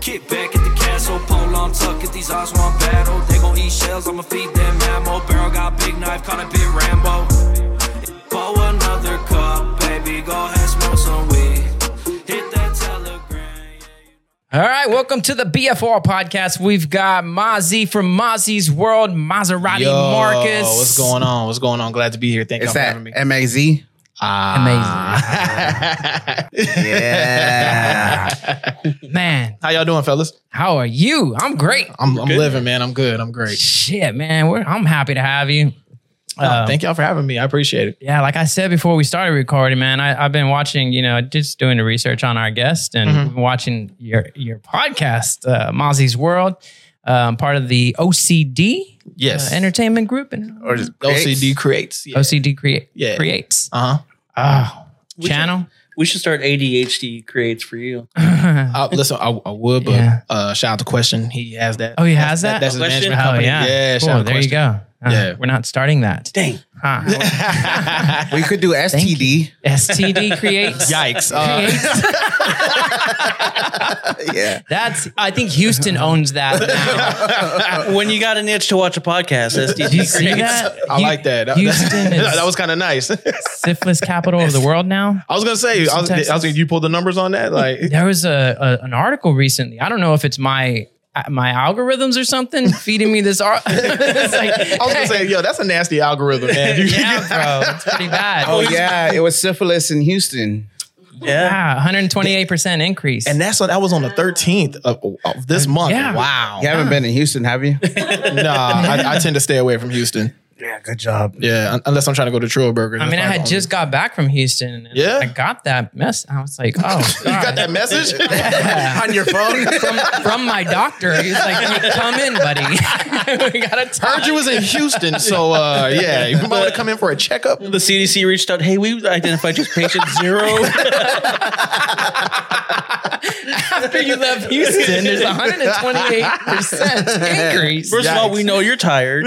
Kick back at the castle, pole on tuck, get these eyes one battle. They gon' eat shells, I'ma feed them ammo. Barrel got big knife, caught a bit Rambo. Pour another cup, baby, go ahead, All right, welcome to the BFR podcast. We've got Mazi from Mazi's World, Maserati Yo, Marcus. What's going on? What's going on? Glad to be here. Thank you It's for that having me. M A Z. Ah. Yeah. Man, How y'all doing, fellas? how are you? I'm great. I'm, I'm living, man. I'm good. I'm great. Shit, man, we're, I'm happy to have you. Oh, Uh, thank y'all for having me. I appreciate it. Yeah, like I said before we started recording, man, I, I've been watching, you know, just doing the research on our guest and Mm-hmm. watching your your podcast, uh, Mazi's World, um, part of the OCD Yes. uh, Entertainment Group and or just OCD creates. Yeah. OCD create Yeah. creates. Uh huh. Oh, We channel. We should start ADHD creates for you. Uh, listen, I, I would, but Yeah. uh, shout out to Question. He has that. Oh, he has That's- that? That's his Question? management Oh company. yeah, Yeah. Cool, shout out to there you Question. go. Uh, Yeah. we're not starting that. Dang. Huh. We could do STD. STD creates. Yikes. Uh, Yeah. That's. I think Houston owns that now. when you got an itch to watch a podcast, STD Did you see creates. that? I Hu- like that. That, Houston is that was kind of nice. syphilis capital of the world now. I was gonna say, I was, I was Texas. you pulled the numbers on that. Like, There was a, a an article recently. I don't know if it's my Uh, my algorithms or something feeding me this art. like, I was gonna say, yo, that's a nasty algorithm, man. Yeah, bro, it's pretty bad. Oh yeah, it was syphilis in Houston. Yeah. Yeah, 128 percent increase. And that's what that was on the 13th of, of this uh, month. Yeah. Wow. You haven't been in Houston, have you? Nah, I, I tend to stay away from Houston. Yeah, good job. Yeah, un- unless I'm trying to go to Trillburger. I mean, I had just got back from Houston. And Yeah? I got that mess. I was like, oh, You got that message? On your phone? from, from my doctor. He's like, hey, come in, buddy. we got to talk. Heard you was in Houston, so uh, yeah, you might want to come in for a checkup. The CDC reached out. Hey, we identified just patient zero. After you left Houston, there's 128% increase. First of all, we know you're tired.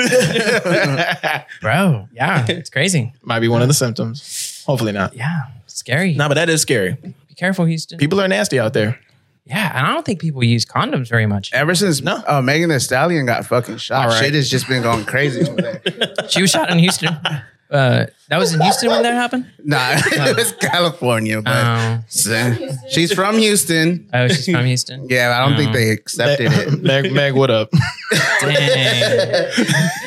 Bro, yeah, it's crazy. Might be one of the symptoms. Hopefully not. Yeah, scary. No, but that is scary. Be careful, Houston. People are nasty out there. Yeah, and I don't think people use condoms very much. Ever since No. uh, Megan Thee Stallion got fucking shot, All right. shit has just been going crazy. over there. She was shot in Houston. Uh, that was in Houston when that happened? nah, it was California, but Oh, so- she's from Houston. oh she's from Houston. Yeah, I don't think they accepted it. Meg, Meg, what up? Dang.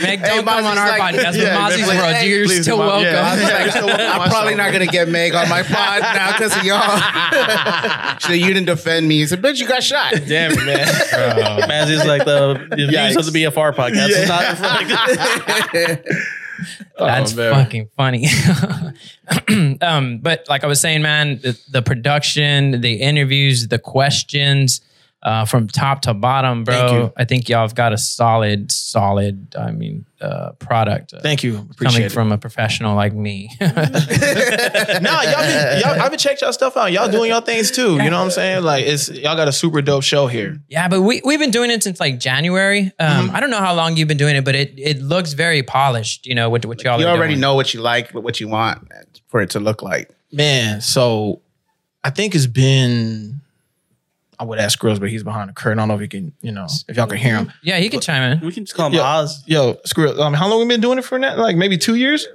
Meg, don't come on our she's like- podcast with Yeah, Mazi's like, World. hey, You're please, still Mom, welcome. yeah. Yeah, you're still welcome on my I'm probably not gonna get Meg on my pod now because of y'all. so you didn't defend me. He said, "Bitch, you got shot." Damn it, man. Maz is like the, the views Yikes. of the BFR podcast. It's not reflected. That's Oh, fucking funny. um, but like I was saying, man, the, the production, the interviews, the questions, uh, from top to bottom, Thank bro. you. I think y'all have got a solid, solid. I mean, uh, product. uh, Thank you. coming it. from a professional like me. nah, y'all been, y'all, I've been checked y'all stuff out. Y'all doing y'all things too. You know what I'm saying? Like it's y'all got a super dope show here. yeah, but we we've been doing it since like January. Um, Mm-hmm. I don't know how long you've been doing it, but it it looks very polished. You know what what y'all You are already doing. know what you like, what you want for it to look like. Man, so I think it's been. I would ask Skrills, but he's behind the curtain. I don't know if you can, you know, if y'all can hear him. Yeah, he can chime in. We can just call him Yo, Oz. yo, screw it. Um, how long we been doing it for now? Like maybe two years?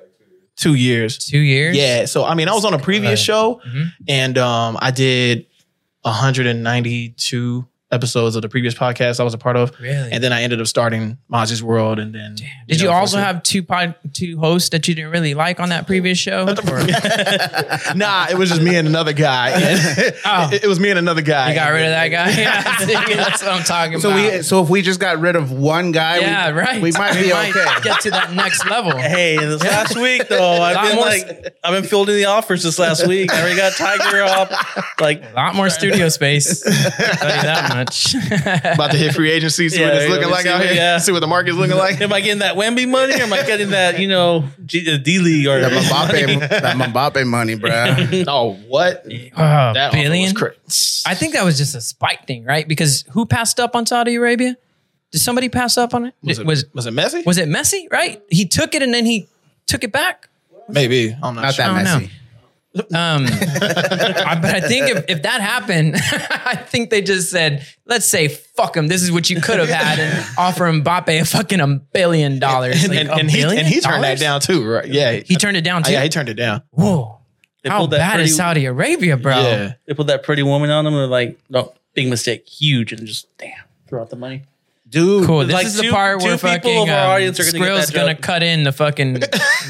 Two years. Two years. Yeah. So I mean, I was on a previous show Mhm. and um I did 192 episodes of the previous podcast I was a part of. Really? And then I ended up starting Mazi's World and then Did you know, also have two pod two hosts that you didn't really like on that previous show? Nah, it was just me and another guy. Oh. it, it was me and another guy. You got rid of that guy. Yeah, see, that's what I'm talking So about. we, so if we just got rid of one guy, yeah, we, right. we might be okay. get to that next level. Hey, this last week though, I've Lot been more like, I've been fielding the offers this last week. I already got Tiger up. Like, A lot more studio space. I'll tell you that much. About to hit free agency, see Yeah, what it's looking like See out here. yeah. See what the market's looking like. am I getting that Wemby money or am I getting that, you know, G- uh, D League or That Mbappe, that Mbappe money, bro. oh, what? oh, That billion. cra- I think that was just a spike thing, right? Because who passed up on Saudi Arabia? Did somebody pass up on it? Was it, was was it messy? was it Messi? Right? He took it and then he took it back. Maybe I'm not, Not sure. that I don't know. messy. Um, I, but I think if, if that happened, I think they just said, let's say, fuck him. This is what you could have had and offer Mbappe a fucking a billion dollars. And, Like, and, a and he billion and he turned that down too, right? Yeah, He turned it down too. yeah, he turned it down. Whoa. They How that bad pretty, is Saudi Arabia, bro? Yeah, They put that pretty woman on them and like, no, big mistake, huge, and just damn, throw out the money. Dude, Cool. This Like is the part where two people fucking of our um, audience are gonna get Skrill's that gonna joke. cut in the fucking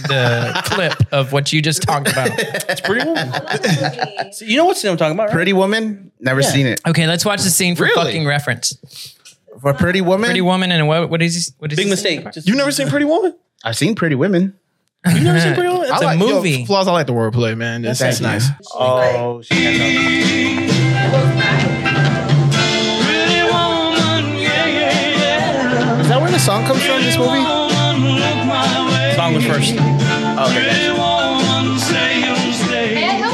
the clip of what you just talked about. It's pretty woman. So you know what scene I'm talking about, right? Pretty Woman? Never Yeah. seen it. Okay, let's watch the scene for Really? fucking reference. For Pretty Woman? Pretty woman and what? What is? What is Big this mistake. scene? Just, you never seen Pretty Woman? I've seen Pretty Women. you never seen Pretty Woman? It's It's a I like, yo, movie. flaws. I like the wordplay, man. That's, that's Thank nice. Oh, she has song comes from, this movie? song was first. okay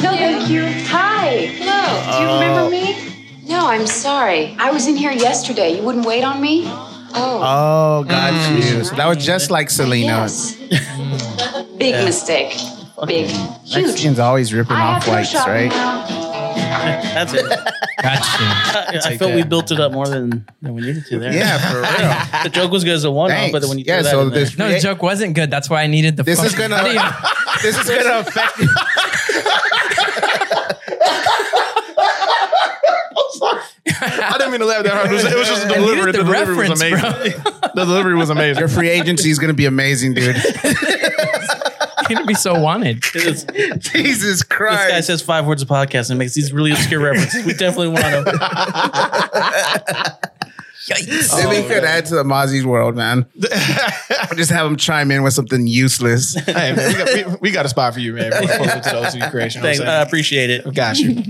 No, thank you. Hi. Hello. Do you remember me? No, I'm sorry. I was in here yesterday. You wouldn't wait on me? Oh. Oh, got mm. you. So that was just like Selena. yes. Big mistake. Big. Huge. Mexicans always ripping I off whites, right? now. Gotcha. That's it. I, I felt we built it up more than, than we needed to there. Yeah, for real. the joke was good as a one off, but then when you yeah, throw that so in there, this, No, the joke wasn't good. That's why I needed the. this is fucking gonna video. this is gonna affect you. I didn't mean to laugh that hard. It was, it was just the I delivery. The, the delivery was reference, amazing. the delivery was amazing. Your free agency is gonna be amazing, dude. You're gonna be so wanted. this, Jesus Christ. this guy says five words of podcast and makes these really obscure references. We definitely want him. Yikes. Maybe we could add to the Mazi's world, man. Just have him chime in with something useless. hey, man, we got, we, we got a spot for you, man. We're closer to the OCD creation. Thanks, You I know appreciate it. I'm got you.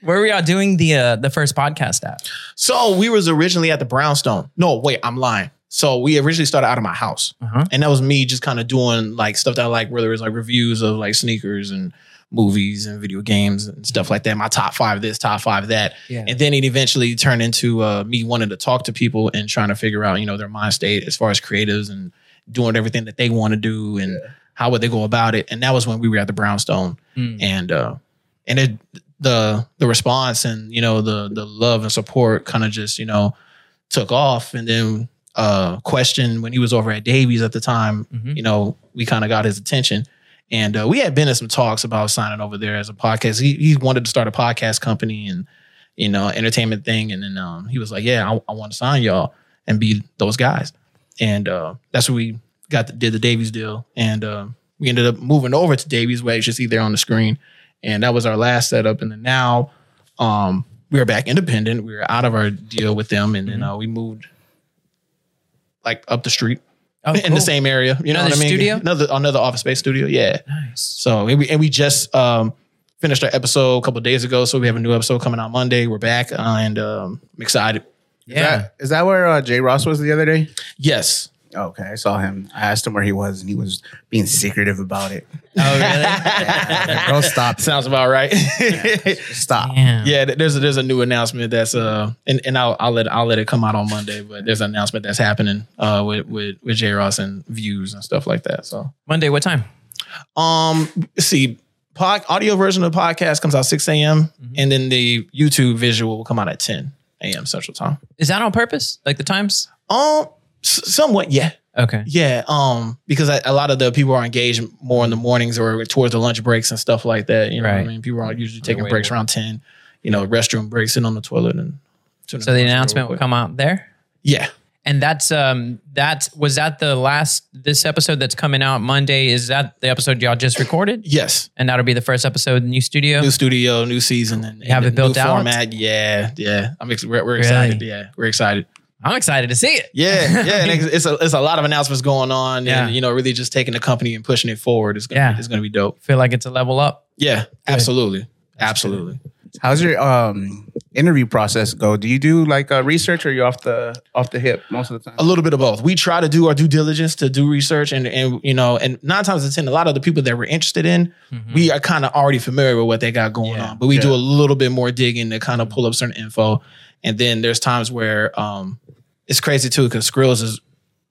Where were y'all doing the uh, the first podcast at? So we was originally at the Brownstone. No, wait, I'm lying. So we originally started out of my house, Uh-huh. and that was me just kind of doing like stuff that I like, whether it was like reviews of like sneakers and movies and video games and stuff like that. My top five this, top five that, Yeah. and then it eventually turned into uh, me wanting to talk to people and trying to figure out you know their mind state as far as creatives and doing everything that they want to do and how would they go about it. And that was when we were at the Brownstone, Mm. and uh, and it the the response and you know the the love and support kind of just you know took off and then uh question when he was over at Davies at the time Mhm. you know we kind of got his attention and uh, we had been in some talks about signing over there as a podcast he, he wanted to start a podcast company and you know entertainment thing and then um he was like yeah I, I want to sign y'all and be those guys and uh that's what we got the, did the Davies deal and uh, we ended up moving over to Davies where you should see there on the screen and that was our last setup. And then now, um, we are back independent. We were out of our deal with them, and then Mm-hmm. uh, we moved like up the street Oh, in cool. the same area. You know Another what I mean? studio? another another office space studio. Yeah. Nice. So and we, and we just um, finished our episode a couple of days ago. So we have a new episode coming out Monday. We're back, uh, and um, I'm excited. Is Yeah. that, is that where uh, Jay Ross was the other day? Yes. Okay, I saw him. I asked him where he was, and he was being secretive about it. Oh really? Bro, stop. Sounds about right. Stop. Damn. Yeah, there's a, there's a new announcement that's uh and, and I'll I'll let I'll let it come out on Monday, but there's an announcement that's happening uh with with with J Ross and views and stuff like that. So Monday, what time? um see pod, audio version of the podcast comes out 6 a.m. and then the YouTube visual will come out at 10 a.m. Central Time. Is that on purpose? Like the times? Um s- somewhat, yeah. Okay. Yeah, um, because I, a lot of the people are engaged more in the mornings or towards the lunch breaks and stuff like that. You know, what I mean, people are usually taking breaks around ten. You know, restroom breaks, sitting on the toilet, and So the announcement will come out there. Yeah, And that's um that was that the last this episode that's coming out Monday. Is that the episode y'all just recorded? yes. And that'll be the first episode, new studio. New studio, new season, and, You have and it built out? format. Yeah, yeah. I'm ex- we're, we're excited. Really? Yeah, we're excited. I'm excited to see it. Yeah, yeah. and it's, it's a it's a lot of announcements going on, Yeah. and you know, really just taking the company and pushing it forward. It's gonna Yeah. be, it's gonna be dope. Feel like it's a level up. Yeah, absolutely, absolutely. How's your um, interview process go? Do you do like uh, research, or you off the off the hip most of the time? A little bit of both. We try to do our due diligence to do research, and and you know, and nine times out of ten, a lot of the people that we're interested in, we are kind of already familiar with what they got going Yeah. on. But we do a little bit more digging to kind of pull up certain info, and then there's times where um, it's crazy too because Skrills is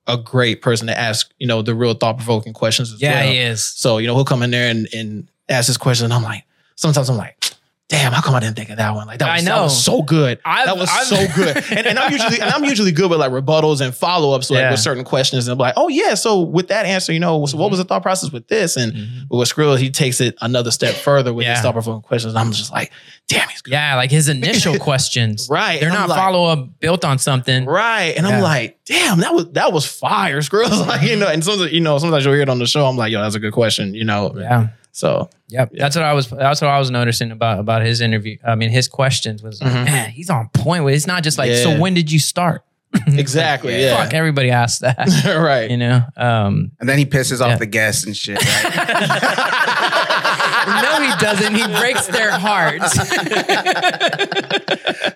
a great person to ask, you know, the real thought provoking questions as Yeah, well. he is. So, you know, he'll come in there and, and ask this question. And I'm like, sometimes I'm like, damn, how come I didn't think of that one? Like that I was, know. that was so good. I've- that was I've- so good. And, and I'm usually and I'm usually good with like rebuttals and follow-ups like Yeah. with certain questions. And I'm like, oh yeah, so with that answer, you know, so what was the thought process with this? And with Skrill, he takes it another step further with his Mm-hmm. Thought provoking questions. I'm just like, damn, he's good. Yeah, like his initial questions. Right. They're not like- follow up built on something. Right. And Yeah. I'm like, damn, that was that was fire, Skrill. like, you know, and sometimes, you know, sometimes you'll hear it on the show. I'm like, yo, that's a good question, you know. Yeah. So Yep. That's what I was that's what I was noticing about about his interview. I mean his questions was like, Mhm. man, he's on point with it's not just like, Yeah. so when did you start? exactly. yeah. Fuck, everybody asks that. right. you know? Um And then he pisses off Yeah. the guests and shit. Right? no, he doesn't. He breaks their hearts.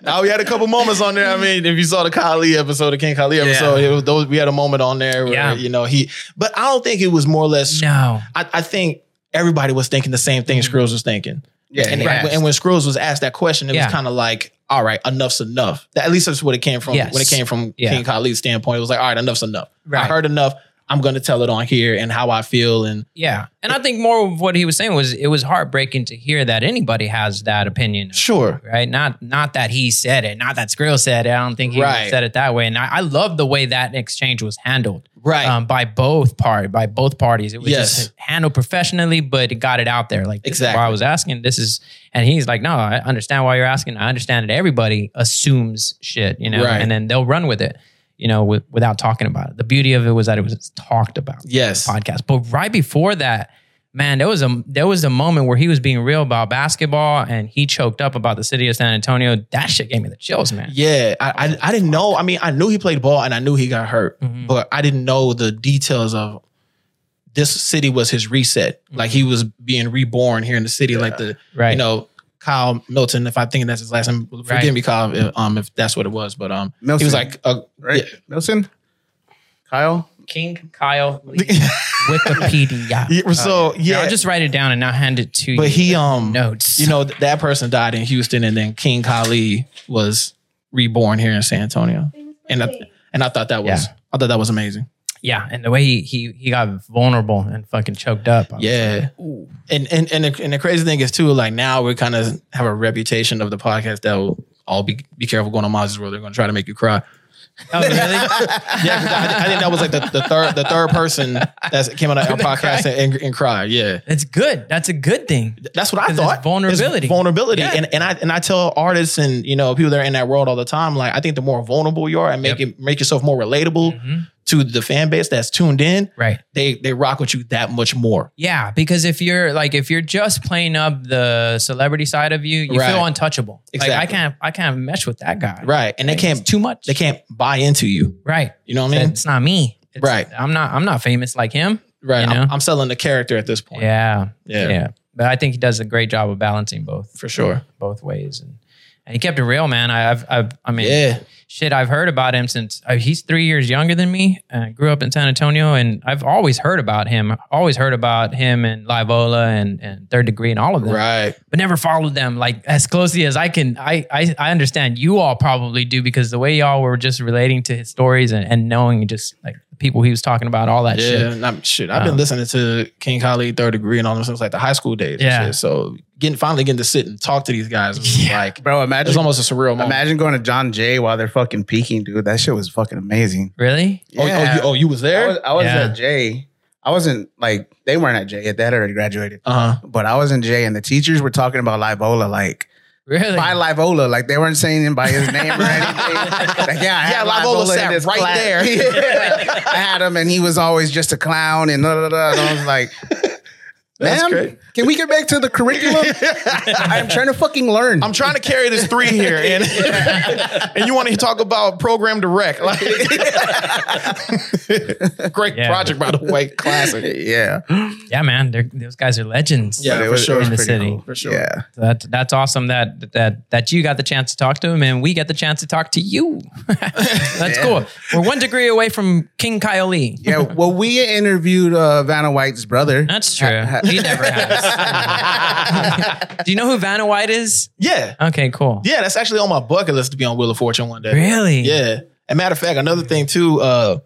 Now we had a couple moments on there. I mean, if you saw the Kyle Lee episode, the King Kyle Lee episode, it was those we had a moment on there where Yeah. you know he. But I don't think it was more or less. no. I, I think everybody was thinking the same thing Mm-hmm. Skrills was thinking. Yeah, and, he and, and when Skrills was asked that question, it Yeah. was kind of like, all right, enough's enough. That, at least that's what it came from. Yes. When it came from Yeah. King Kyle Lee's standpoint, it was like, all right, enough's enough. I heard enough. I'm going to tell it on here and how I feel. And Yeah. And I think more of what he was saying was it was heartbreaking to hear that anybody has that opinion. sure, Right. Not not that he said it, not that Skrill said it. I don't think he Right. said it that way. And I, I love the way that exchange was handled. right, Um, by both part by both parties. It was Yes. just handled professionally, but it got it out there. Like Exactly. why I was asking. This is and he's like, No, I understand why you're asking. I understand that everybody assumes shit, you know, Right. and then they'll run with it, you know, with, without talking about it. The beauty of it was that it was talked about yes, podcast. But right before that, man, there was a there was a moment where he was being real about basketball and he choked up about the city of San Antonio. That shit gave me the chills, man. Yeah, I, I I didn't know. I mean, I knew he played ball and I knew he got hurt, Mhm. but I didn't know the details of this city was his reset. Like he was being reborn here in the city, like the Right. you know Kyle Milton. If I think that's his last name, forgive Right. me, Kyle, if, um, if that's what it was. But um, he Milton. was like, uh, right? Nelson? Kyle? King Kyle Lee, Wikipedia. yeah, so Yeah, yeah, I'll just write it down and not hand it to you. but he um, notes. you know, th- that person died in Houston, and then King Kyle Lee was reborn here in San Antonio, and I, and I thought that was Yeah. I thought that was amazing. Yeah, and the way he he he got vulnerable and fucking choked up. I Yeah. And and and the, and the crazy thing is too, like now we kind of have a reputation of the podcast that will all be be careful going on Mazi's world. They're going to try to make you cry. oh really? Yeah, I, I think that was like the, the third the third person that came on our podcast and, and cried. Yeah, It's good. That's a good thing. that's what I thought. vulnerability. It's vulnerability, Yeah. and and I and I tell artists and you know people that are in that world all the time, like I think the more vulnerable you are and make Yep. it make yourself more relatable Mhm. To the fan base that's tuned in, Right. they they rock with you that much more. Yeah, because if you're like if you're just playing up the celebrity side of you, you Right. feel untouchable. Exactly. Like I can't I can't mesh with that guy. Right, and they can't too much. they can't buy into you. Right. You know what I mean? It's not me. It's- Right. I'm not I'm not famous like him. Right. You I'm. I'm selling the character at this point. Yeah. Yeah. Yeah. But I think he does a great job of balancing both For sure. both ways. And he kept it real, man. I, I've I've I mean Yeah. shit, I've heard about him since uh, he's three years younger than me. Uh, grew up in San Antonio, and I've always heard about him. Always heard about him and Livola and, and Third Degree and all of them, Right. but never followed them like as closely as I can. I, I I understand you all probably do because the way y'all were just relating to his stories and, and knowing just like people he was talking about, all that Yeah. shit. and I'm- shit. I've been Um, listening to King Kyle Lee, Third Degree, and all them since like the high school days. and Yeah. shit. So getting finally getting to sit and talk to these guys was Yeah. like Bro, imagine it's almost a surreal moment. imagine going to John Jay while they're fucking peaking, dude. That shit was fucking amazing. Really? Oh, oh, you, oh, you was I there? was, I was Yeah. at Jay. I wasn't like they weren't at Jay yet. They had already graduated. Uh huh. But I was in Jay and the teachers were talking about Livola like Really? by Livola. Like they weren't saying him by his name or anything. like, yeah, I Yeah, had Livola sat this right class. there. I had him and he was always just a clown and da, da, da. And I was like, That's ma'am, great. can we get back to the curriculum? I'm trying to fucking learn. I'm trying to carry this three here, and and you want to talk about program direct? Like, great Yeah. project, by the way, classic. yeah. yeah, man. Those guys are legends. Yeah, But for was- sure. In the pretty city. cool. For sure. Yeah. So that that's awesome that that that you got the chance to talk to him and we get the chance to talk to you. that's Yeah. cool. We're one degree away from King Kyle Lee. Yeah. Well, we interviewed uh, Vanna White's brother. That's true. Ha- he never has. Do you know who Vanna White is? Yeah, Okay, cool. yeah. That's actually on my bucket list to be on Wheel of Fortune one day. Really? Yeah. And matter of fact, another thing too, uh,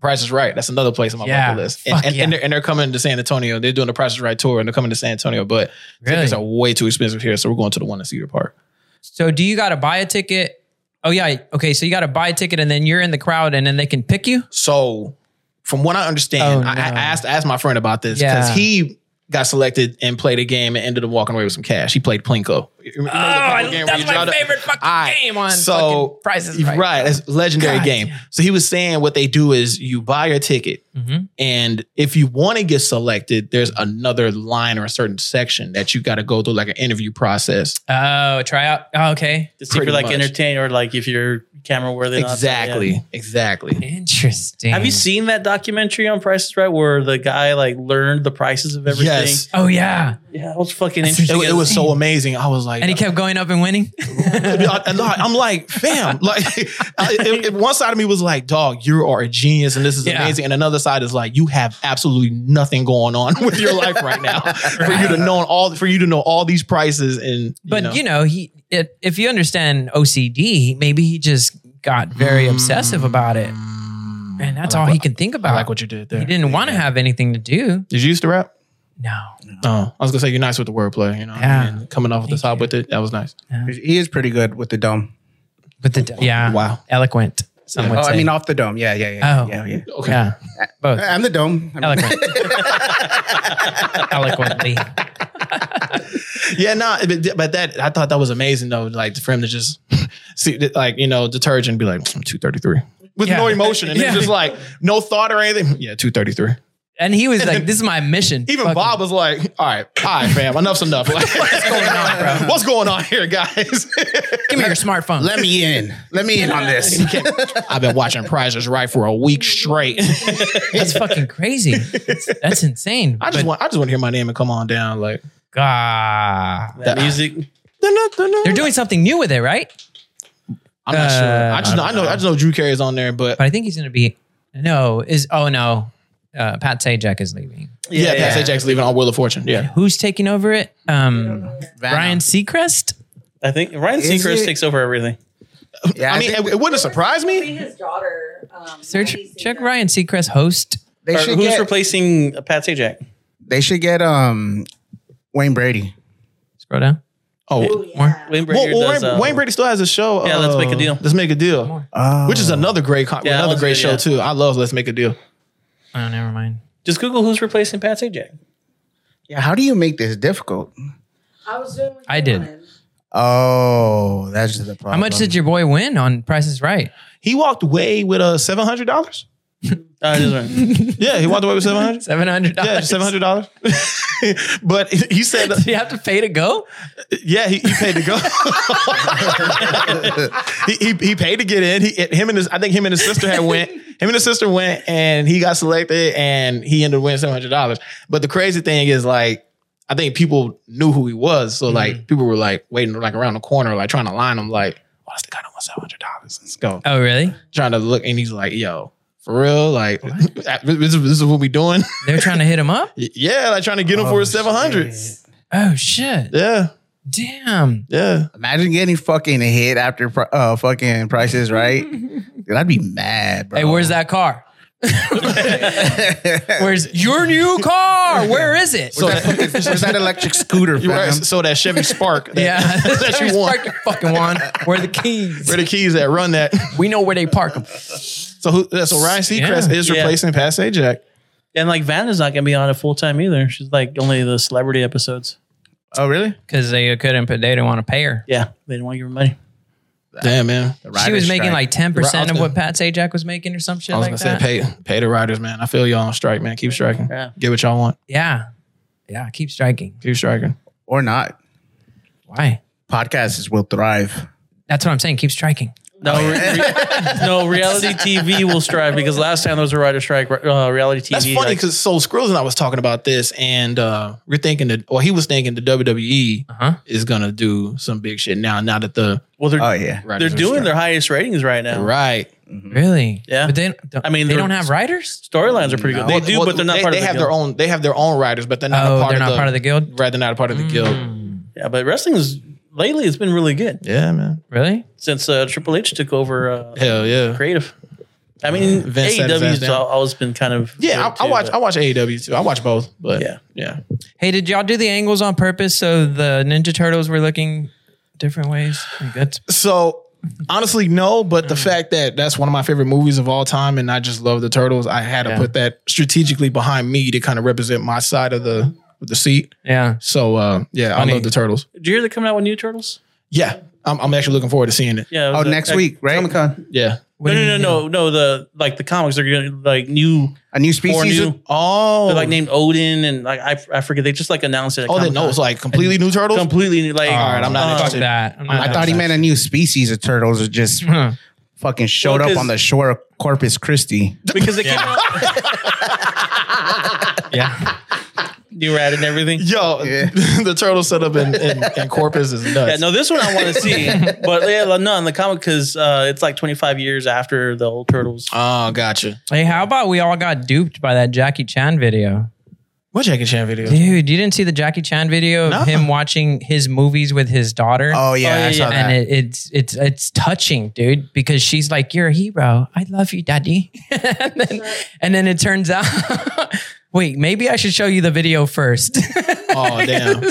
Price is Right. That's another place on my Yeah. bucket list. And, Fuck and, yeah. and, they're, and they're coming to San Antonio. They're doing the Price is Right tour and they're coming to San Antonio, but tickets are way too expensive here. So we're going to the one in Cedar Park. So do you got to buy a ticket? Oh yeah. Okay. So you got to buy a ticket and then you're in the crowd and then they can pick you. So, from what I understand, Oh, I, I asked I asked my friend about this because Yeah. he got selected and played a game and ended up walking away with some cash. He played Plinko. You remember the Oh, I- game where that's you my draw the- favorite fucking Alright, game on so fucking Price is Right. it's legendary God game. So he was saying what they do is you buy your ticket, Mhm. and if you want to get selected, there's another line or a certain section that you got to go through, like an interview process. Oh, try out. Oh, okay. To see if you're like much. entertained or like if you're camera worthy. and all yeah. Exactly, exactly. Interesting. Have you seen that documentary on Price is Right where the guy like learned the prices of everything? Yes, Oh yeah. Yeah, it was fucking interesting. it, it was so amazing. I was like, And he kept going up and winning. I- I'm like, fam, like, I- it- it- one side of me was like, dog, you are a genius and this is Yeah. amazing. And another side is like, you have absolutely nothing going on with your life right now for you to know all, for you to know all these prices. And, But you know, he it, if you understand OCD, maybe he just got very mm. obsessive about it, and that's all he can think I about. like what you did there. he didn't want to have anything to do. Did you used to rap? No. Oh, I was gonna say you're nice with the wordplay, you know. Yeah. and coming off the top with it, that was nice. He is pretty good with the dome. But the dome. Oh, yeah, Wow. eloquent. Some would Oh, say. I mean, off the dome. Yeah, yeah, yeah. Oh. yeah, yeah. Okay. yeah, both And the dome. I mean, eloquent, eloquently. Yeah, no, but, but that I thought that was amazing though. Like for him to just see, like you know, detergent be like two thirty three with Yeah. no emotion and Yeah. it's just like no thought or anything. Yeah, two thirty three. And he was like, "This is my mission." Even Fuck Bob was like, "All right, all right, fam, enough's enough. Like, what's going on, bro? What's going on here, guys?" Give me your smartphone. Let me in. Let me in on this. I've been watching Price is Right for a week straight. That's fucking crazy. That's, that's insane. I just But, want, I just want to hear my name and come on down. Like, ah, that music. they're doing something new with it, right? I'm not sure. Uh, I just know, I know, I just know Drew Carey's on there, but But I think he's going to be. No, is oh no, uh, Pat Sajak is leaving. yeah, Yeah, Pat yeah. Sajak's leaving on Wheel of Fortune. Yeah, Who's taking over it? Um, Ryan Seacrest. I think Ryan Is Seacrest it- takes over everything. Yeah, I mean, think it, it wouldn't surprise me. his daughter. Um, Search Maddie check Seacrest. Ryan Seacrest host. they Or should who's get. replacing uh, Pat Sajak? they should get um Wayne Brady. Scroll down. Oh, Oh, yeah. Wayne Brady well, does. Wayne, uh, Wayne Brady still has a show. Yeah, Let's Make a uh, Deal. Let's make a deal, Oh. which is another great, con- Yeah, that another one's great good, show yeah. too. I love Let's Make a Deal. Oh, never mind. Just Google who's replacing Pat Sajak. Yeah, how do you make this difficult? I was doing. I did. wanted. Oh, that's the problem. How much did your boy win on Price is Right? He walked away with a seven hundred dollars. Uh, just right. Yeah, he walked away with seven hundred. Seven hundred dollars. Yeah, seven hundred dollars. but he said, Did you have to pay to go? yeah, he, he paid to go. he, he he paid to get in. He him and his I think him and his sister had went. Him and his sister went, and he got selected, and he ended up winning seven hundred dollars. But the crazy thing is, like, I think people knew who he was, so like people were like waiting like around the corner, like trying to line him, like, oh, that's the guy that won seven hundred dollars. Let's go. Oh, really? Trying to look, and he's like, yo. For real, like this is, this is what we doing. They're trying to hit him up. yeah, like trying to get him for his seven hundred. Oh shit! Yeah, Damn. yeah. Imagine getting fucking hit after uh fucking prices, right? Dude, I'd be mad, bro. Hey, where's that car? Where's your new car? Where is it? So that, Where's that electric scooter, you're right, so that Chevy Spark, that, yeah, that you want. Park your fucking one. Where are the keys? Where the keys that run that? We know where they park them. So who? So Ryan Seacrest Yeah. is Yeah. replacing Pat Sajak. And like Vanna's not gonna be on it full time either. She's like only the celebrity episodes. Oh, really? Because they couldn't, but they didn't want to pay her. Yeah, they didn't want to give her money. Damn man, She was making strike. like ten percent of what Pat Sajak was making, or some shit I was like gonna that. say pay pay the writers, man. I feel y'all on strike, man. Keep striking. Yeah. Get what y'all want. Yeah, yeah. Keep striking. Keep striking. or not. Why? Podcasts will thrive. That's what I'm saying. Keep striking. No, re- re- no. Reality TV will strive because last time there was a writer strike. Uh, reality TV. That's funny like- because so Skrills and I was talking about this, and uh we're thinking that, well, he was thinking the WWE Uh-huh. is gonna do some big shit now. Now that the well, they're Oh yeah. they're doing strike. their highest ratings right now. right. Really? Yeah. But they, don't, I mean, they don't have writers. Storylines are pretty good. They Well, do, well, but they're not they, part they of the have guild. their own. They have their own writers, but they're not. Oh, a part they're of not the, part of the guild. Right, they're not a part of the guild. Yeah, but wrestling is lately it's been really good Yeah, man. Really? since uh, Triple H took over uh, Hell yeah. creative. I mean, Vince sat his ass AEW's down. always been kind of Yeah, good I, I too, watch. but- I watch AEW too. I watch both, but Yeah. yeah. Hey, did y'all do the angles on purpose so the Ninja Turtles were looking different ways? Like, That's So honestly, no. But the fact that that's one of my favorite movies of all time, and I just love the turtles, I had to Yeah. put that strategically behind me to kind of represent my side of the of the seat. yeah. So uh, yeah, Funny. I love the turtles. Did you hear they're coming out with new turtles? Yeah, I'm, I'm actually looking forward to seeing it. Yeah. it Oh, was a- next a- week, right? Comic Con. Yeah. What No, do no, no, no, no. The like the comics are gonna like new, A new four species. new. of- Oh, They're like named Odin and like I, I forget. They just like announced it. At oh, then Comic-Con. no, it's like completely new turtles. completely new, like. All right, I'm not uh, Fuck interested. that. I'm not I thought he meant a new species of turtles that just Huh. fucking showed Well, up 'cause- on the shore of Corpus Christi. because it came out Yeah. new rat and everything. Yo, Yeah. the turtle setup in, in, in Corpus is nuts. Yeah, no, this one I want to see, but yeah, no, in the comic because uh, it's like 25 years after the old turtles. Oh, gotcha. Hey, how about we all got duped by that Jackie Chan video? What Jackie Chan video? Dude, you didn't see the Jackie Chan video of No. him watching his movies with his daughter? Oh yeah, yeah, I saw yeah. that. and it, it's it's it's touching, dude, because she's like, "You're a hero. I love you, daddy." and, then, and then it turns out, wait, maybe I should show you the video first. Oh, damn. yeah,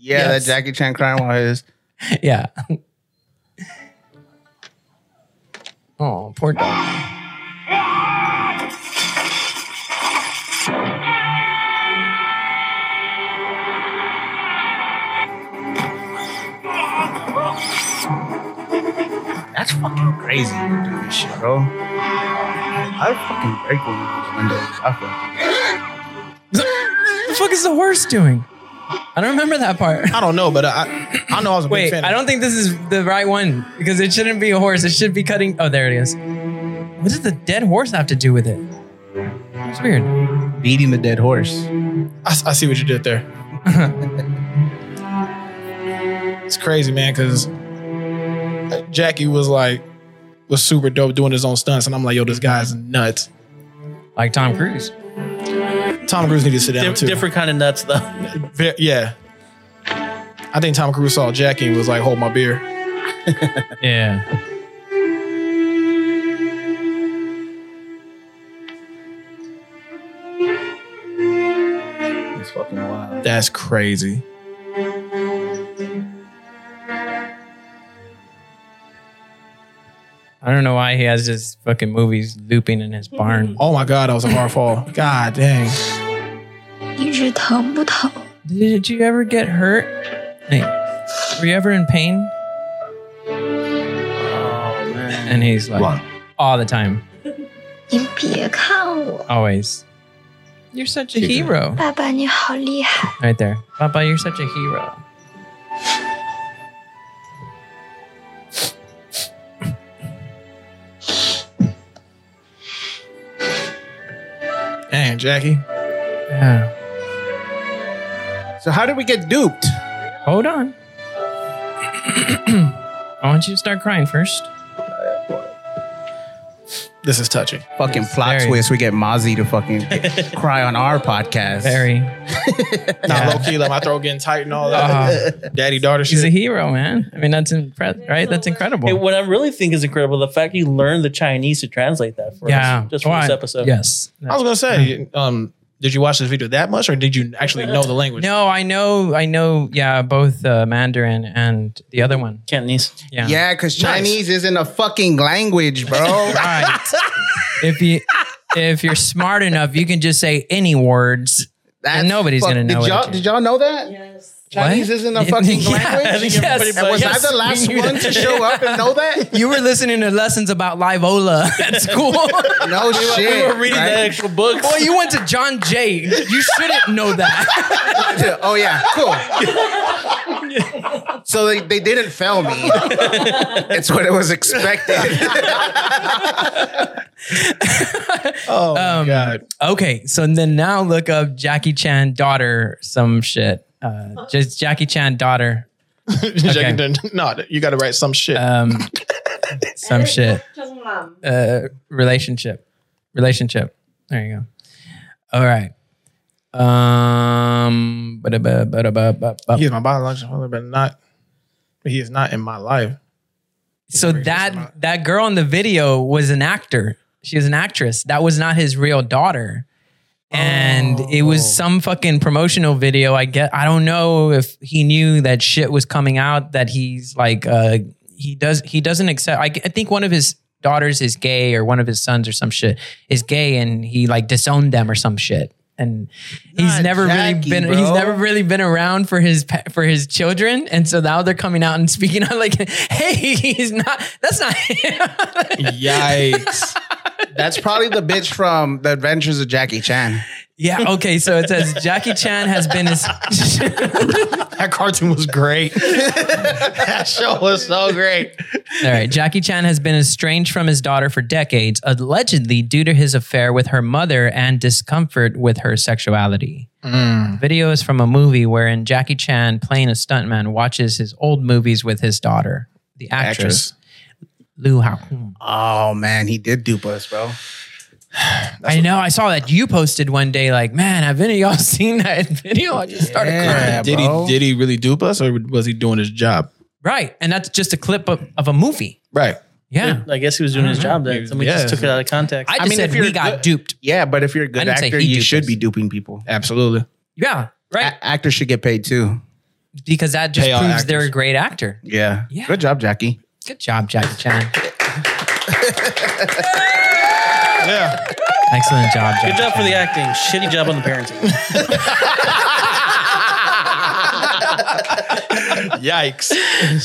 Yes. that Jackie Chan crying while his yeah. Oh, poor dog. That's fucking crazy to do this shit, bro. I fucking break one of those windows. I fucking the fuck is the horse doing? I don't remember that part. I don't know, but I I know I was a big Wait, fan. I don't think this is the right one because it shouldn't be a horse. It should be cutting. Oh, there it is. What does the dead horse have to do with it? It's weird. beating the dead horse. I, I see what you did there. it's crazy, man, because Jackie was like was super dope doing his own stunts, and I'm like, yo, this guy's nuts. Like Tom Cruise. Tom Cruise needed to sit down Dif- too. different kind of nuts though. Ve- yeah. I think Tom Cruise saw Jackie and was like, hold my beer. Yeah. It's fucking wild. That's crazy. I don't know why he has this fucking movies looping in his barn. Oh my God, that was a hard fall. God dang. 一直疼不疼？ Did you ever get hurt? Hey, were you ever in pain? Oh man. And he's like, all the time, 你别看我， always. You're such a hero. 爸爸你好厉害。 Right there. Papa, you're such a hero. Dang, Jackie. Yeah. So how did we get duped? Hold on. I want you to start crying first. This is touching. Fucking Yes, plot very. twist. We get Mazi to fucking cry on our podcast. Very. Not low key, like my throat getting tight and all that. Daddy daughter He's a hero, man. I mean, that's impre- right. That's incredible. Hey, what I really think is incredible the fact you learned the Chinese to translate that for yeah. us just for Why? this episode. Yes. I was gonna say, um, did you watch this video that much, or did you actually know the language? No, I know. I know. Yeah, both uh, Mandarin and the other one. Cantonese. Yeah. Yeah, because Chinese isn't a fucking language, bro. Right. if you if you're smart enough, you can just say any words. That's nobody's fuck- gonna know Did it. y'all, did y'all know that? Yes. Chinese What? isn't a fucking Yeah, language? yes, And was yes, I the last one that. to show up and know that? You were listening to lessons about Livola at school. No shit. we were reading right? the actual books. Boy, you went to John Jay. You shouldn't know that. Oh yeah, cool. so they, they didn't fail me. it's what it was expected. Oh my Um, god. Okay, so then now look up Jackie Chan daughter some shit. Uh, just Jackie Chan daughter Jackie didn't- no, you got to write some shit. um, some shit. Uh, relationship. Relationship. There you go. All right. Um, ba-da-ba, ba-da-ba, ba-ba. he is my biological father, but not. He is not in my life. so that that girl in the video was an actor. She was an actress. That was not his real daughter. And it Oh. was some fucking promotional video. I get I don't know if he knew that shit was coming out that he's like uh he does he doesn't accept I, I think one of his daughters is gay or one of his sons or some shit is gay and he like disowned them or some shit. And he's Not never Jackie, really been bro. he's never really been around for his for his children and so now they're coming out and speaking out like hey he's not that's not him Yikes. That's probably the bitch from The Adventures of Jackie Chan. yeah okay so it says Jackie Chan has been his that cartoon was great. that show was so great. All right. Jackie Chan has been estranged from his daughter for decades, allegedly due to his affair with her mother and discomfort with her sexuality. The video is from a movie wherein Jackie Chan, playing a stuntman, watches his old movies with his daughter, the actress, Liu Hao. Oh man, he did dupe us, bro. I know. I saw that you posted one day, like, man, have any of y'all seen that video? I just started crying. Did bro. he did he really dupe us or was he doing his job? Right. And that's just a clip of, of a movie. Right. Yeah. I guess he was doing his job then. Somebody Yeah. just took it out of context. I just mean, said if you're we got good- duped. Yeah, but if you're a good actor, you should us. be duping people. Absolutely. Yeah. Right. A- actors should get paid too. because that just Pay proves they're a great actor. Yeah. Yeah. Good job, Jackie. Good job, Jackie Chan. Yeah. Excellent job, Jackie. Good job for the acting. Shitty job on the parenting. Yikes.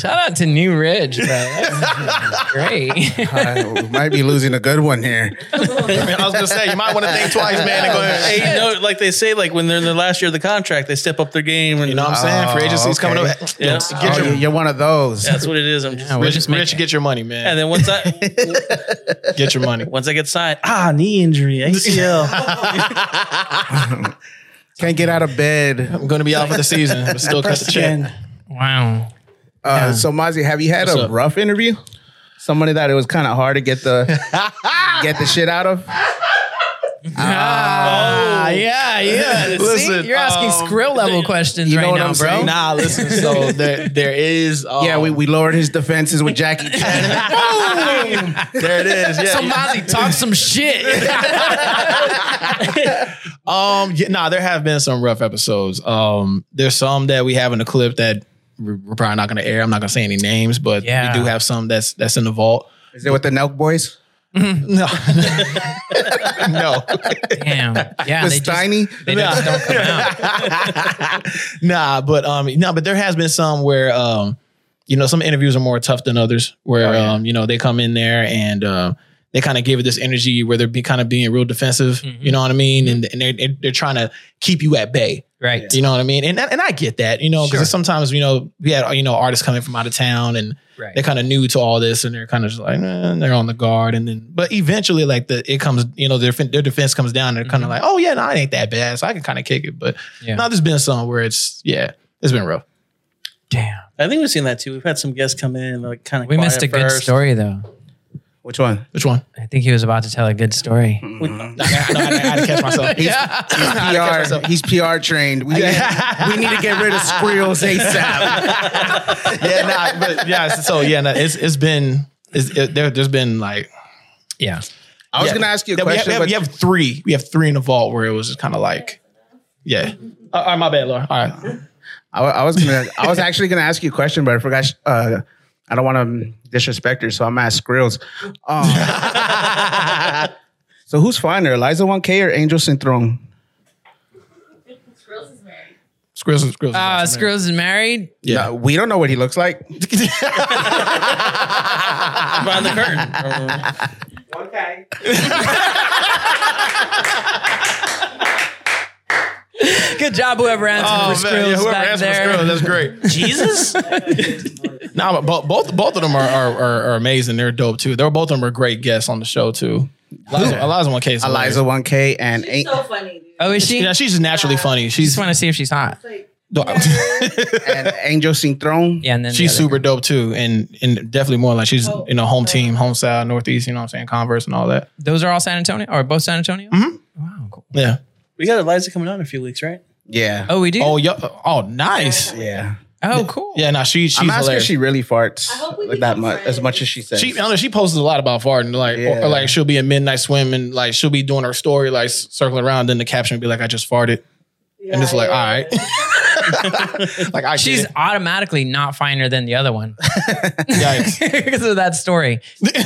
Shout out to New Ridge, bro. That's great. We might be losing a good one here. I was gonna say you might want to think twice, man, and go ahead. hey, no, like they say, like when they're in the last year of the contract, they step up their game. And You know what I'm saying? Free agency's coming up. Yeah. Get oh, your you- you're one of those. That's what it is. I'm just, Yeah, we're Rich, just Rich, get your money, man. and then once I get your money. once I get signed, ah, knee injury, ACL. Can't get out of bed. I'm gonna be out for the season, but still cut the check. Wow. Uh, So, Mazi, have you had What's a up? rough interview? Somebody that it was kind of hard to get the get the shit out of. Ah, yeah, yeah. See, Listen, you're asking um, Skrill level questions you know right what now, I'm bro. saying? Nah, listen. So there, there is. Um, yeah, we, we lowered his defenses with Jackie Chan. Boom! there it is. Yeah. Somebody talk some shit. Um, yeah, nah, there have been some rough episodes. Um, there's some that we have in the clip that we're, we're probably not going to air. I'm not going to say any names, but Yeah. we do have some that's that's in the vault. Is it with the Nelk boys? No, no, Damn. Yeah, The they just, Steiny? they just don't come out. nah. But um, no, but there has been some where um, you know, some interviews are more tough than others. Where Oh, yeah. um, you know, they come in there and um. They kind of give it this energy where they're be kind of being real defensive, you know what I mean, and, and they're, they're trying to keep you at bay. Right. You know what I mean? And and I get that, you know, because Sure. sometimes you know we had you know artists coming from out of town and Right. they're kind of new to all this and they're kind of just like eh, they're on the guard and then but eventually like the it comes you know their their defense comes down and they're kind of like oh yeah no it ain't that bad so I can kind of kick it but Yeah. now there's been some where it's yeah it's been rough. Damn. I think we've seen that too. We've had some guests come in like kind of. We missed a good story, though. Which one? Which one? I think he was about to tell a good story. I, I, I, I had to catch myself. Yeah. PR. He's PR trained. We, we need to get rid of Skrill's ASAP. yeah, nah, but yeah. So yeah, nah, it's it's been it's, it, there. There's been like Yeah. I was yeah. going to ask you a Yeah, we have- question. We have, but we have three. We have three in the vault where it was just kind of like, yeah. Uh, all right, my bad, Laura. All right. I, I was gonna. I was actually gonna ask you a question, but I forgot. Uh, I don't want to disrespect her, so I'm gonna Skrills. Um, so who's finer, Aliza 1K or Angel Synthron? Skrills, is married. Skrills. Uh, Skrills is married. yeah. No, we don't know what he looks like. behind the curtain. Good job, whoever answered for Skrills back there. that's great. Jesus, nah, but both both of them are, are are are amazing. They're dope too. They're both of them are great guests on the show too. Aliza, Aliza one case. Aliza 1K and She's An- so funny, dude. Oh, is she? Yeah, she's just naturally funny. Just She's want to see if she's hot. and Angel Synthron. Yeah, and then she's other super girl. dope too, and and definitely more like she's you know home team, home side, northeast. You know what I'm saying, Converse and all that. Those are all San Antonio, or both San Antonio. Hmm. Wow, cool. Yeah. We got Aliza coming on in a few weeks, right? Yeah. Oh, we do. Oh, yeah. Oh, nice. Yeah. Oh, cool. Yeah, no, she she's I'm asking hilarious. if she really farts hope we like that become much, as much as she says. She, I know, she posts a lot about farting, like, Yeah. or, like she'll be in midnight swim and like she'll be doing her story, like circling around. Then the caption would be like, "I just farted," and it's like, all right, like I She's get automatically not finer than the other one it. Yikes. because of that story.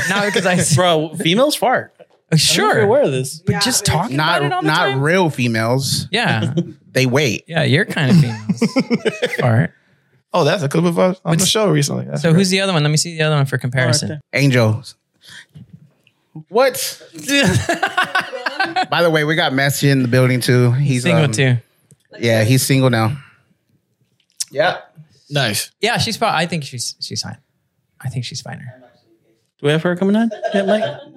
Not because I Bro, females fart. I'm sure, aware of this. but just talking about it all not the not time. real females. yeah, They wait. yeah, you're kind of females. all right. Oh, that's a clip of us on the show recently. That's So great. who's the other one? Let me see the other one for comparison. Angel. What? By the way, we got Messi in the building too. He's Single um, too. Yeah, he's single now. Yeah. nice? Yeah, she's fine. I think she's she's fine. I think she's finer. Do we have her coming on? Yeah, Mike?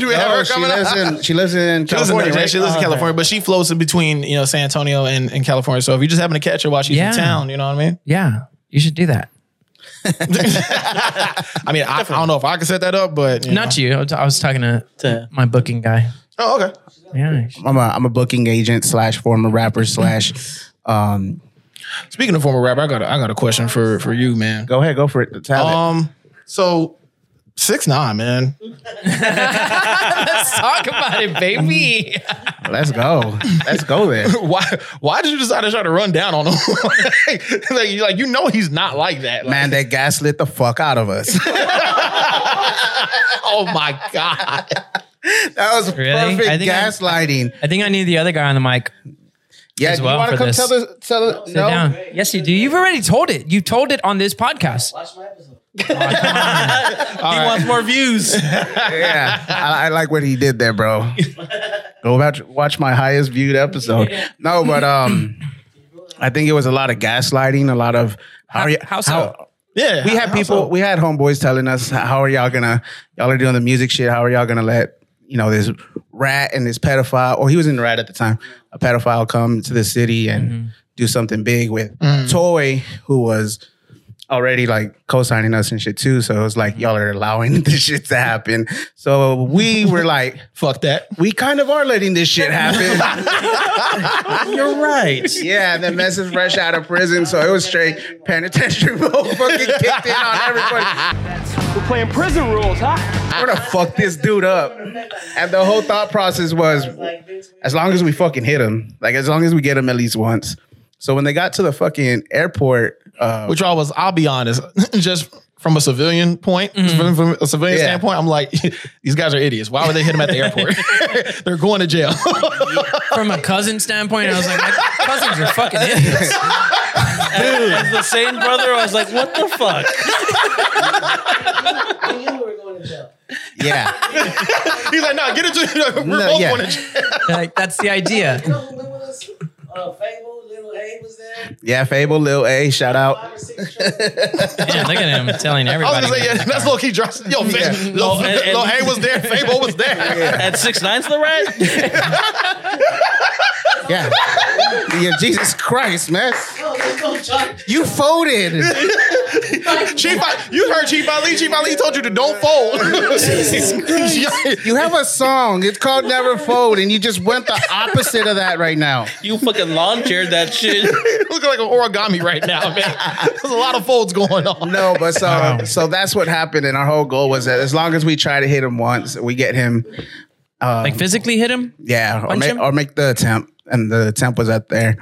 Do we have No, her she coming lives up? in she lives in She lives in, California, yeah, right? she lives in Oh, okay. California, but she floats in between, you know, San Antonio and, and California. So if you just happen to catch her while she's Yeah. in town, you know what I mean? Yeah, you should do that. I mean, I, I don't know if I can set that up, but you Not know. you. I was- I was talking to To- my booking guy. Oh, okay. Yeah. I'm a I'm a booking agent slash former rapper slash um Speaking of former rapper, I got a, I got a question for for you, man. go ahead, go for it. The talent. Um, so six nine, man. Let's talk about it, baby. Let's go. Let's go there. Why why did you decide to try to run down on him? like, like, you- like, you know he's not like that. Like, Man, they gaslit the fuck out of us. oh my god. That was Really? perfect I think I- gaslighting. I think I need the other guy on the mic. Yeah, as do well you want to come this. tell the tell the Sit no? down. Yes, you do. You've already told it. You told it on this podcast. He wants more views. Yeah, I, I like what he did there, bro. Go back watch my highest viewed episode. No, but um, I think it was a lot of gaslighting, a lot of how, are you, how so? Yeah. we had people, so? we had homeboys telling us, how are y'all gonna, y'all are doing the music shit. How are y'all gonna let, you know, this rat and this pedophile, or he was in the rat at the time, a pedophile come to the city and Mm-hmm. do something big with Mm. Toy, who was already like co-signing us and shit too. So it was like, y'all are allowing this shit to happen. So we were like, Fuck that. we kind of are letting this shit happen. You're right. yeah, and then Mess is fresh out of prison, so it was straight penitentiary mode fucking kicked in on everybody. We're playing prison rules, huh? We're gonna fuck this dude up. And the whole thought process was as long as we fucking hit him, like as long as we get him at least once. So when they got to the fucking airport, uh, Which I was, I'll be honest, just from a civilian point, Mm-hmm. from, from a civilian Yeah. standpoint, I'm like, these guys are idiots. Why would they hit him at the airport? They're going to jail. From a cousin standpoint, I was like, my cousins are fucking idiots. As the same brother, I was like, what the fuck? yeah, He's like, no, get into it. We're No, both yeah. going to jail. Like, that's the idea. Yeah, Fable, Lil A, shout out. Man, look at him telling I was everybody. gonna say, yeah, that's low key drops. Yo, Yeah. Lil, Lil, and- and- Lil A was there, Fable was there. At six nine's the rat? Yeah, yeah, Jesus Christ, man, you folded. Chief, I- you heard Chief Ali. Chief Ali told you to don't fold. You have a song. It's called Never Fold, and you just went the opposite of that right now. You fucking lawn chaired that shit. looking like an origami right now, man. There's a lot of folds going on. No, but so so that's what happened, and our whole goal was that as long as we try to hit him once, we get him, um, like physically hit him. yeah, or make, him? or make the attempt, and the attempt was up there,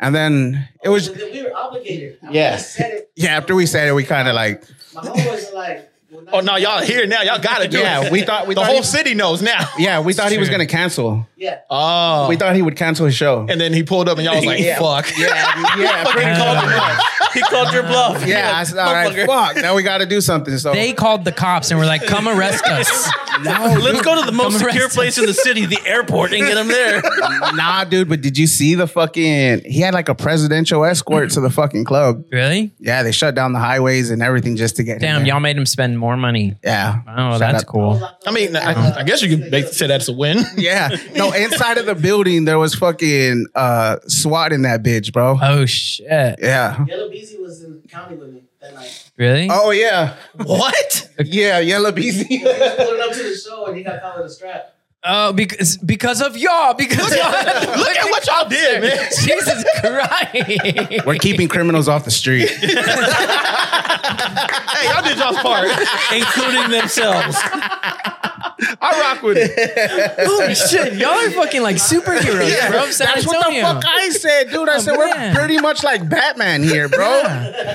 and then it was We were obligated. Yeah. Said it. yeah. After we said it, we kind of like My homeboys are like, well, Oh no, y'all here now. Y'all gotta do yeah. it. We thought we the thought whole he, city knows now. yeah we thought he was gonna cancel. yeah. Oh. We thought he would cancel his show. and then he pulled up and y'all was like, Yeah. fuck. Yeah, yeah, pretty Uh, called your bluff. he called your bluff. Yeah, I said, all right, fuck. Now we got to do something. So They called the cops and were like, "Come arrest us." Let's go to the most secure place in the city, the airport, and get him there. nah, dude. But did you see the fucking? He had like a presidential escort to the fucking club. Really? Yeah, they shut down the highways and everything just to get. him Damn, there. y'all made him spend more money. Yeah. Oh, Shout that's out- cool. I mean, I, I guess you could make, say that's a win. Yeah. No, inside of the building there was fucking uh SWAT in that bitch, bro. Oh shit! Yeah. Yella Beezy was in county with me that night. Really? Oh yeah. what? Yeah, Yella Beezy. Pulling up to the show and he got caught with a strap. Oh, because because of y'all. Because Look at, look at what y'all did, man. Jesus Christ. We're keeping criminals off the street. Hey, y'all did y'all's part. including themselves. I rock with it. Holy shit, y'all are fucking like superheroes, Yeah, bro. San That's what the fuck I said, dude. I Oh, said man. we're pretty much like Batman here, bro.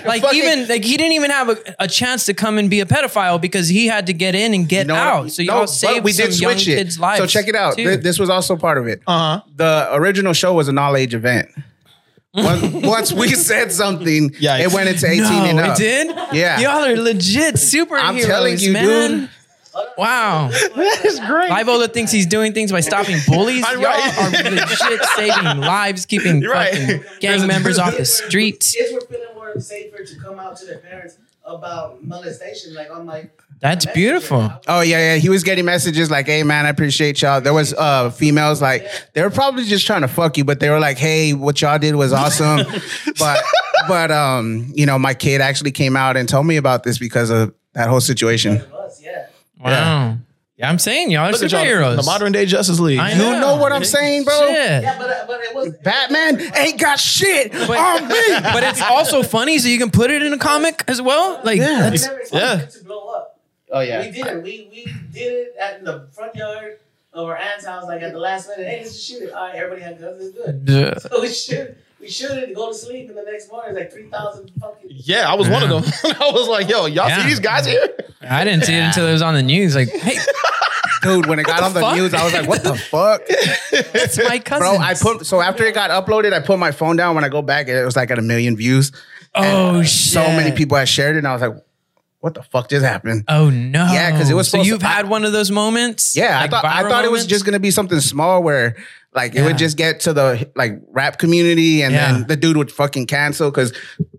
Like Fucking- even like he didn't even have a, a chance to come and be a pedophile because he had to get in and get No, out. So y'all no, saved but we some did young it. kids' lives. So check it out. Th- This was also part of it. Uh huh. The original show was an all age event. Once, once we said something, Yikes. it went into 18 no, and up. it did. Yeah. y'all are legit superheroes. I'm telling you, man. dude. Wow, That's great. Livola thinks he's doing things by stopping bullies. I'm Y'all right. are legit saving lives, keeping You're right. fucking gang members off the streets. Kids were feeling more safer to come out to their parents about molestation. Like I'm like, That's beautiful. Oh yeah, yeah. He was getting messages like, "Hey man, I appreciate y'all." There was uh females like they were probably just trying to fuck you, but they were like, "Hey, what y'all did was awesome." but but um, you know, my kid actually came out and told me about this because of that whole situation. Us, yeah. Wow. Yeah, I'm saying y'all are Look at y'all, superheroes. the modern day Justice League. I You know what I'm saying, bro? Shit. Yeah, but uh, but it was Batman ain't got shit on me. But it's also funny, so you can put it in a comic as well. Like, Yeah. that's, never expected Yeah. it to blow up. Oh yeah. We did it. We we did it at the front yard of our aunt's house, like at the last minute. Hey, let's just shoot it. All right, everybody had guns. It's good. Duh. So we shoot. We shoot it. Go to sleep, and the next morning it's like three thousand fucking. Yeah, I was one of them. I was like, yo, y'all Yeah. see these guys here? I didn't see it until it was on the news. Like, hey, Dude, when it got on the fuck? news, I was like, "What the fuck?" that's my cousin. Bro, I put so after it got uploaded, I put my phone down. When I go back, it was like at a million views. Oh shit! So many people had shared it, and I was like, "What the fuck just happened?" Oh no! Yeah, because it was So you've to- had one of those moments. Yeah, Like I thought I viral thought it was just gonna be something small where like it would just get to the like rap community and Yeah. then the dude would fucking cancel because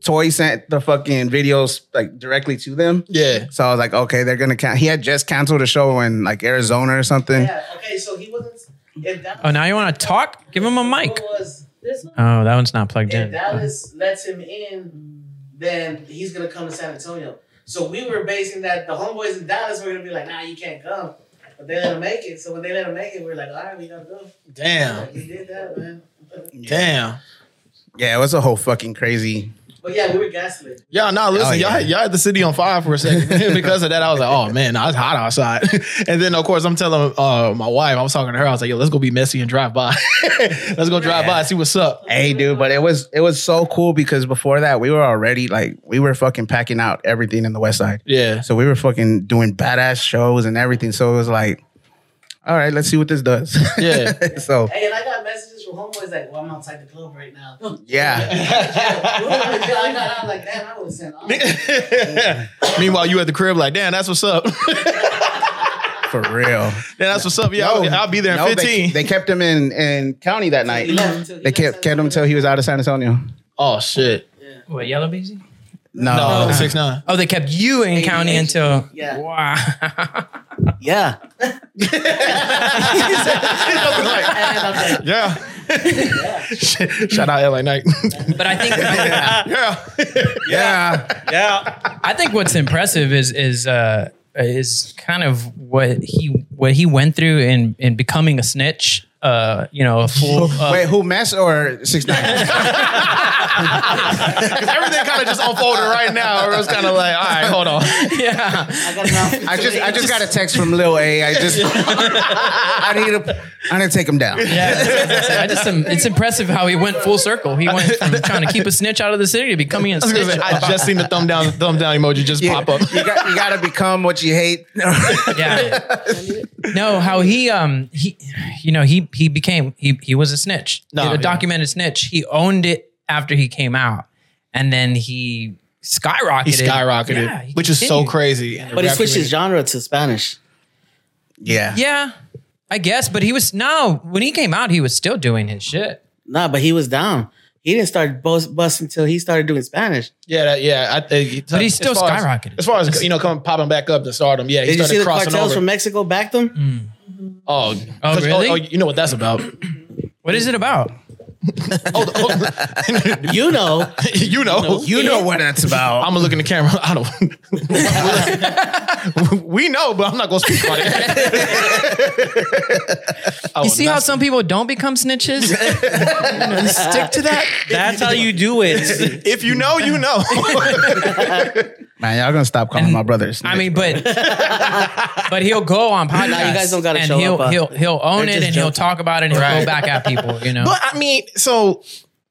Toy sent the fucking videos like directly to them. Yeah. So I was like, okay, they're gonna can. He had just canceled a show in like Arizona or something. Yeah. Okay, so he wasn't. If that Oh, now you want to talk? Give him a mic. was this one. Oh, that one's not plugged If in. Dallas lets him in, then he's gonna come to San Antonio. So we were basing that the homeboys in Dallas were gonna be like, nah, you can't come. But they let him make it. So when they let him make it, we are like, all right, we gotta go. Damn. Like, we did that, man. Damn. Yeah, it was a whole fucking crazy. But yeah, we were gaslit. Yeah, no, listen, Oh, yeah. y'all, y'all had the city on fire for a second. because of that, I was like, oh man, nah, it's hot outside. and then, of course, I'm telling uh, my wife, I was talking to her, I was like, yo, let's go be messy and drive by. let's go drive by see what's up. Hey, dude, but it was it was so cool because before that we were already like we were fucking packing out everything in the West Side. Yeah. So we were fucking doing badass shows and everything. So it was like, all right, let's see what this does. Yeah. so Hey, and I got messages from homeboys like, well, I'm outside the club right now. yeah. I got out like, damn, I would have sent all. Meanwhile, you at the crib like, damn, that's what's up. For real. Yeah, that's what's up. Yeah, I'll, I'll be there in No, they- 15. They, kept him in, in county that night. He left until- he They kept, San kept him until he was out of San Antonio. oh shit. What, Yella Beezy? No. No, six nine. Oh, they kept you in Hey, county until. yeah. Wow. Yeah. Like, And like, yeah. Shout out LA Night. but I think yeah. Yeah. Yeah. I think what's impressive is is uh is kind of what he what he went through in in becoming a snitch. Uh, you know, a full. Uh, Wait, who mess or six nine? Because everything kind of just unfolded right now. It was kind of like, all right, hold on. yeah. I got I just. I just got a text from Lil A. I just I need to I need to take him down. Yeah, I just um, it's impressive how he went full circle. He went from trying to keep a snitch out of the city to becoming a I was gonna snitch. say, I just seen the thumb down, thumb down emoji just Yeah, pop up. You got you got to become what you hate. yeah. No, how he um he you know he he became he he was a snitch. No, a yeah. documented snitch. He owned it after he came out, and then he skyrocketed. He skyrocketed, Yeah, he which is so crazy. But he switched his genre to Spanish. Yeah. Yeah, I guess. But he was no when he came out, he was still doing his shit. Nah, but he was down. He didn't start bust, busting until he started doing Spanish. Yeah, that, yeah. I think, But he's still as far as- As far as you know, coming popping back up to stardom. Yeah, he Did you started see the crossing cartels over. from Mexico backed him? Hmm. Oh, Oh, 'cause- oh, really? Oh, you know what that's about? What is it about? Oh, oh, You know, you know, You know what that's about. I'm gonna look in the camera. I don't. we know, but I'm not gonna speak on it. Oh, you see not how some people don't become snitches? Stick to that. that's how you do it. If you know, you know. Man, y'all gonna stop calling my brothers. I mean, but but he'll go on podcasts. Nah, you guys don't gotta and show he'll, up, uh, He'll he'll own it just and he'll talk about it and he'll go back at people. You know. But I mean, so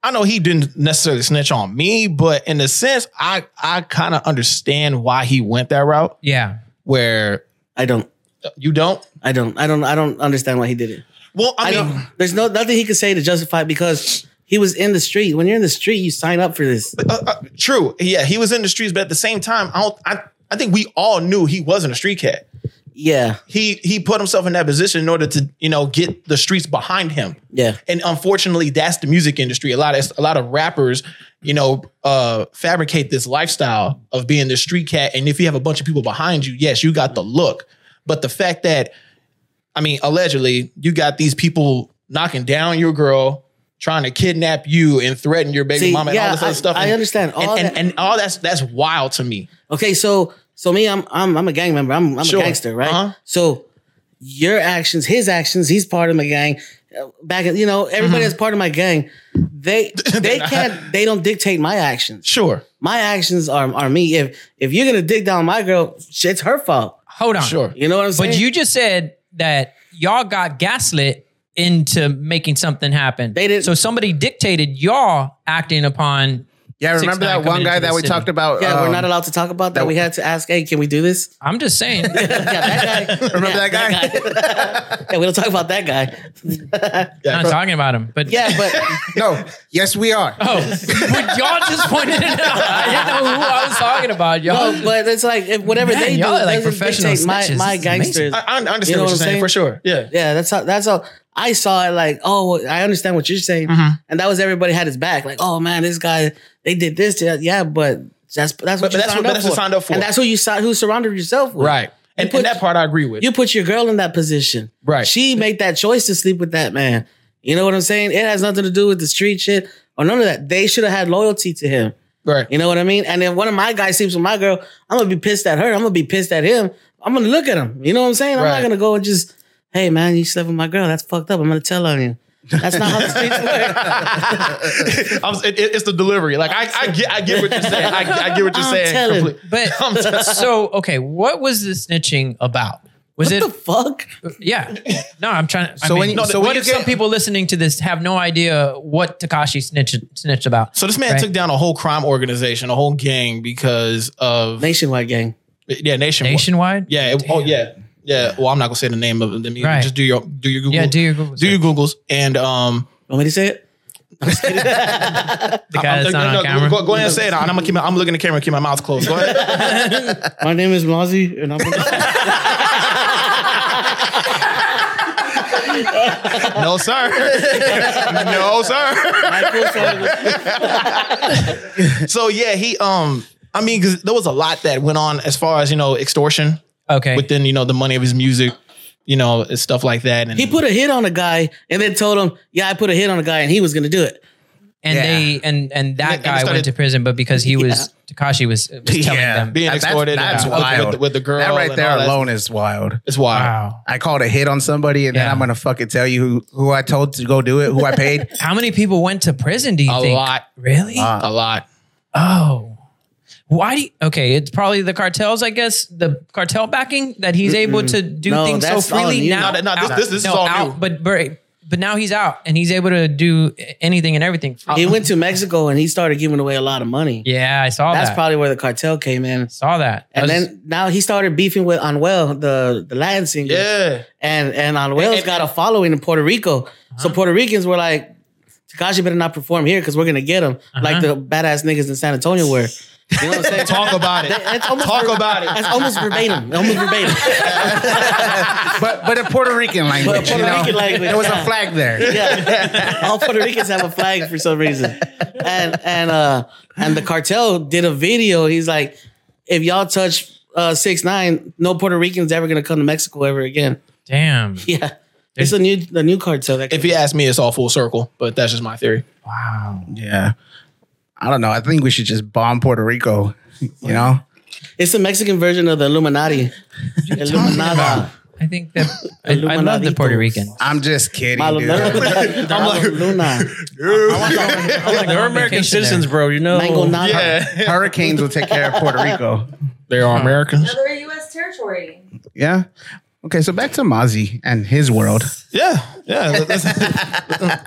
I know he didn't necessarily snitch on me, but in a sense, I I kind of understand why he went that route. yeah. Where I don't. you don't. I don't. I don't. I don't understand why he did it. Well, I, I, mean, don't. There's no nothing he could say to justify because he was in the street. When you're in the street, you sign up for this. uh, uh, true. Yeah, he was in the streets, but at the same time, I don't. I I think we all knew he wasn't a street cat. Yeah. He he put himself in that position in order to you know get the streets behind him. Yeah. and unfortunately that's the music industry a lot of a lot of rappers you know uh fabricate this lifestyle of being the street cat and if you have a bunch of people behind you yes you got the look but the fact that i mean allegedly you got these people knocking down your girl trying to kidnap you and threaten your baby See, mama and yeah, all this other I- stuff I And- understand. and, All and, that- and all that's that's wild to me Okay, so so me, I'm I'm I'm a gang member. I'm I'm Sure. a gangster, right? Uh-huh. So your actions, his actions, he's part of my gang. Uh, Back, at- you know, everybody that's part of my gang, they they can't, they don't dictate my actions. sure My actions are are me. If if you're gonna dig down my girl, it's her fault. Hold on. sure You know what I'm saying? But you just said that y'all got gaslit into making something happen. They didn't- So somebody dictated y'all acting upon. Yeah, remember 6ix9ine that one guy that we city. talked about? yeah, we're um, not allowed to talk about that. that- we had to ask, hey, can we do this? I'm just saying. yeah, that guy. Remember that guy? guy? yeah, we don't talk about that guy. not talking about him, but yeah, but No, yes, we are. Oh, but y'all just pointed it out. I didn't know who I was talking about. Y'all. no, but it's like if whatever Man, they do y'all are like doesn't professional dictate my snitches. my This is amazing. gangsters. I, I understand You know what what you're I'm saying saying? for sure yeah Yeah, that's how that's how I saw it. Like, oh, I understand what you're saying, Mm-hmm. and that was everybody had his back. Like, oh man, this guy they did this. To, yeah, but that's that's what But you that's signed, what- up that's what for. you signed up for. and that's who you who surrounded yourself with. right and, put- and that part i agree with You put your girl in that position. Right. She made that choice to sleep with that man. You know what I'm saying? It has nothing to do with the street shit or none of that. They should have had loyalty to him. right You know what I mean? And then one of my guys sleeps with my girl. I'm gonna be pissed at her. I'm gonna be pissed at him. I'm gonna look at him. You know what I'm saying? I'm Right. not gonna go and just, hey man, you slept with my girl. That's fucked up. I'm gonna tell on you. That's not how the streets work. Was, it, it- it's the delivery. Like I, I get, I get what you're saying. I, I get what you're I'm saying. telling. But I'm telling- so okay, what was the snitching about? Was What it? the fuck? yeah. No, I'm trying. So I mean, when you- no, so what when you if some people listening to this have no idea what Tekashi snitched snitched about? so this man Right. took down a whole crime organization, a whole gang because of Nationwide gang. yeah, nationwide. Nationwide. Yeah. it- oh yeah. Yeah. Well, I'm not gonna say the name of them. You Right. Just do your do your Google. Yeah, do your Google do your Googles and um. Want me to say it? The guy that's not no, on no, camera. Go, go ahead and say it. And I'm gonna keep. My, I'm looking at the camera. and Keep my mouth closed. Go ahead. My name is Mazi, and I'm no sir. no sir. so yeah, he um. I mean, because there was a lot that went on as far as you know extortion Okay. within you know the money of his music, you know, and stuff like that. And He put a hit on a guy and then told him, "Yeah, I put a hit on a guy and he was gonna do it." and Yeah. they and and that And guy started- went to prison, but because he was Tekashi was, was telling Yeah. them. being That's- extorted That's, and, uh, wild. with, the- with the girl. That right there alone is wild. It's wild. Wow. I called a hit on somebody, and then I'm gonna fucking tell you who, who I told to go do it, who I paid. How many people went to prison? Do you A think? lot. Really? A lot. oh. Why do you, okay? It's probably the cartels, I guess. The cartel backing that he's able to do No, things so that's all freely new. now. No, no, this- out- this- this is all out, new. But but but now he's out and he's able to do anything and everything. He uh-uh. went to Mexico and he started giving away a lot of money. yeah, I saw That's that. probably where the cartel came in. saw that. That And was- then now he started beefing with Anuel, the the Latin singer. Yeah. And and Anuel's got a following in Puerto Rico. So uh-huh. Puerto Ricans were like, Tekashi better not perform here because we're gonna get him. Uh-huh. Like the badass niggas in San Antonio were. You know what I'm saying? Talk about it. It's almost Talk ver- about it. It's almost verbatim. Almost verbatim. but but in Puerto Rican language, Puerto you know, Rican language, there was yeah. a flag there. Yeah. All Puerto Ricans have a flag for some reason. And and uh and the cartel did a video. He's like, if y'all touch uh six nine, no Puerto Ricans ever gonna come to Mexico ever again. damn. Yeah. It's a new the new cartel. That If you ask me, it's all full circle, but that's just my theory. Wow. Yeah. I don't know. I think we should just bomb Puerto Rico. You know? it's the Mexican version of the Illuminati. Illuminada. I think that I, I love the Puerto Ricans. I'm just kidding. Malo- dude. I'm like Luna. They're American citizens, bro. You know. Mango nada. Hurricanes will take care of Puerto Rico. They are Americans. Another U.S. territory. Yeah. Okay, so back to Mazi and his world. Yeah, yeah.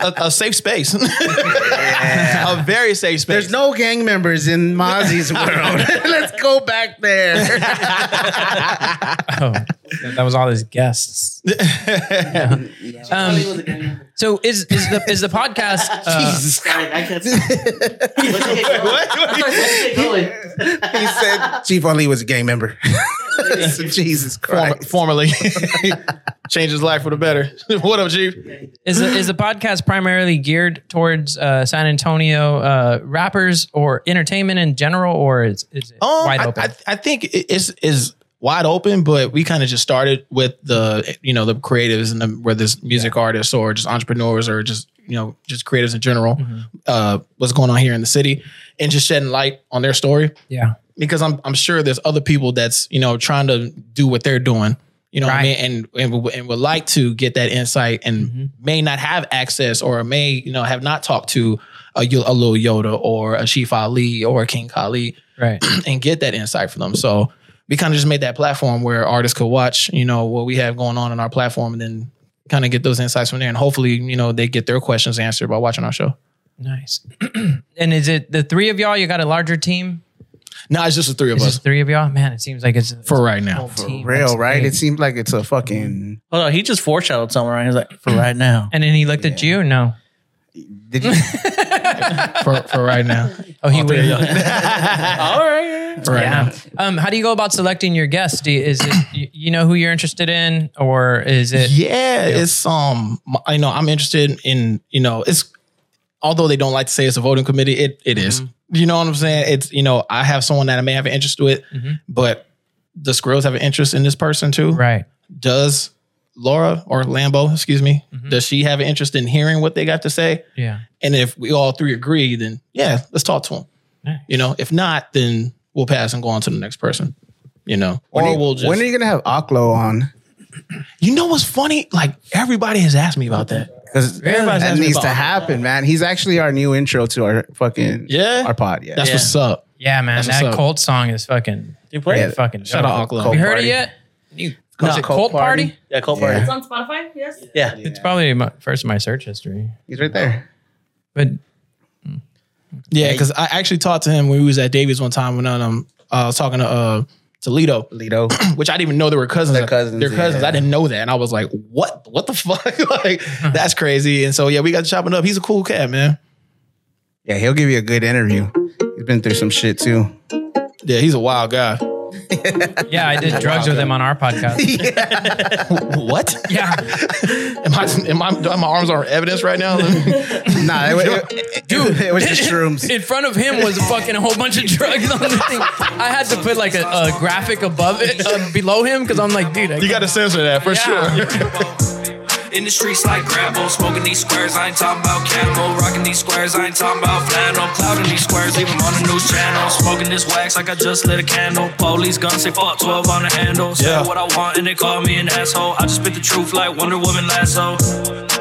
a, a safe space. a very safe space. There's no gang members in Mazi's world. Let's go back there. Oh, that was all his guests. Um, so is is the is the podcast? Uh, Sorry, I can't. what? he said Chief Ali was a gang member. Jesus Form- Christ. formerly changed his life for the better. what up, Chief? is the, is the podcast primarily geared towards uh, San Antonio uh, rappers or entertainment in general, or is, is it Um, wide open? I, I think it is is wide open, but we kind of just started with the you know the creatives and the, whether it's music artists or just entrepreneurs or just you know just creatives in general. Uh, what's going on here in the city and just shedding light on their story yeah. Because I'm I'm sure there's other people that's you know trying to do what they're doing. You know what I mean, and and, would- and would like to get that insight, and Mm-hmm. may not have access, or may you know have not talked to a, a little Yoda or a Chief Ali or a King Kyle Lee, Right. and get that insight from them. So we kind of just made that platform where artists could watch, you know, what we have going on in our platform, and then kind of get those insights from there, and hopefully, you know, they get their questions answered by watching our show. Nice. and is it the three of y'all? You got a larger team? No, it's just the three of Is us it three of y'all? Man, it seems like it's for right now. For team. Real, right? big. It seems like it's a fucking. Hold on, he just foreshadowed something. Right? He's like, for right now. and then he looked at you. No. Did you? For, for right now. Oh, he would. All right. For right yeah. now. Um, how do you go about selecting your guests? Do you, is it you, you know who you're interested in, or is it? Yeah, it's um, I know I'm interested in you know it's although they don't like to say it's a voting committee, it it is. Mm-hmm. You know what I'm saying? It's you know I have someone that I may have an interest with, Mhm. but the Skrills have an interest in this person too. Right. Does Laura or Lambo, excuse me, Mhm. does she have an interest in hearing what they got to say? Yeah. And if we all three agree, then yeah, let's talk to them. Nice. You know, if not, then we'll pass and go on to the next person. You know, When, or you, we'll just. when are you gonna have Aklo on? you know what's funny? Like everybody has asked me about that. Because Everybody's that needs to it. happen, man. He's actually our new intro to our fucking Yeah? our pod. Yeah, That's Yeah. what's up. Yeah, man. That's what's that up. Colt song is fucking. You play Yeah, it? fucking. Shout out dope. Have you heard Party. it yet? You, called is it Colt Colt Party? Party? Yeah, Colt Yeah. Party. It's on Spotify. Yes. Yeah. It's probably my, first in my search history. he's right there. But Yeah, because I actually talked to him when we was at Davies one time when um I was talking to uh Toledo, Lido. which I didn't even know they were cousins. They're cousins, They're cousins. yeah. I didn't know that, and I was like, "What? What the fuck? like mm-hmm. that's crazy." And so yeah, we got chopping up. He's a cool cat, man. Yeah, he'll give you a good interview. He's been through some shit too. Yeah, he's a wild guy. Yeah, I did drugs with him on our podcast. what? Yeah, Am I? Am I? do my arms are evidence right now? Nah, it, was- it, dude, it was just shrooms. in front of him was fucking a whole bunch of drugs on the thing. I had to put like a, a graphic above it, uh, below him, because I'm like, dude, I you got to censor that for Yeah. sure. In the streets like grapple, smoking these squares, I ain't talking about cannibal. Rocking these squares, I ain't talking about flannel. Clouding these squares, leave 'em on the news channel. Smoking this wax like I just lit a candle. Police gun say fuck 12 on the handle. Say Yeah. what I want and they call me an asshole. I just spit the truth like Wonder Woman lasso.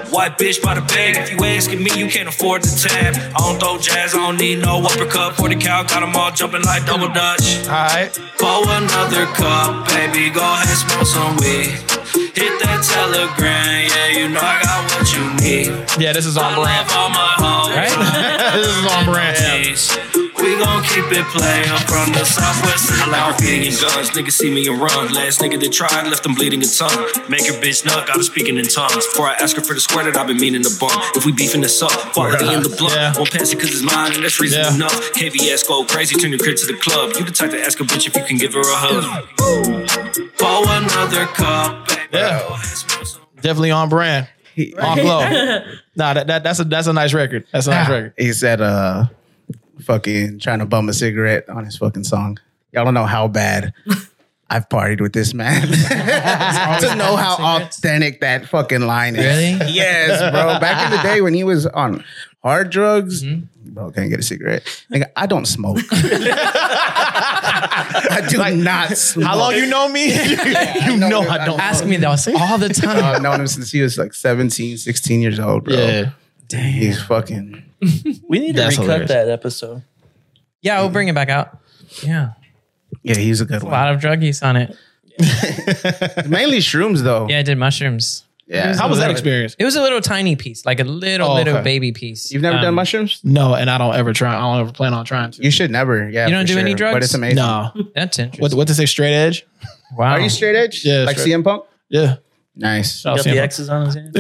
White bitch by the bag. If you asking me, you can't afford the tab. I don't throw jazz, I don't need no uppercut. For the cow, got 'em all jumping like double dutch. All right. Pour another cup, baby, go ahead, smoke some weed. Hit that telegram, yeah, you know I got what you need. Yeah, this is on brand. love all my hoes. Right? this is on brand. Please. We gon' keep it playing from the southwest to the like graffiti and guns. Niggas see me and run. Last nigga that tried left them bleeding a tongue. Make her bitch nut, got her speaking in tongues. Before I ask her for the square that I've been meaning to bump. If we beefing this up, quality in the blunt. Yeah. Won't pass it cause it's mine and that's reason Yeah. enough. KVS go crazy, turn your crib to the club. You the type to ask a bitch if you can give her a hug. Pour another cup, baby. Yeah. Go ahead, smoke some. Definitely on brand. On glow. nah, that, that that's a that's a nice record. That's a nice record. He said, uh, fucking trying to bum a cigarette on his fucking song. Y'all don't know how bad I've partied with this man to know how authentic that fucking line is. Really? Yes, bro. Back in the day when he was on hard drugs, Mm-hmm. bro, can't get a cigarette. Nigga, I don't smoke. I do not smoke. How long you know me? you know I don't. Ask me that all the time. I've known him since he was like 17, 16 years old, bro. Yeah. He's fucking. We need to That's recut hilarious. that episode. Yeah, we'll bring it back out. Yeah, Yeah, he's a good a one. lot of drug use on it. Mainly shrooms, though. Yeah, I did mushrooms. Yeah. How was that experience? It was a little tiny piece, like a little Oh, little okay. baby piece. You've never Um, done mushrooms? No, and I don't ever try. I don't ever plan on trying to. You should never. Yeah. You don't for do any drugs? But it's amazing. No. That's interesting. What what to say? Straight edge? wow. Are you straight edge? Yeah, Like straight- CM Punk? Yeah. Nice. I'll Got see the him. X's on his hand.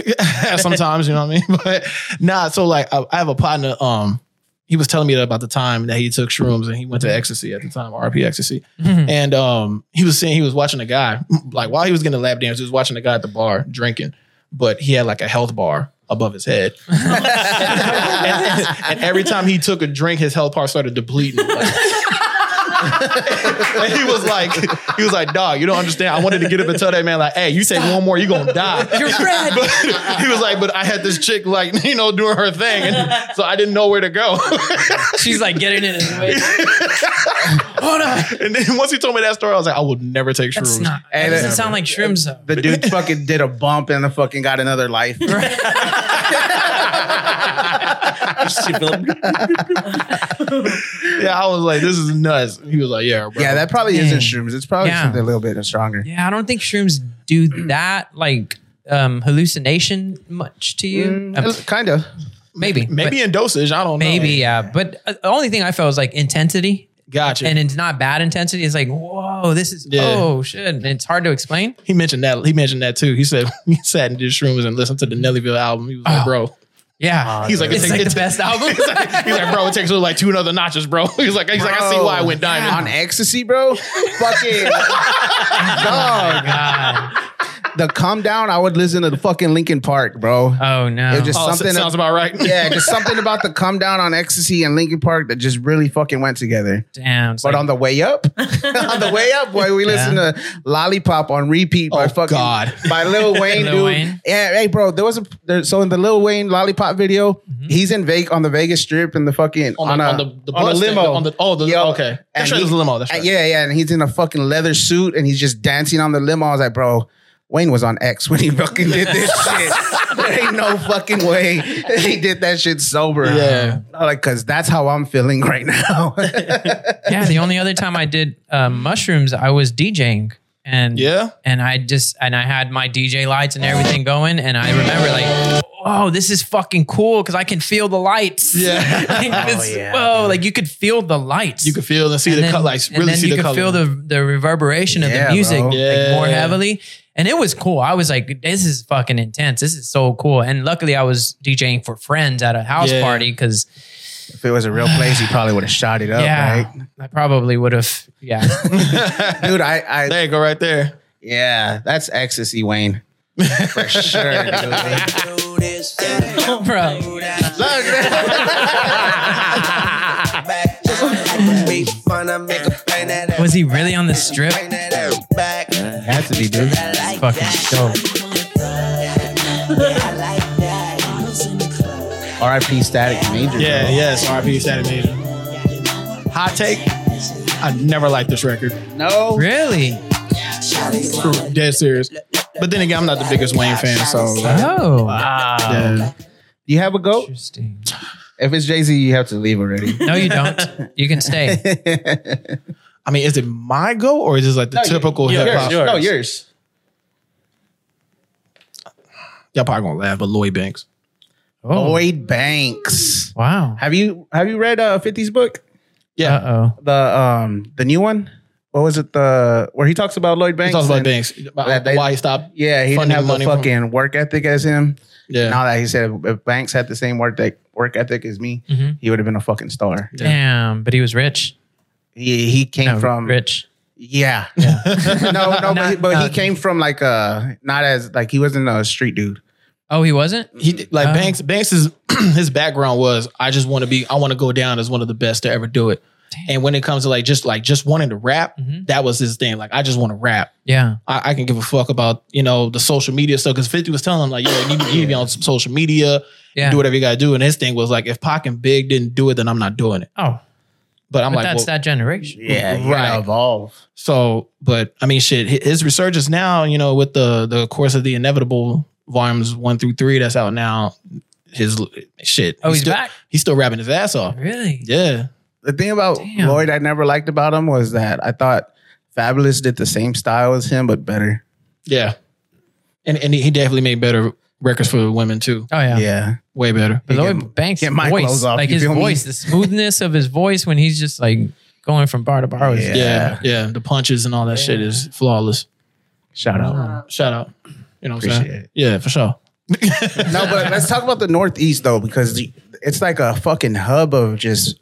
Sometimes, you know what I mean? But nah, so like I, I have a partner, um, he was telling me about the time that he took shrooms and he went to ecstasy at the time, RP ecstasy. And um, he was saying he was watching a guy, like while he was getting a lap dance, he was watching a guy at the bar drinking, but he had like a health bar above his head. and, and every time he took a drink, his health bar started depleting. Like- and he was like, he was like, dog, you don't understand. I wanted to get up and tell that man, like, hey, you take one more, you're gonna die. You're red. But he was like, but I had this chick like, you know, doing her thing. And so I didn't know where to go. She's like getting in his way. Hold on. and then once he told me that story, I was like, I would never take That's shrooms. not. That doesn't that- sound like shrooms though. The dude fucking did a bump and the fucking got another life. yeah, I was like, this is nuts. He was like, yeah, bro. Yeah, that probably Dang. isn't shrooms. It's probably Yeah. something a little bit stronger. Yeah, I don't think shrooms do that like um hallucination much to you. Uh, kind of. maybe. maybe in dosage. I don't know. maybe, yeah. But uh, the only thing I felt was like intensity. Gotcha. And it's not bad intensity. It's like, whoa, this is Yeah. oh shit. And it's hard to explain. he mentioned that. He mentioned that too. He said he sat and did shrooms and listened to the Nellyville album. He was like, Oh. bro. Yeah. He's like, it it's takes- like it the best album. He's like, he's like, bro, it takes like two other notches, bro. He's like, he's like, I see why I went diamond. On ecstasy, bro. fucking oh dog. God. The calm down, I would listen to the fucking Linkin Park, bro. Oh no. It was just Oh, something sounds about right. yeah, just something about the come down on ecstasy and Linkin Park that just really fucking went together. Damn. But like- on the way up, on the way up, boy, we listen to Lollipop on repeat by Oh, fucking God. by Lil Wayne, Lil dude. Wayne? Yeah, hey, bro, there was a there, so in the Lil Wayne Lollipop video, Mm-hmm. he's in Vegas on the Vegas Strip in the fucking On on, the- a on the- the on a bus thing, limo on the- oh, the- Yo, okay. That's right, he- it limo, that's uh, right. Yeah, yeah, and he's in a fucking leather suit and he's just dancing on the limo. I was like, bro. Wayne was on X when he fucking did this shit. There ain't no fucking way he did that shit sober. Yeah. Like, cause that's how I'm feeling right now. yeah, the only other time I did um, mushrooms, I was DJing. And Yeah? and I just and I had my DJ lights and everything going, and I remember like, oh, this is fucking cool because I can feel the lights. Yeah. Like, this- Whoa, like you could feel the lights. You could feel and see and the then, color, like and really then see you the could color. feel the the reverberation of the music bro. like, more heavily. And it was cool. I was like, this is fucking intense. This is so cool. And luckily, I was DJing for friends at a house Yeah. party because, if it was a real place, he probably would have shot it up, yeah, right? I probably would have. Yeah. Dude, I, I there you go, right there. yeah, that's ecstasy, Wayne. For sure, dude. Bro. Was he really on the strip? Had to be, dude. That's fucking dope. R.I.P. Static Major. Yeah, bro. yes, RP Static Major. Hot take. I never liked this record. No. Really? Dead serious. But then again, I'm not the biggest Wayne fan, so Oh. yeah. You have a goat? Interesting. If it's Jay Z, you have to leave already. No, you don't. You can stay. I mean, is it my go or is this like the typical hip hop? yours. No, yours. Y'all probably gonna laugh, but Lloyd Banks. Oh, Lloyd Banks. wow. Have you have you read uh 50's book? Yeah, Uh oh. The um the new one? What was it? The where he talks about Lloyd he Banks? talks about Banks, about they- why he stopped. Yeah, he didn't funding have the money from- fucking work ethic as him. Yeah, Now that he said if Banks had the same work ethic, work ethic as me, Mhm. he would have been a fucking star. Damn, but he was rich. He he came No, from rich. Yeah. no, no, but, he, Not- he came from like uh not as like he wasn't a street dude. Oh, he wasn't? he like Oh. Banks. Banks is his background was I just want to be. I want to go down as one of the best to ever do it. And when it comes to like just like just wanting to rap, that was his thing. Like I just want to rap. Yeah. I, I can give a fuck about you know the social media stuff because Fifty was telling him like, yo, you need, you need to be on some social media, Yeah. do whatever you gotta do. And his thing was like, if Pac and Big didn't do it, then I'm not doing it. Oh, But I'm but like, that's well, that generation. Yeah, Right. gotta evolve. So, but I mean, shit, his resurgence now, you know, with the the course of the inevitable volumes one through three that's out now. His shit. Oh, he's still, back? He's still rapping his ass off. Really? Yeah. The thing about Damn. Lloyd I never liked about him was that I thought Fabolous did the same style as him, but better. Yeah. And and he definitely made better records for women too. Oh yeah. Yeah. Way better. But Get- Lloyd Banks' get my voice, clothes off, like his feel me? voice, the smoothness of his voice when he's just like going from bar to bar. Oh, yeah. Yeah. Yeah. The punches and all that shit is flawless. Shout out. Uh-huh. Shout out. You know what I'm saying? it. Yeah, for sure. no, but let's talk about the Northeast though, because it's like a fucking hub of just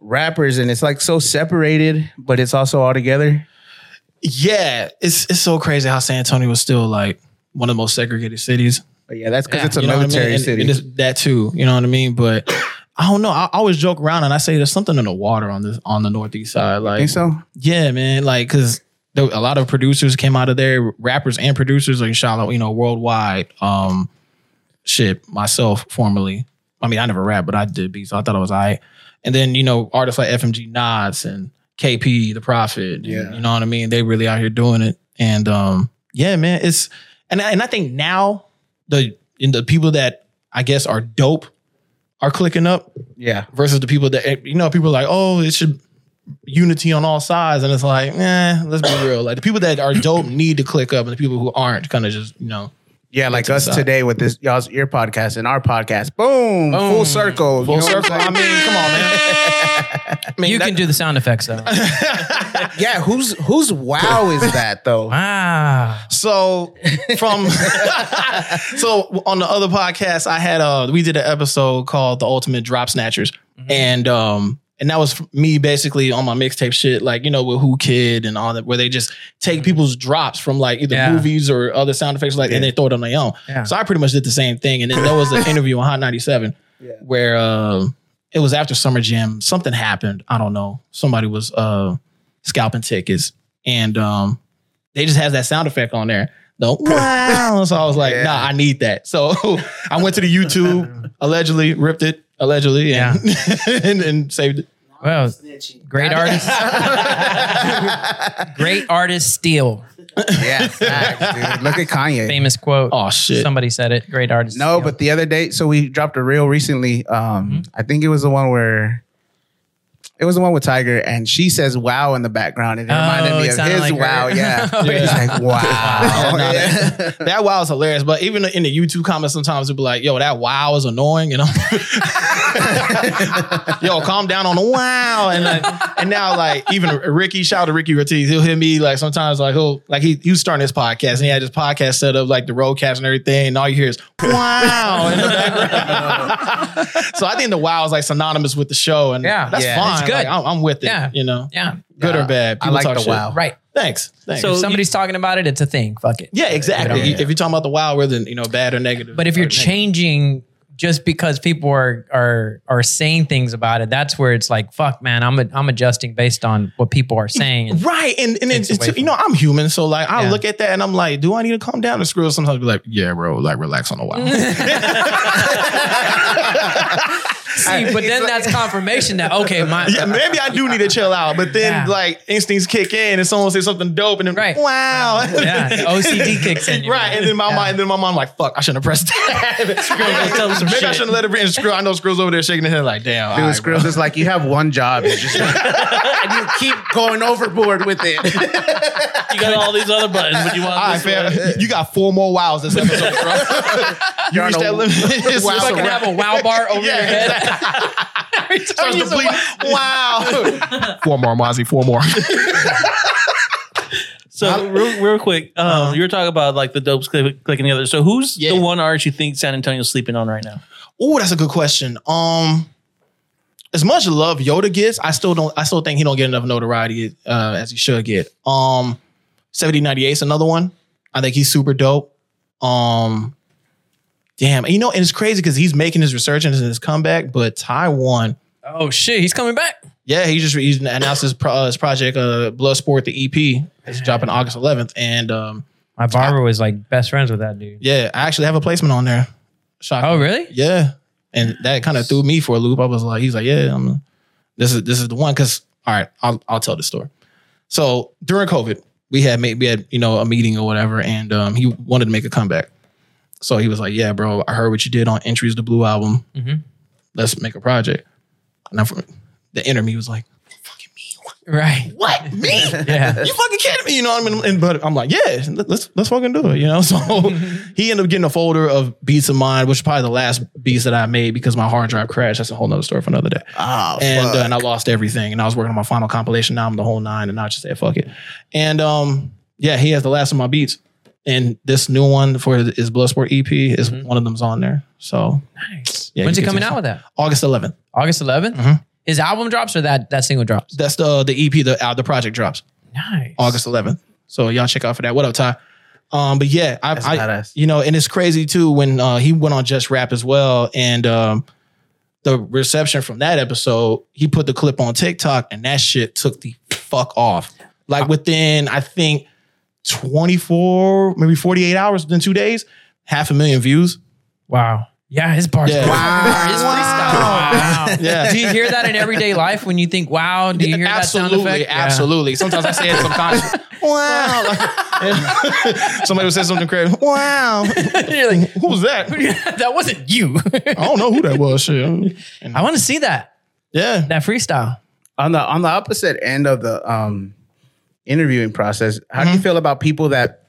rappers, and it's like so separated, but it's also all together. Yeah. It's it's so crazy how San Antonio was still like one of the most segregated cities. But yeah, that's because it's a You know what I mean? military And- city. and it's that too. You know what I mean? But I don't know. I, I always joke around and I say there's something in the water on this on the northeast side. Like, Think so? yeah, man. Like, because a lot of producers came out of there, rappers and producers, like out, you know, worldwide. Um, shit, myself formerly. I mean, I never rap, but I did beats. So I thought I was all right. And then you know, artists like FMG Nods and KP, The Prophet. and, Yeah. you know what I mean. They really out here doing it. And um, yeah, man, it's and and I think now the in the people that I guess are dope are clicking up Yeah. versus the people that you know people are like oh it should unity on all sides and it's like eh let's be real like the people that are dope need to click up and the people who aren't kind of just you know Yeah, like to us today with this y'all's ear podcast and our podcast. Boom, full circle. full you know circle I mean come on man I mean, You that- can do the sound effects though. Yeah, whose whose wow is that though? wow. So from so on the other podcast, I had uh we did an episode called The Ultimate Drop Snatchers. And um and that was me basically on my mixtape shit, like, you know, with Whoo Kid and all that, where they just take people's drops from like either Yeah. movies or other sound effects, like, and they throw it on their own. Yeah. So I pretty much did the same thing. And then there was an interview on Hot 97 where um it was after Summer Jam. Something happened. I don't know. Somebody was uh scalping tickets. And um they just has that sound effect on there. The wow. So I was like, nah, I need that. So I went to the YouTube, allegedly ripped it, allegedly, and, and, and saved it. Well, great artist. great artist steal. Yeah, facts, dude. Look at Kanye. Famous quote. Oh shit. Somebody said it. Great artist. No, steal. but the other day, so we dropped a reel recently. Um, I think it was the one where it was the one with Tiger, and she says "wow" in the background, and it reminded Oh, me it of his like her. "wow." Yeah, Oh, He's yeah. like "wow." No, Yeah. that, that wow is hilarious. But even in the YouTube comments, sometimes it'll be like, yo, that wow is annoying. You know? yo, calm down on the wow. And like, and now like even Ricky, shout out to Ricky Ortiz, he'll hit me like sometimes like he'll like he, he was starting his podcast and he had his podcast set up like the roadcast and everything. And all you hear is wow in the background. so I think the wow is like synonymous with the show. And Yeah. that's Yeah. fine. It's good. Like, I'm, I'm with it. Yeah. You know? yeah. Good or bad. I like talk the shit. wow. Right. Thanks. Thanks. So if somebody's talking about it, it's a thing. Fuck it. Yeah, exactly. Yeah. If you're talking about the wild, whether you know bad or negative. But if you're changing negative. Just because people are are are saying things about it, that's where it's like, fuck, man, I'm a, I'm adjusting based on what people are saying. And right, and and it's, it's you know I'm human, so like I Yeah. look at that and I'm like, do I need to calm down? The screw sometimes be like, yeah, bro, like relax on a while. See, but then that's confirmation that okay, my yeah, maybe I do need to chill out, but then Yeah. like instincts kick in and someone says something dope and then Right. wow, yeah, OCD kicks in. you right, know? and then my Yeah. mind, and then my mom like, fuck, I shouldn't have pressed that. tell him maybe I shouldn't let it be. And screw, I know Skrills over there shaking their head like, damn, Dude, all right, Skrills is like you have one job, you just and you keep going overboard with it. You got all these other buttons, but you want All right, this fam. one. You got four more wows this episode, bro. you You're on reached a that limit. It's wow it's a fucking wrap. have a wow bar over Yeah, your head. exactly. Starts to bleed. Wow. four more, Mazi. Four more. So real, real quick, um, you were talking about like the dopes click, the other. So who's Yeah. the one artist you think San Antonio's sleeping on right now? Oh, that's a good question. Um, as much love Yoda gets, I still don't. I still think he don't get enough notoriety uh, as he should get. Um, seventy ninety eight is another one. I think he's super dope. Um, damn, you know, and it's crazy because he's making his resurgence and his comeback, but Ty-One. Oh shit, he's coming back. Yeah, he just he announced his, pro, uh, his project, uh, Bloodsport, the EP. It's dropping August 11th, and um, My barber was like best friends with that dude. yeah, I actually have a placement on there. Shocking. Oh, really? Yeah, and that kind of threw me for a loop. I was like, he's like, yeah, I'm, this is this is the one. Because all right, I'll I'll tell the story. So during COVID, we had made we had you know a meeting or whatever, and um, he wanted to make a comeback. So he was like, yeah, bro, I heard what you did on Entries the Blue album. Mhm. Let's make a project. And I'm from the inner me was like, "Fucking me, what? Right. what me? Yeah. you fucking kidding me? You know what I mean? And, but I'm like, yeah, let- let's let's fucking do it. You know. So he ended up getting a folder of beats of mine, which is probably the last beats that I made because my hard drive crashed. That's a whole nother story for another day. Oh, and uh, and I lost everything. And I was working on my final compilation. Now I'm the whole nine, and I just said fuck it. And um, yeah, he has the last of my beats. And this new one for his Bloodsport EP is one of them's on there. So Nice. Yeah, When's you he coming out with that? August 11th. August 11th? Mhm. His album drops or that that single drops? That's the the EP. The uh, the project drops Nice. August 11th. So y'all check out for that. What up, Ty? Um, but yeah, I, I you know, and it's crazy too when uh, he went on Just Rap as well, and um, the reception from that episode, he put the clip on TikTok, and that shit took the fuck off. Like within, I think, 24, maybe 48 hours, within two days, half a million views. Wow. Yeah, his bars. Yeah. Wow. His freestyle. Wow. Yeah. Do you hear that in everyday life when you think, wow? Do you hear that sound absolutely, effect? Yeah. absolutely. Sometimes I say it sometimes. wow. Like, somebody would say something crazy. Wow. You're like, Who was that? that wasn't you. I don't know who that was. Shit. I want to see that. Yeah. That freestyle. on the on the opposite end of the um interviewing process, how do you feel about people that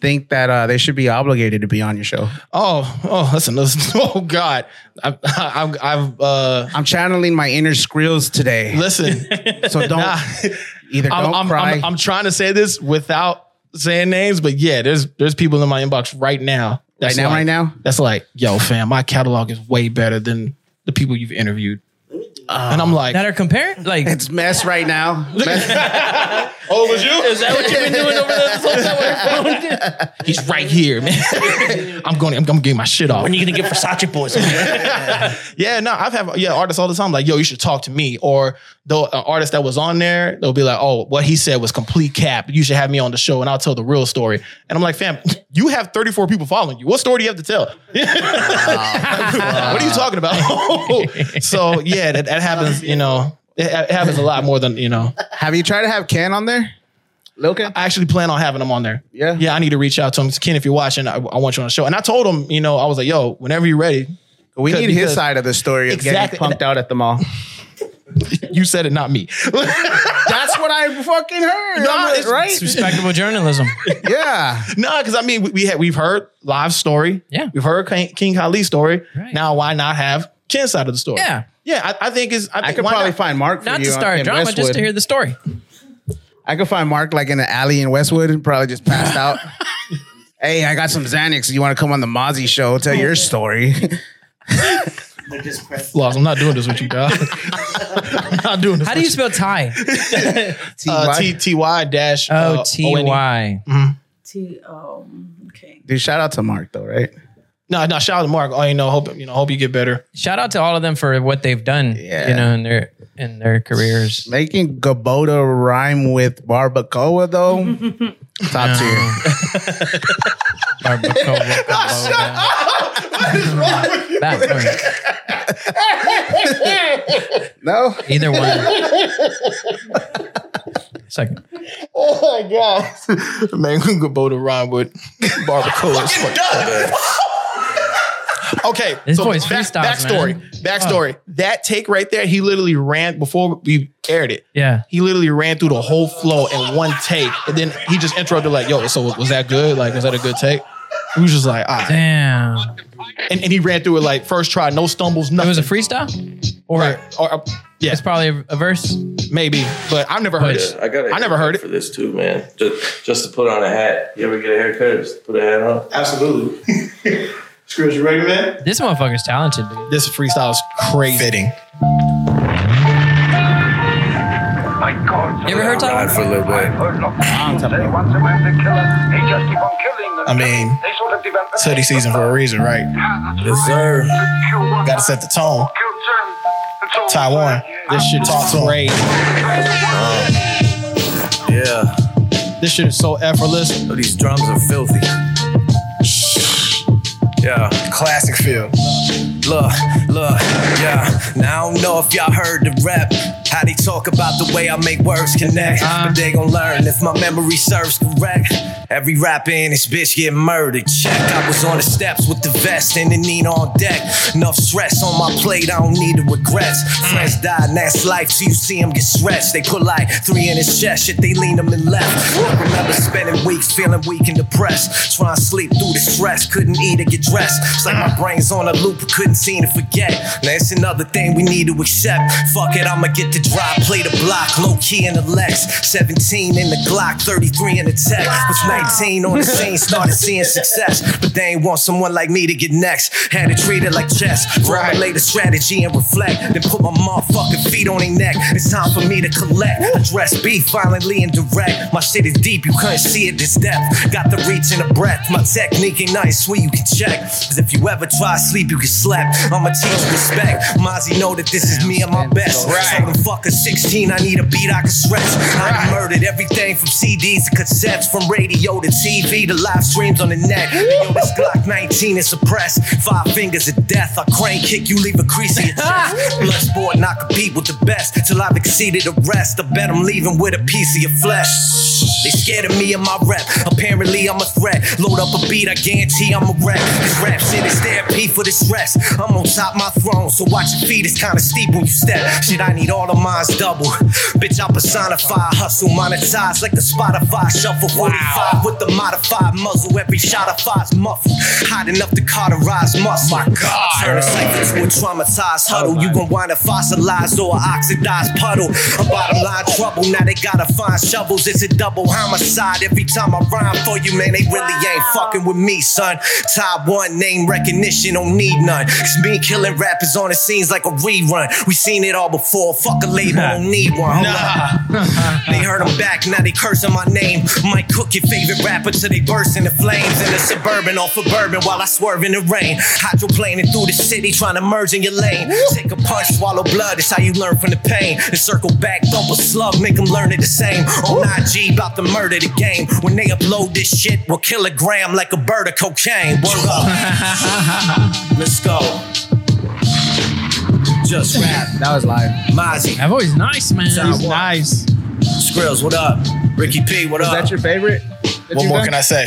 think that uh, they should be obligated to be on your show? Oh, oh, listen, listen. Oh God, I've, I've, I've uh, I'm channeling my inner skrills today, listen. so don't Nah. either don't I'm, I'm, cry. I'm, I'm trying to say this without saying names, but yeah, there's there's people in my inbox right now. right now, like, right now. That's like, yo, fam, my catalog is way better than the people you've interviewed. And I'm like, That are comparing? Like, It's mess right now. Mess- oh, was you? Is that what you've been doing over there this whole time? with your phone? He's right here, man. I'm going. I'm going to get my shit off. When are you gonna get Versace boys? Yeah, no, I've had yeah artists all the time like, yo, you should talk to me. Or the uh, artist that was on there, they'll be like, oh, what he said was complete cap. You should have me on the show and I'll tell the real story. And I'm like, fam, you have 34 people following you. What story do you have to tell? what are you talking about? so yeah, that, that happens. You know, it, it happens a lot more than you know. have you tried to have Ken on there? Lil Ken? I actually plan on having him on there. Yeah. yeah. I need to reach out to him. Ken, if you're watching, I, I want you on the show. And I told him, you know, I was like, yo, whenever you're ready, We need his side of the story of Exactly. getting punked out at the mall. you said it, not me. That's what I fucking heard. No, it's- right? it's respectable journalism. yeah. No, because I mean, we, we had we've heard live story. Yeah. we've heard King, King Kyle Lee's story. Right. Now, why not have Ken's side of the story? Yeah. yeah. I, I think is I, I think could probably not? find Mark for Not you to start in drama, just to hear the story. I could find Mark like in an alley in Westwood and probably just passed out. hey, I got some Xanax. You want to come on the Mazi show? Tell your story. Lost. I'm not doing this with you, dog. I'm not doing this. How do you spell Ty? uh, T T Y dash Oh, uh, T O-N-E. Y. T. Oh, okay. Dude, shout out to Mark though, right? No, no. Shout out to Mark. Oh, you know, hope you know, hope you get better. Shout out to all of them for what they've done. Yeah. You know, in their in their careers. Making Gabota rhyme with barbacoa though, top tier. Barbacoa. That No, Either one. Second. Oh my god, man, we can go to rhyme with barbacoa. It's Okay, This so boy's back- freestyles, backstory. man. Backstory. That take right there, he literally ran before we aired it. Yeah. He literally ran through the whole flow in one take, and then he just interrupted like, "Yo, so was that good? Like, was that a good take?" We was just like, "Ah," Damn. and, and he ran through it like first try, no stumbles, nothing. It was a freestyle? Or Right. Or, uh, yeah, it's probably a, a verse? maybe, but I've never heard But- it. I got. I never heard it. for this too, man. Just just to put on a hat. You ever get a haircut? Just put a hat on. Absolutely. Screws, you ready, man? This motherfucker's talented, dude. This freestyle is crazy. Fitting. You ever heard Ride Tyler? for a little bit. I mean, study season for a reason, right? Yes, sir. Got to set the tone. Ty-One. This shit is great. Uh, yeah. This shit is so effortless. Oh, these drums are filthy. Yeah. Classic feel. Look, look, yeah. Now I don't know if y'all heard the rap. How they talk about the way I make words connect. Uh-huh. But they gon' learn if my memory serves correct. Every rapper in this bitch get murdered. Check. I was on the steps with the vest and the Nina on deck. Enough stress on my plate, I don't need the regrets. Friends died, and that's life, so you see him get stretched. They put like three in his chest, shit, they lean him and left. I remember spending weeks feeling weak and depressed. Trying to sleep through the stress, couldn't eat or get dressed. It's like my brain's on a loop, couldn't seem to forget. Now it's another thing we need to accept. Fuck it, I'ma get the drop, play the block, low key in the Lex. 17 in the Glock, 33 in the tech. Was 19 on the scene, started seeing success. But they ain't want someone like me to get next. Had to treat it like chess. Formulate a strategy and reflect. Then put my motherfucking feet on their neck. It's time for me to collect. Address beef violently and direct. My shit is deep, you couldn't see it this depth. Got the reach and the breath. My technique ain't nice, sweet, you can check. Cause if you ever try to sleep, you get slept. I'ma teach respect. Mazi know that this is me at my best. Told a 16, I need a beat I can stretch. I murdered everything from CDs to cassettes, from radio to TV to live streams on the net. Yo, this Glock 19 is suppressed. Five fingers of death. I crane kick you, leave a crease in your chest. Blood sport, and I compete with the best till I've exceeded the rest. I bet I'm leaving with a piece of your flesh. They scared of me and my rep. Apparently, I'm a threat. Load up a beat, I guarantee I'm a wreck. This rap shit is therapy for the stress. I'm on top my throne, so watch your feet. It's kinda steep when you step. Shit, I need all of mine's double. Bitch, I personify, hustle, monetize like the Spotify shuffle. 45 with the modified muzzle. Every shot I fire's muffled. Hot enough to cauterize muscle. My God. Turn a cipher to a traumatized huddle. Oh you gon' wind up fossilized or oxidized puddle. A bottom line trouble. Now they gotta find shovels. It's a double homicide every time I rhyme for you, man. They really ain't fucking with me, son. Top one name recognition, don't need none. Cause me killing rappers on the scenes like a rerun. We seen it all before. Fuck a label, don't need one. Up. They heard I'm back, now they cursing my name. Might cook your favorite rapper till they burst into flames. In the suburban off of bourbon while I swerve in the rain. Hydroplaning through the city, trying to merge in your lane. Take a punch, swallow blood, it's how you learn from the pain. And circle back, thump a slug, make them learn it the same. On IG, about to murder the game. When they upload this shit, we'll kill a gram like a bird of cocaine. Word up. Let's go. Just rap. That was live. Mazi. That voice nice, man. Sound nice. Skrills, what up? Ricky P, what Is up? Is that your favorite? that What you've more done? can I say?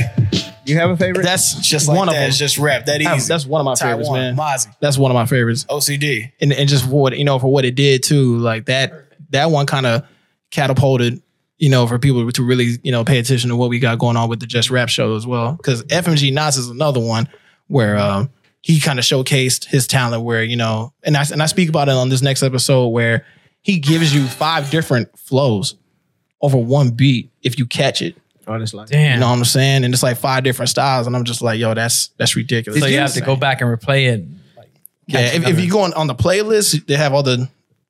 You have a favorite? That's Just like one that. of them. It's just rap. That That's- easy. That's one of my favorites, man. Mazi. That's one of my favorites. OCD. and and just for what you know for what it did too like that that one kind of catapulted you know for people to really you know pay attention to what we got going on with the just rap show as well because fmg nas is another one where um he kind of showcased his talent where you know and i and i speak about it on this next episode where he gives you five different flows over one beat if you catch it Oh, that's live. you know what i'm saying and it's like five different styles and i'm just like yo that's that's ridiculous so you have to go back and replay it. yeah, if, if you go on, on the playlist, they have all the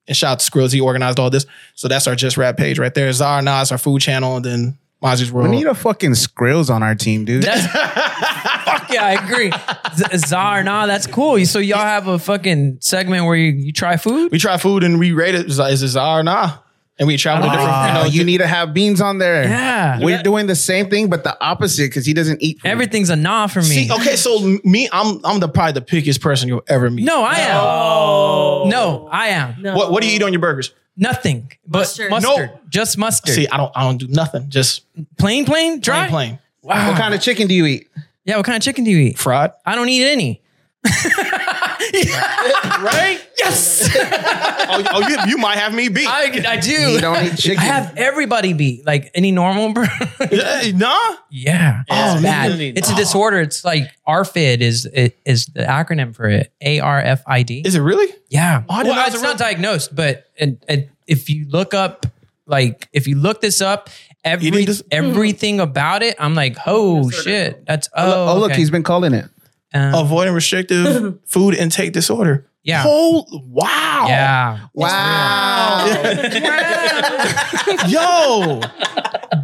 and shout out to Skrills, he organized all this. So that's our Just Rap page right there. Zara Nas, our food channel, and then Mazi's World. We need a fucking Skrills on our team, dude. That's, fuck yeah, I agree. Z- Czar, nah, that's cool. So y'all have a fucking segment where you, you try food? we try food and we rate it. Is is it Zara or nah? And we travel to ah, different, you know, you need to have beans on there. Yeah. We're doing the same thing, but the opposite because he doesn't eat. Food. Everything's a nah for me. See, okay, so me, I'm I'm the probably the pickiest person you'll ever meet. No, I am. No, I am. No. What what do you eat on your burgers? Nothing but Mustard. mustard. No. Just mustard. See, I don't I don't do nothing. Just plain, plain, dry. plain plain. Wow. What kind of chicken do you eat? Yeah, what kind of chicken do you eat? Fried. I don't eat any. Right? Yes. oh, oh, you, you might have me beat. I, I do. You don't eat chicken. I have everybody beat like any normal bro. Yeah, eh, nah. yeah. Yeah, it's bad. really- It's a disorder. It's like ARFID is it is the acronym for it. A R F I D. Is it really? Yeah. Oh, I well, know was it's a not real- diagnosed, but and, and if you look up, like, if you look this up, every need to- everything about it, I'm like, oh shit, that's oh, Oh, look, okay. he's been calling it. Um, Avoiding restrictive food intake disorder. Yeah, Oh wow. yeah. Wow. Yo.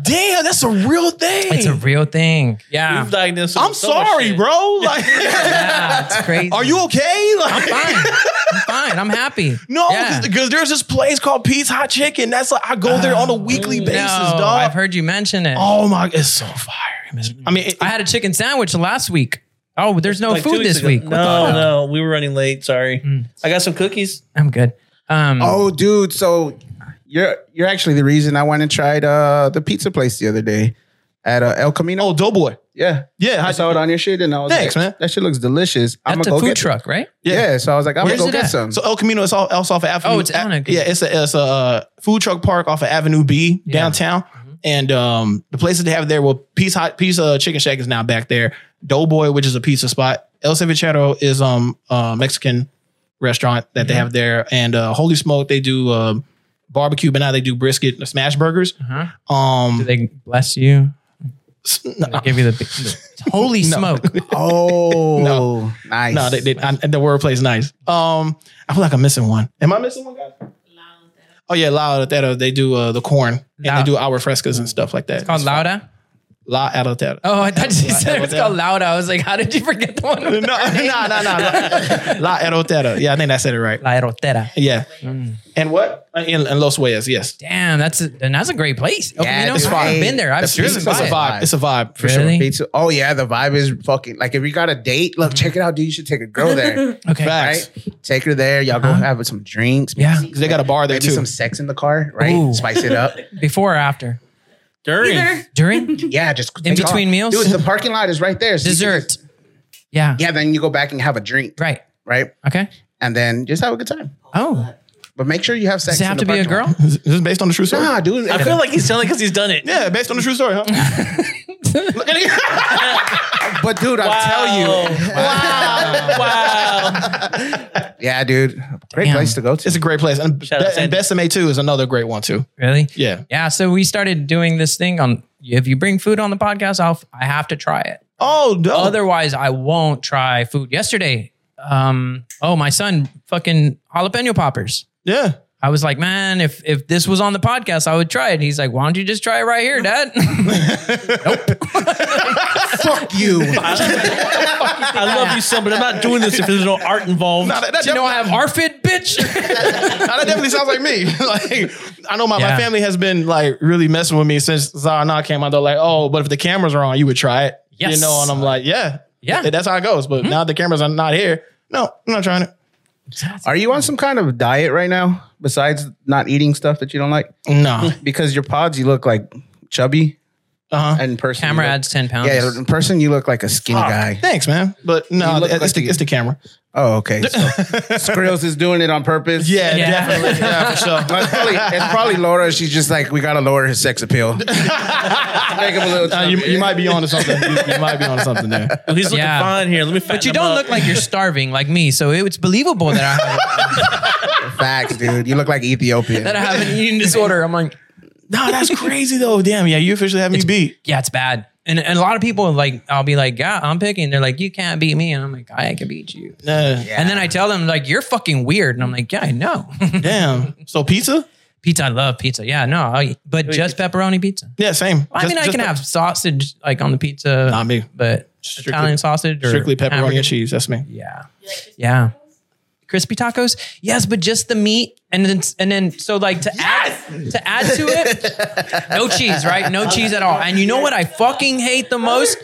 Damn, that's a real thing. It's a real thing. Yeah, We've diagnosed. him I'm so sorry, shit. bro. Like, yeah, it's crazy. are you okay? Like, I'm fine. I'm fine. I'm happy. No, Yeah. because there's this place called Pete's Hot Chicken. That's like I go oh, there on a weekly basis, No, dog. I've heard you mention it. oh my, it's so fire. I mean, it- I had a chicken sandwich last week. Oh, there's no Like two food weeks this ago. week. What the No, fuck? no, we were running late. Sorry. I got some cookies. I'm good. Um, Oh, dude. So you're you're actually the reason I went and tried uh, the pizza place the other day at uh, El Camino. oh, Doughboy. yeah, Yeah, I I- saw it on your shit, and I was Thanks, like, man. That shit looks delicious. I'm that's gonna a go food get some. truck, right? Yeah. so I was like, I'm Where's gonna go it get at? some. So El Camino is all else off of Avenue. Oh, it's on a- yeah, it's a it's a uh, food truck park off of Avenue B Yeah. downtown, and um the places they have there. Well, Peace Hot Pizza Chicken Shack is now back there. Doughboy, which is a pizza spot. El Cevichero is um uh, Mexican restaurant that they have there, and uh, Holy Smoke they do um barbecue, but now they do brisket and smash burgers. Uh-huh. Um, Do they bless you? no, They give you the, the holy smoke. oh, No. nice. no, they, they, I, the wordplay is nice. Um, I feel like I'm missing one. Am I missing one, guys? Oh yeah, La Altera. They do uh, the corn and they do our frescas and stuff like that. It's called Lauda. La Altera. Oh, I thought you said it was called Lauda. I was like, how did you forget the one? No, with no, no, no, no. La Elotera. Yeah, I think I said it right. La Elotera. Yeah. Mm. And what? In, in Los Huellas, yes. Damn, that's a, and that's a great place. El Yeah, Camino? it's I've fine. been there. I've It's, driven it's, by a it. vibe. It's a vibe for Really? sure. Pizza. Oh yeah, the vibe is fucking like if you got a date, look, check it out, dude. You should take a girl there. Okay. Facts. right? Take her there. Y'all go Uh-huh. have some drinks. Yeah. Because they got a bar there Maybe too. some sex in the car, right? Ooh. Spice it up. Before or after? During. During? Yeah, just In take off. between meals? Dude, the parking lot is right there. So Dessert. just- Yeah. yeah, then you go back and have a drink, Right. right? Okay. And then just have a good time. Oh. But make sure you have sex. Does it in have the to be a girl? lot. Is this based on the true story? Nah, dude. I feel like he's telling because he's done it. Yeah, based on the true story, huh? Look at it. But dude, I'll tell you. Wow. wow. Yeah, dude. Great Damn. place to go to. It's a great place. And, Shout out and Besame too is another great one too. Really? Yeah. Yeah. So we started doing this thing on if you bring food on the podcast, I'll I have to try it. Oh, no. Otherwise, I won't try food. Yesterday, um, oh my son fucking jalapeno poppers. yeah. I was like, man, if if this was on the podcast, I would try it. And he's like, why don't you just try it right here, Dad? Nope. Fuck you. I love you, son, but I'm not doing this if there's no art involved. Nah, that, that you know I have definitely- ARFID, bitch. Nah, that definitely sounds like me. like I know my, Yeah. my family has been like really messing with me since Zara came out. They're like, oh, but if the cameras are on, you would try it. Yes. You know, and I'm like, yeah. Yeah. That's how it goes. But hmm. now the cameras are not here. No, I'm not trying it. Are you on some kind of diet right now besides not eating stuff that you don't like? No. Because your pods, you look like chubby. Uh-huh. And in person, Camera look- adds 10 pounds. Yeah, in person, you look like a skinny guy. Thanks, man. But no, You look it's, like the, you- it's the camera. Oh, okay. So Skrills is doing it on purpose. Yeah, Yeah. definitely. Yeah, for sure. Well, it's, probably, it's probably Laura. She's just like, we got to lower his sex appeal. Make him a little Uh, you, chubby. you might be on to something. You, you might be on to something there. Well, he's looking Yeah. fine here. Let me But you don't up. look like you're starving like me, so it's believable that I have, Facts, dude. You look like Ethiopian. that I have an eating disorder. I'm like, No, that's crazy though. Damn, yeah, you officially have me beat. yeah, it's bad. And, and a lot of people like, I'll be like, yeah, I'm picking. They're like, you can't beat me, and I'm like, I can beat you. Uh, And then I tell them like, you're fucking weird, and I'm like, yeah, I know. Damn. So pizza? pizza, I love pizza. Yeah, no, I, but just pepperoni pizza. Yeah, same. I Just- mean, I just can pe- have sausage like on the pizza. Not me. but Strictly- Italian sausage or strictly pepperoni hamburger. and cheese. That's me. Yeah, yeah. Crispy tacos, yes, but just the meat, and then and then so like to add to add to it, no cheese, right? No cheese at all. And you know what I fucking hate the most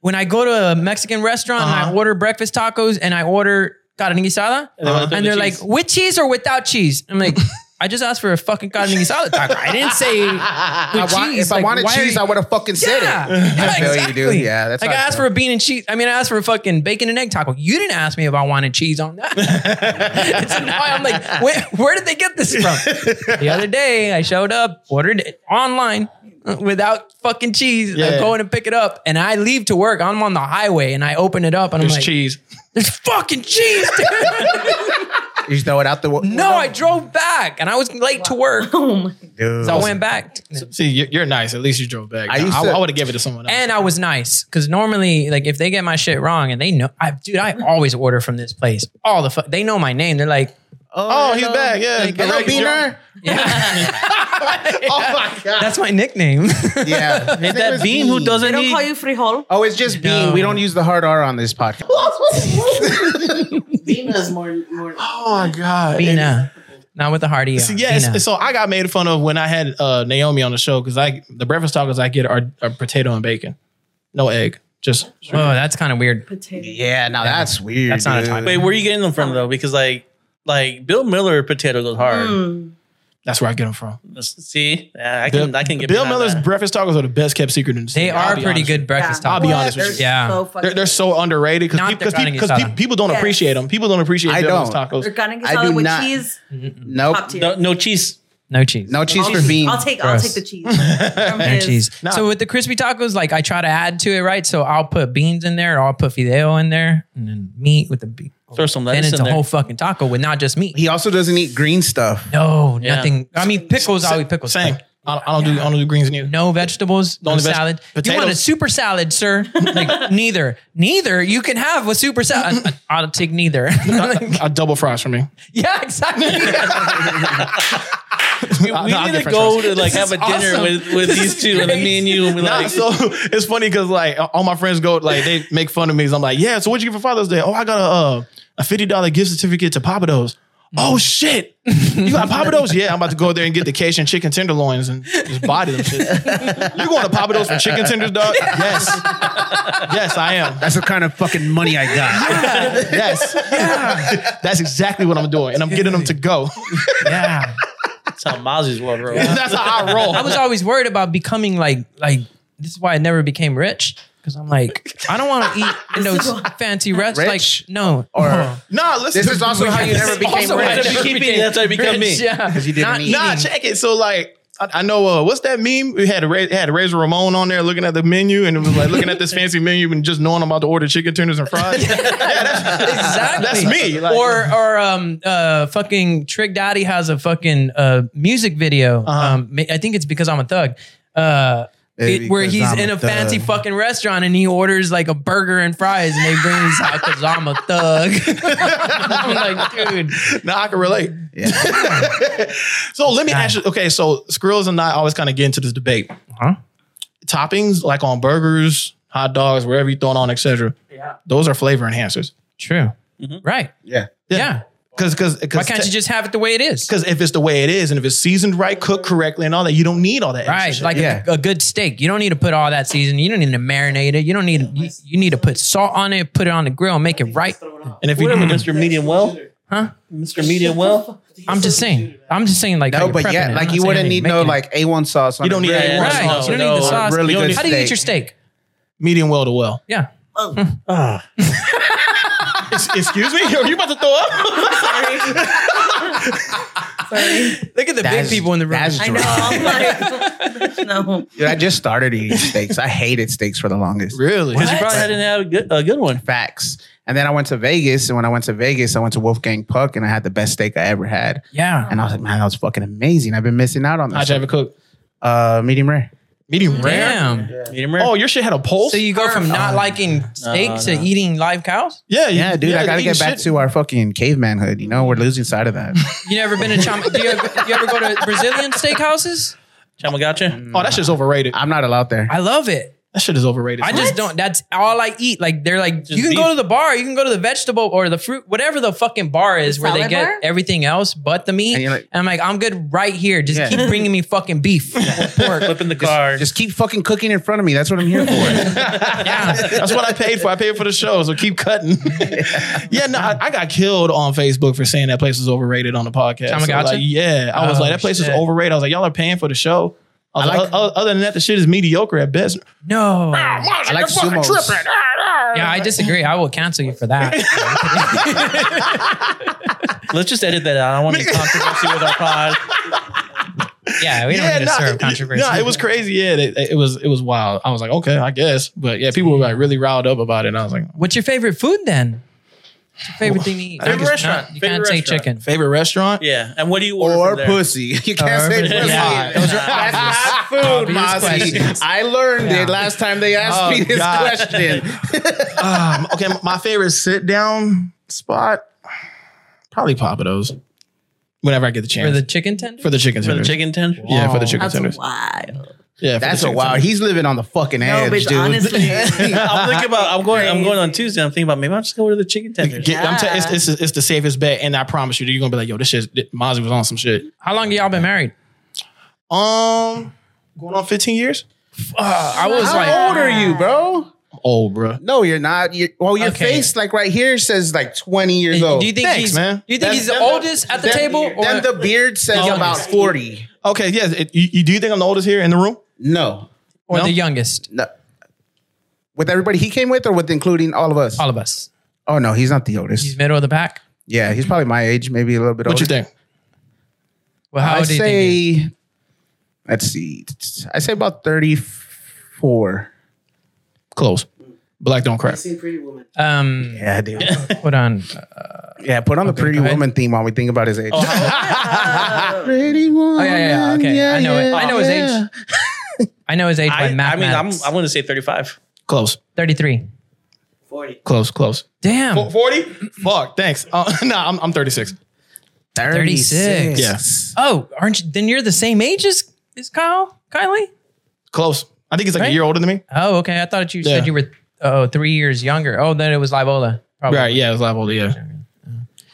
when I go to a Mexican restaurant and I order breakfast tacos and I order carne guisada, they want to and they're the like, with cheese or without cheese? I'm like. I just asked for a fucking carne guisada taco. I didn't say with I want- cheese. if I Like, wanted why cheese, you- I would have fucking said yeah. it. Yeah, I feel exactly. you, dude. Yeah, that's like I I asked for a bean and cheese. I mean, I asked for a fucking bacon and egg taco. You didn't ask me if I wanted cheese on that. so now I'm like, where, where did they get this from? the other day, I showed up, ordered it online uh, without fucking cheese. Yeah. I'm going to pick it up, and I leave to work. I'm on the highway, and I open it up, and I'm There's like, cheese. "There's fucking cheese, dude." You just throw it out the window. no, I drove back, and I was late to work, oh so Dude. I went back. See, you're, you're nice. At least you drove back. I I, used I, to- would have given it to someone else. And I was nice because normally, like, if they get my shit wrong and they know, I, dude, I always order from this place. All the fu- they know my name. They're like, Oh, he's back. Yeah. Like, The Hello, regular- Beaner. Oh my god. That's my nickname. Yeah. Ain't that Bean who doesn't don't eat? call you frijol. Oh, it's just Bean. We don't use the hard R on this podcast. Bina's more more. Oh my god. Bina. Not with the hearty. See, uh, yes. Bina. So I got made fun of when I had uh, Naomi on the show because I the breakfast tacos I get are, are potato and bacon, no egg. Just Oh, that's kind of weird. Potato. Yeah, now that's weird. That's not a dude. type. Wait, where are you getting them from though? Because like, like Bill Miller potato goes hard. Mm. that's where I get them from. See, yeah, I can, Bill, I can get Bill Miller's that. breakfast tacos are the best kept secret in the They city. I'll are pretty good breakfast Yeah. I'll be tacos. honest with They're you. Yeah. so you. They're, they're so underrated Not because the carne people, people don't Yes. appreciate them. People don't appreciate I Bill's don't. tacos. They're carne I guisado do with not- cheese. Nope. Top tier. No, no cheese. No cheese. No cheese I'll, for beans. I'll take. I'll take the cheese. No cheese. No. So with the crispy tacos, like I try to add to it, right? So I'll put beans in there, or I'll put fideo in there, and then meat with the beef. Throw some Then lettuce it's in a there. whole fucking taco with not just meat. He also doesn't eat green stuff. No, Yeah. nothing. I mean, pickles. I'll eat pickles. Same. I, I don't do I don't do greens neither. No vegetables, no only veg- salad. You want a potatoes. super salad, sir? Like neither. Neither. You can have a super salad. I- I'll take neither. I double fries for me. yeah, exactly. we I'll- we I'll need to go fries. to like have a dinner awesome. with, with these two, and then me and you, and be Nah, like, so it's funny because like all my friends go like they make fun of me. So I'm like, yeah. So what'd you get for Father's Day? Oh, I got a uh, a fifty dollar gift certificate to Pappadeaux. Oh shit! You got Pappadeaux? Yeah, I'm about to go there and get the Cajun chicken tenderloins and just body them shit. You going to Pappadeaux for chicken tenders, dog? Yes, yes, I am. That's the kind of fucking money I got. Yes, yeah. that's exactly what I'm doing, and I'm getting them to go. yeah. that's how Mazi's world rolls. That's how I roll. I was always worried about becoming like like this is why I never became rich because I'm like I don't want to eat in those fancy restaurants. Rich? Like no, Or nah, listen. this is also how you never became Also, rich. never became that's how you become rich, me. Yeah, Because you didn't Not eat. Nah, check it. So like, I, I know uh, what's that meme? We had a Ra- had a Razor Ramon on there looking at the menu, and it was like looking at this fancy menu and just knowing I'm about to order chicken tenders and fries. yeah, that's, Exactly. that's me. Like, or or um uh fucking Trick Daddy has a fucking uh music video. Uh-huh. Um, I think it's because I'm a thug. Uh. Baby, it- where 'cause he's I'm in a a fancy fucking restaurant and he orders like a burger and fries and they bring these out because I'm a thug. I'm like, dude, now I can relate. Yeah. So let me ask you. Okay, so Skrills and I always kind of get into this debate. Huh? Toppings like on burgers, hot dogs, wherever you throw it on, etc. Yeah. Those are flavor enhancers. true, mm-hmm. right? Yeah. Yeah. Because because Why can't you just have it the way it is? Because if it's the way it is, and if it's seasoned right, cooked correctly, and all that, you don't need all that. Right, shit. like Yeah. a, a good steak. You don't need to put all that season. You don't need to marinate it. You don't need. You, you need to put salt on it, put it on the grill, and make it right. and if you Whatever, Mr. Medium Well, Huh? Mr. Medium Well. I'm just saying. I'm just saying. Like No, but yeah, like you wouldn't need no like A1 sauce. On You don't need grill. A1 Right. sauce. You don't need the sauce. really good need- How do you eat your steak? medium well to well. Yeah. Ex- hmm. Excuse me, are you about to throw up? Sorry. Sorry. Look at the That's- big people in the room. that's I know. I'm like, no. Dude, I just started eating steaks. I hated steaks for the longest. Really? Because you probably hadn't had a good, a good one. Facts. And then I went to Vegas, and when I went to Vegas, I went to Wolfgang Puck, and I had the best steak I ever had. Yeah. And I was like, man, that was fucking amazing. I've been missing out on this. How'd you have it cooked? Uh, medium rare. Medium rare. Damn. Medium rare. Oh, your shit had a pulse. So you go from not liking steak No, to eating live cows? yeah, you- Yeah, dude, I gotta eating get back shit. to our fucking cavemanhood. You know, we're losing sight of that. You never been to Cham- do, you ever, do you ever go to Brazilian steakhouses? Chama Gaucha. Oh, that shit's overrated. I'm not allowed there. I love it. That shit is overrated. I just don't. That's all I eat. Like they're like, you can beef. go to the bar, you can go to the vegetable or the fruit, whatever the fucking bar is, where they salad get bar? everything else but the meat. And And, you're like- I'm like, I'm good right here. Just Yeah. keep bringing me fucking beef, or pork. Flip in the car. Just keep fucking cooking in front of me. That's what I'm here for. Yeah. That's what I paid for. I paid for the show, so keep cutting. yeah, no, I, I got killed on Facebook for saying that place is overrated on the podcast. So, Tamagotchi? like, yeah, I was Oh, like, that place shit. is overrated. I was like, y'all are paying for the show. I like, like- other than that, the shit is mediocre at best. No. I like sumos. Yeah, I disagree. I will cancel you for that. Let's just edit that out. I don't want any controversy with our pod. yeah, we don't need to nah, serve controversy. No, it was crazy. Yeah, it, it was it was wild. I was like, okay, I guess. But yeah, people were like really riled up about it. And I was like, What's your favorite food then? What's your favorite thing to eat? Favorite restaurant. no, you Favorite can't say restaurant. chicken. favorite restaurant? Yeah. And what do you order or from there? pussy. You can't Or- say pussy. Yeah, those are That's not food, obvious Mazi. questions. I learned Yeah. it last time they asked Oh, me this God. question. Um, okay, my favorite sit down spot, probably Pappadeaux. whenever I get the chance For the chicken tender? for the chicken tender. For the tenders. chicken tender? Yeah, for the chicken That's tenders. wild. Yeah, That's a chicken wow. He's living on the fucking No, edge, dude. honestly. I'm thinking about. I'm going. I'm going on Tuesday. I'm thinking about maybe I'll just go to the chicken tenders. Get- I'm tell- it's, it's, it's the safest bet, and I promise you, you're gonna be like, "Yo, this shit." Mazi was on some shit. How long y'all been married? Um, going on 15 years. I was like, How like, old are you, bro? I'm old, bro. No, you're not. You're, well, your Okay. face, like right here, says like 20 years old. do you think Thanks, he's man. Do you think Them- he's the them- oldest at the them- table? Or Then the beard says Youngest. about 40. Okay, yes. It, you, you do you think I'm the oldest here in the room? No. or No? the youngest? no. With everybody he came with or with including all of us? All of us. Oh, no, he's not the oldest. He's middle of the pack. yeah, he's probably my age, maybe a little bit What older. you think? Well, how I old do you think? he is? say, let's see. I say about 34. Close. Black don't crack. seen Pretty Woman. Um, Yeah, dude. hold on. yeah, put on the Pretty go ahead. Woman theme while we think about his age. Pretty Woman. Oh yeah, yeah, yeah. Okay, I know it. I know his age. I know his age I, by I mean, I'm. mathematics. I'm going to say 35. Close. Thirty-three. 40. Close. Close. Damn. 40? Fuck. Thanks. Uh, nah, I'm, I'm 36. 36. Yeah. Oh, aren't you? Then you're the same age as as Kyle, Kylie. Close. I think he's like Right? a year older than me. Oh, okay. I thought you Yeah. said you were oh three years younger. Oh, then it was Livola. Probably. Right. Yeah, it was a lot older. Yeah.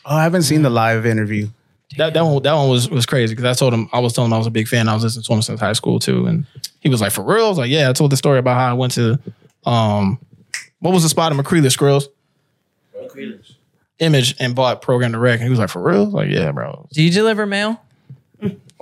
Oh, I haven't seen the live interview. That, that one that one was was crazy because I told him I was telling him I was a big fan. I was listening to him since high school too, and he was like, "For real?" I was like, "Yeah." I told the story about how I went to, um, what was the spot in McCreless Skrills? Image and bought Program Direct, and he was like, "For real?" I was like, "Yeah, bro." Do you deliver mail?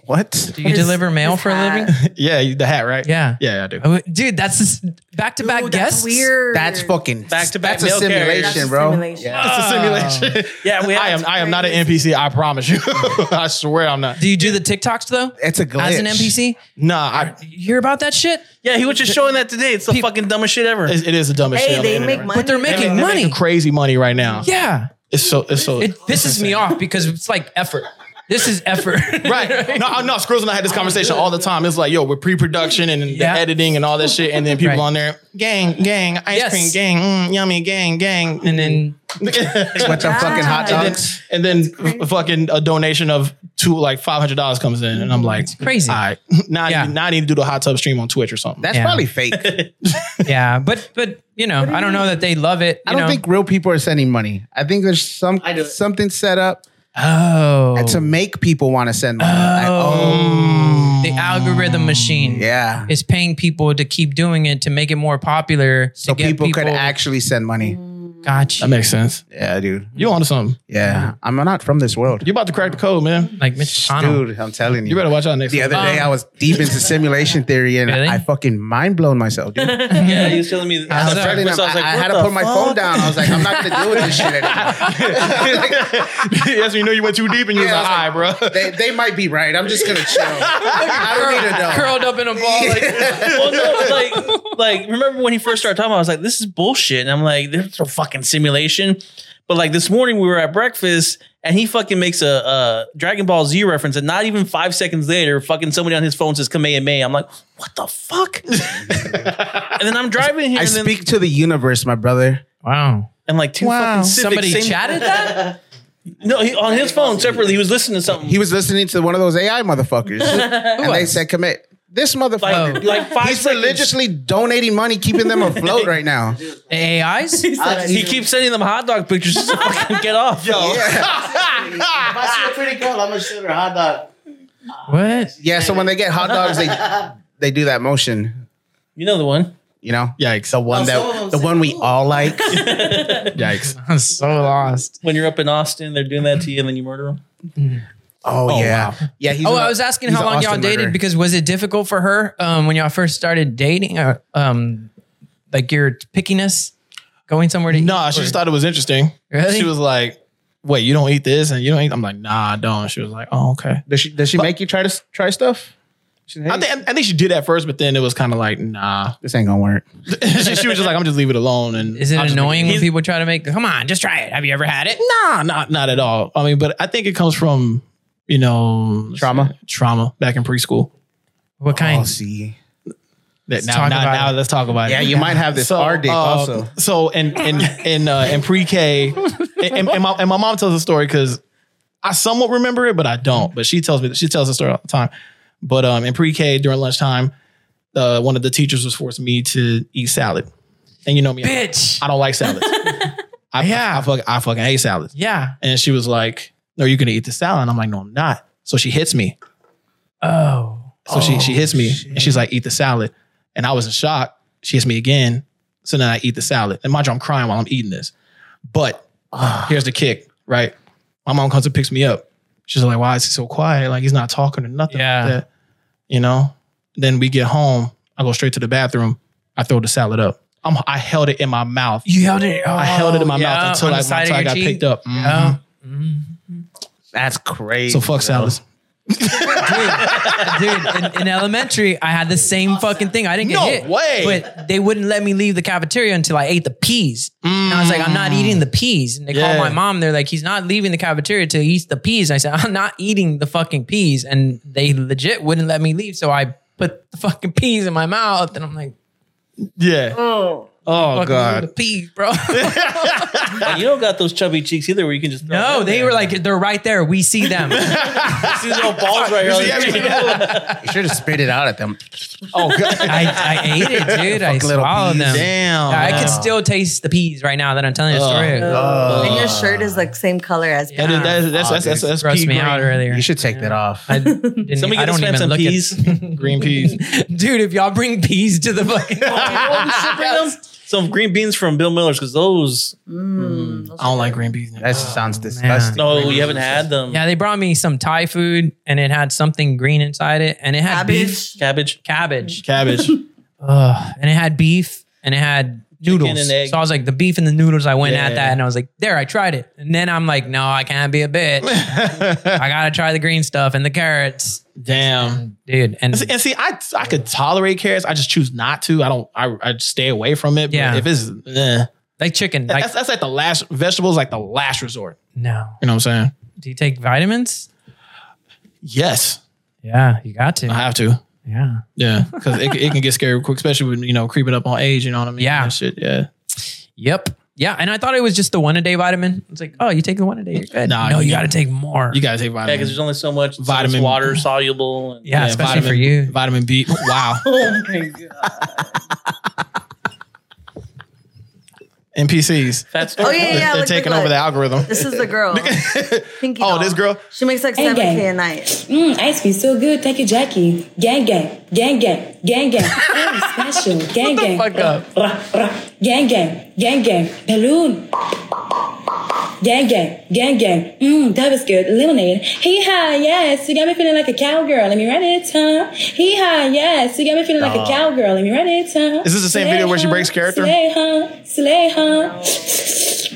What? Do you deliver mail for a living? yeah, you- the hat, right? Yeah. yeah, I do. Oh, Dude, that's back to back Ooh, guests. that's weird. That's fucking Back-to-back That's a mail carriers. simulation, That's a bro. simulation. Yeah. It's a ah. simulation. Yeah, we I have am. I am not an NPC. I promise you. I swear I'm not. Do you do the TikToks though? It's a glitch. As an NPC? Nah, I, You hear about that shit? Yeah, he was just showing that today. It's the fucking dumbest shit ever. it, it is the dumbest Hey, shit. on the they internet make right money. But they're making They're money. making crazy money right now. Yeah. It's so. It's so. It pisses me off because it's like effort. This is effort. Right. No, no, Skrills and I had this conversation all the time. It's like, yo, with pre-production and Yeah. the editing and all that shit, and then people Right. on there, gang, gang, ice Yes. cream, gang, mm, yummy, gang, gang, And then Bunch of fucking hot and then, dogs. and then fucking a donation of two like five hundred dollars comes in, and I'm like, it's crazy. All right, now, I Yeah. need, now I need to do the hot tub stream on Twitch or something. That's Yeah. probably fake. yeah, but but you know, I don't know that they love it. I don't know? think real people are sending money. I think there's some I do it. something set up Oh, to make people want to send money. Like, oh, mm. the algorithm machine. yeah. is paying people to keep doing it to make it more popular. So to get people, could actually send money. Mm. Gotcha. That makes sense. Yeah, dude. You onto something? Yeah, I'm not from this world. You about to crack the code, man? like Mitch McConnell. Dude, I'm telling you. You better watch out next. the time. other day, Um, I was deep into simulation theory, and Really? I fucking mind blown myself, dude. yeah, he was telling me. I was that? telling him, I was I, like, I had to the put my phone down. I was like, I'm not gonna deal with this shit anymore. That's when you know you went too deep, and you was Yeah, like, I all right, bro. they, they might be right. I'm just gonna chill. I don't need to know. Curled up in a ball. Like, well, no, like, like remember when he first started talking? I was like, "This is bullshit." And I'm like, "There's no fucking simulation." But like this morning, we were at breakfast, and he fucking makes a, a Dragon Ball Z reference, and not even five seconds later, fucking somebody on his phone says Kamehameha. I'm like, "What the fuck?" and then I'm driving here, I and, then, speak to the universe, my brother. wow. and like two Wow. fucking Civics, Somebody same- chatted that? No, he, on his phone separately, he was listening to something. He was listening to one of those AI motherfuckers, and they said, "Commit." This motherfucker, like, like five he's seconds. religiously donating money, keeping them afloat right now. The AIs? He keeps sending them hot dog pictures just to fucking get off. Yo, If I see a pretty girl, I'm gonna shoot her a hot dog. What? Yeah, so when they get hot dogs, they they do that motion. you know the one. You know, Yikes! the one oh, that the one we all like. Yikes! I'm so lost. When you're up in Austin, they're doing that to you, and then you murder them. Mm-hmm. Oh, yeah, yeah. He's oh, an- I was asking how long y'all dated murderer. because was it difficult for her um, when y'all first started dating? Or, um, like your pickiness going somewhere to eat? No, she Or- just thought it was interesting. Really? She was like, "Wait, you don't eat this, and you don't eat." I'm like, "Nah, I don't." She was like, "Oh, okay." Does she does she make you try to try stuff? She said, I think I think she did at first, but then it was kind of like, "Nah." this ain't gonna work. she, she was just like, "I'm just leave it alone." And Is it I'll make annoying when people try to make? Come on, just try it. Have you ever had it? Nah, not not at all. I mean, but I think it comes from you know Trauma? trauma back in preschool. What kind? Oh, see, That now, talk now, now let's talk about yeah, it. Yeah, you might have this R dick uh, also. So in in in uh, in pre K, and, and my and my mom tells a story because I somewhat remember it, but I don't. But she tells me she tells the story all the time. But um, in pre-K during lunchtime, uh, one of the teachers was forcing me to eat salad, and you know me, Bitch. I don't like salads. I, Yeah. I, fuck, I fucking hate salads. Yeah. And she was like, "Are you gonna eat the salad?" And I'm like, "No, I'm not." So she hits me. Oh. So she she hits me and she's like, "Eat the salad," and I was in shock. She hits me again. So then I eat the salad, and mind you, I'm crying while I'm eating this. But here's the kick, right? My mom comes and picks me up. She's like, "Why is he so quiet? Like he's not talking or nothing Yeah. like that." You know. Then we get home. I go straight to the bathroom. I throw the salad up. I'm, I held it in my mouth. You held it. I held it in my Oh, yeah, mouth until I, until I got cheek. picked up. Mhm. Yeah. Mm-hmm. That's crazy. So fuck salads. Dude, in, in elementary, I had the same fucking thing. I didn't get No hit. way. But they wouldn't let me leave the cafeteria until I ate the peas. And I was like, I'm not mm. eating the peas. And they Yeah. called my mom. They're like, he's not leaving the cafeteria till he eats the peas. And I said, I'm not eating the fucking peas. And they legit wouldn't let me leave. So I put the fucking peas in my mouth. And I'm like, Yeah. Oh. Oh god. the peas, bro. you don't got those chubby cheeks either, where you can just no, they there. were like, they're right there. We see them. See these little balls right here. You should have spit it out at them. Oh god. I, I ate it, dude. I Fuck little swallowed peas. them. Damn. Yeah, I can still taste the peas right now that I'm telling you the oh, story. Oh. and your shirt is like same color as That is, that is, that's, that's, that's, that's Grossed pea me green. out earlier. You should take that off. I didn't, Somebody I get don't even some look peas. at Green peas. dude. If y'all bring peas to the fucking, Some green beans from Bill Miller's because mm, hmm. those. I don't like green beans. That oh, sounds disgusting. No, you haven't had them. yeah, they brought me some Thai food and it had something green inside it, and it had beef, Cabbage. cabbage, Cabbage. Ugh, and it had beef, and it had noodles. So I was like, the beef and the noodles. I went at that, and I was like, there, I tried it, and then I'm like, no, I can't be a bitch. I gotta try the green stuff and the carrots, Damn. dude. And And see- and see, I I could tolerate carrots. I just choose not to. I don't. I I stay away from it. Yeah. If it's eh. like chicken, like that's that's like the last vegetables, like the last resort. no. You know what I'm saying? Do you take vitamins? Yes, Yeah, you got to. I have to. Yeah. Yeah, because it, it can get scary quick, especially when you know creeping up on age. You know what I mean? Yeah. Shit. Yeah. Yep. Yeah, and I thought it was just the one a day vitamin. It's like, oh, you take the one a day, you're good. Nah, no, you, you- got to take more. You gotta take vitamin. Yeah, vitamin. because there's only so much so much Vitamin- water soluble. And, yeah, especially vitamin, for you. Vitamin B. Wow. Oh my god. NPCs. Fat Oh yeah, yeah. They're look, taking look, over look. the algorithm. This is the girl. Pinky Oh, doll. this girl. She makes like Gang, seven gang. k a night. Mmm, ice cream so good. Thank you, Jackie. Gang, gang, gang, gang, gang, gang. Mm, special. Gang, gang. fuck up. Rah, rah. Gang, gang, gang, gang. Balloon. Gang, gang, gang, gang. Mmm, that was good. Lemonade. Hee ha, yes. You got me feeling like a cowgirl. Let me write it huh? Hee ha, yes. You got me feeling like a cowgirl. Let me write it huh? Is this the same video where she breaks character? Slay, huh? Slay, huh?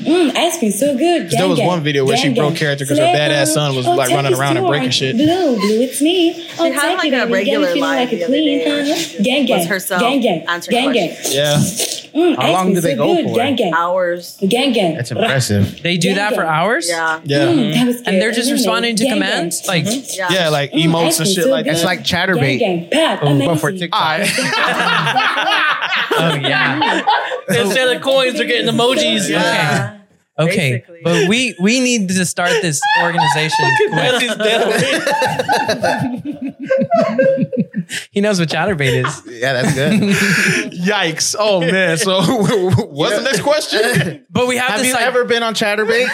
Mmm, ice cream so good. There was gang, one video where she broke character because her Slay, badass son was, Oh, like, running around and breaking shit. Blue, blue, it's me. Oh, She had take like it, a baby. Got me regular feeling live like a other queen, huh? Gang, gang, Was herself gang, gang, answering gang, gang. questions. Yeah. Mm, How long do they so go good. for? Gang, gang, Hours. gang, gang. That's impressive. They do Gang, that for hours? Yeah. Yeah. Mm, that was good. And they're just responding to Gang, commands? gang. Like, Mhm. Yeah. Yeah, like Mm, emotes and shit so like good. It's like Gang, Chaturbate. gang, pop, but for TikTok. oh, yeah. Instead of coins, they're getting emojis. Yeah. Okay. Basically. But we we need to start this organization. Betsy's dead. he knows what Chaturbate is. Yeah, that's good. Yikes. Oh man. So what's the next question? But we have, Have this you like, ever been on Chaturbate?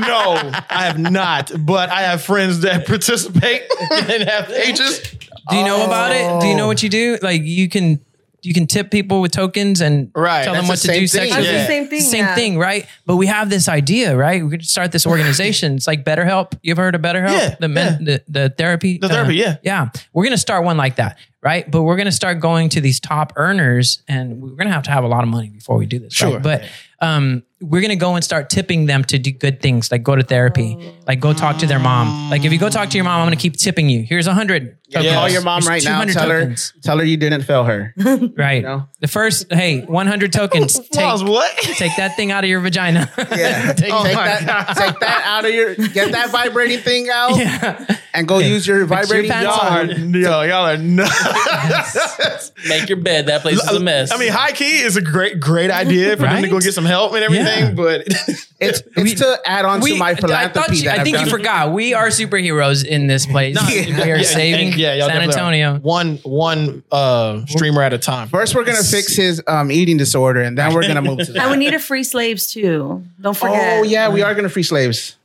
no, I have not. But I have friends that participate and have pages. Do you know about it? Do you know oh. what you do? Like you can you can tip people with tokens and Right, tell them that's what the to do same thing. sexually. That's Yeah. the same thing. Same yeah. thing, right? But we have this idea, right? We could start this organization. it's like BetterHelp. You ever heard of BetterHelp? Yeah, the men, the, the therapy. The therapy, uh, yeah. Yeah. We're gonna start one like that, right? But we're gonna start going to these top earners and we're gonna have to have a lot of money before we do this. right? Sure. But um we're gonna go and start tipping them to do good things, like go to therapy, like go talk to their mom. Like if you go talk to your mom, I'm gonna keep tipping you. Here's a hundred. Yeah. Call your mom Here's right now. Tell tokens. her, tell her you didn't fail her. Right. know? The first, hey, 100 tokens. Miles, Take, what? take that thing out of your vagina. Yeah. Take, Oh take my that, take that out of your, get that vibrating thing out. yeah. and go use your vibrating. pants Y'all are, on. yo, y'all are nuts. Make your bed. That place is a mess. I mean, high key is a great, great idea for them to Right? go get some help and everything, Yeah. but It's it's to add on to my I, thought philanthropy. you, that I I've think you done. forgot. We are superheroes in this place. No, we are saving and yeah, San definitely are. Antonio. One one uh, streamer at a time. First, we're gonna fix his um, eating disorder, and then we're gonna move to And we need to free slaves too. Don't forget. Oh yeah, we are gonna free slaves.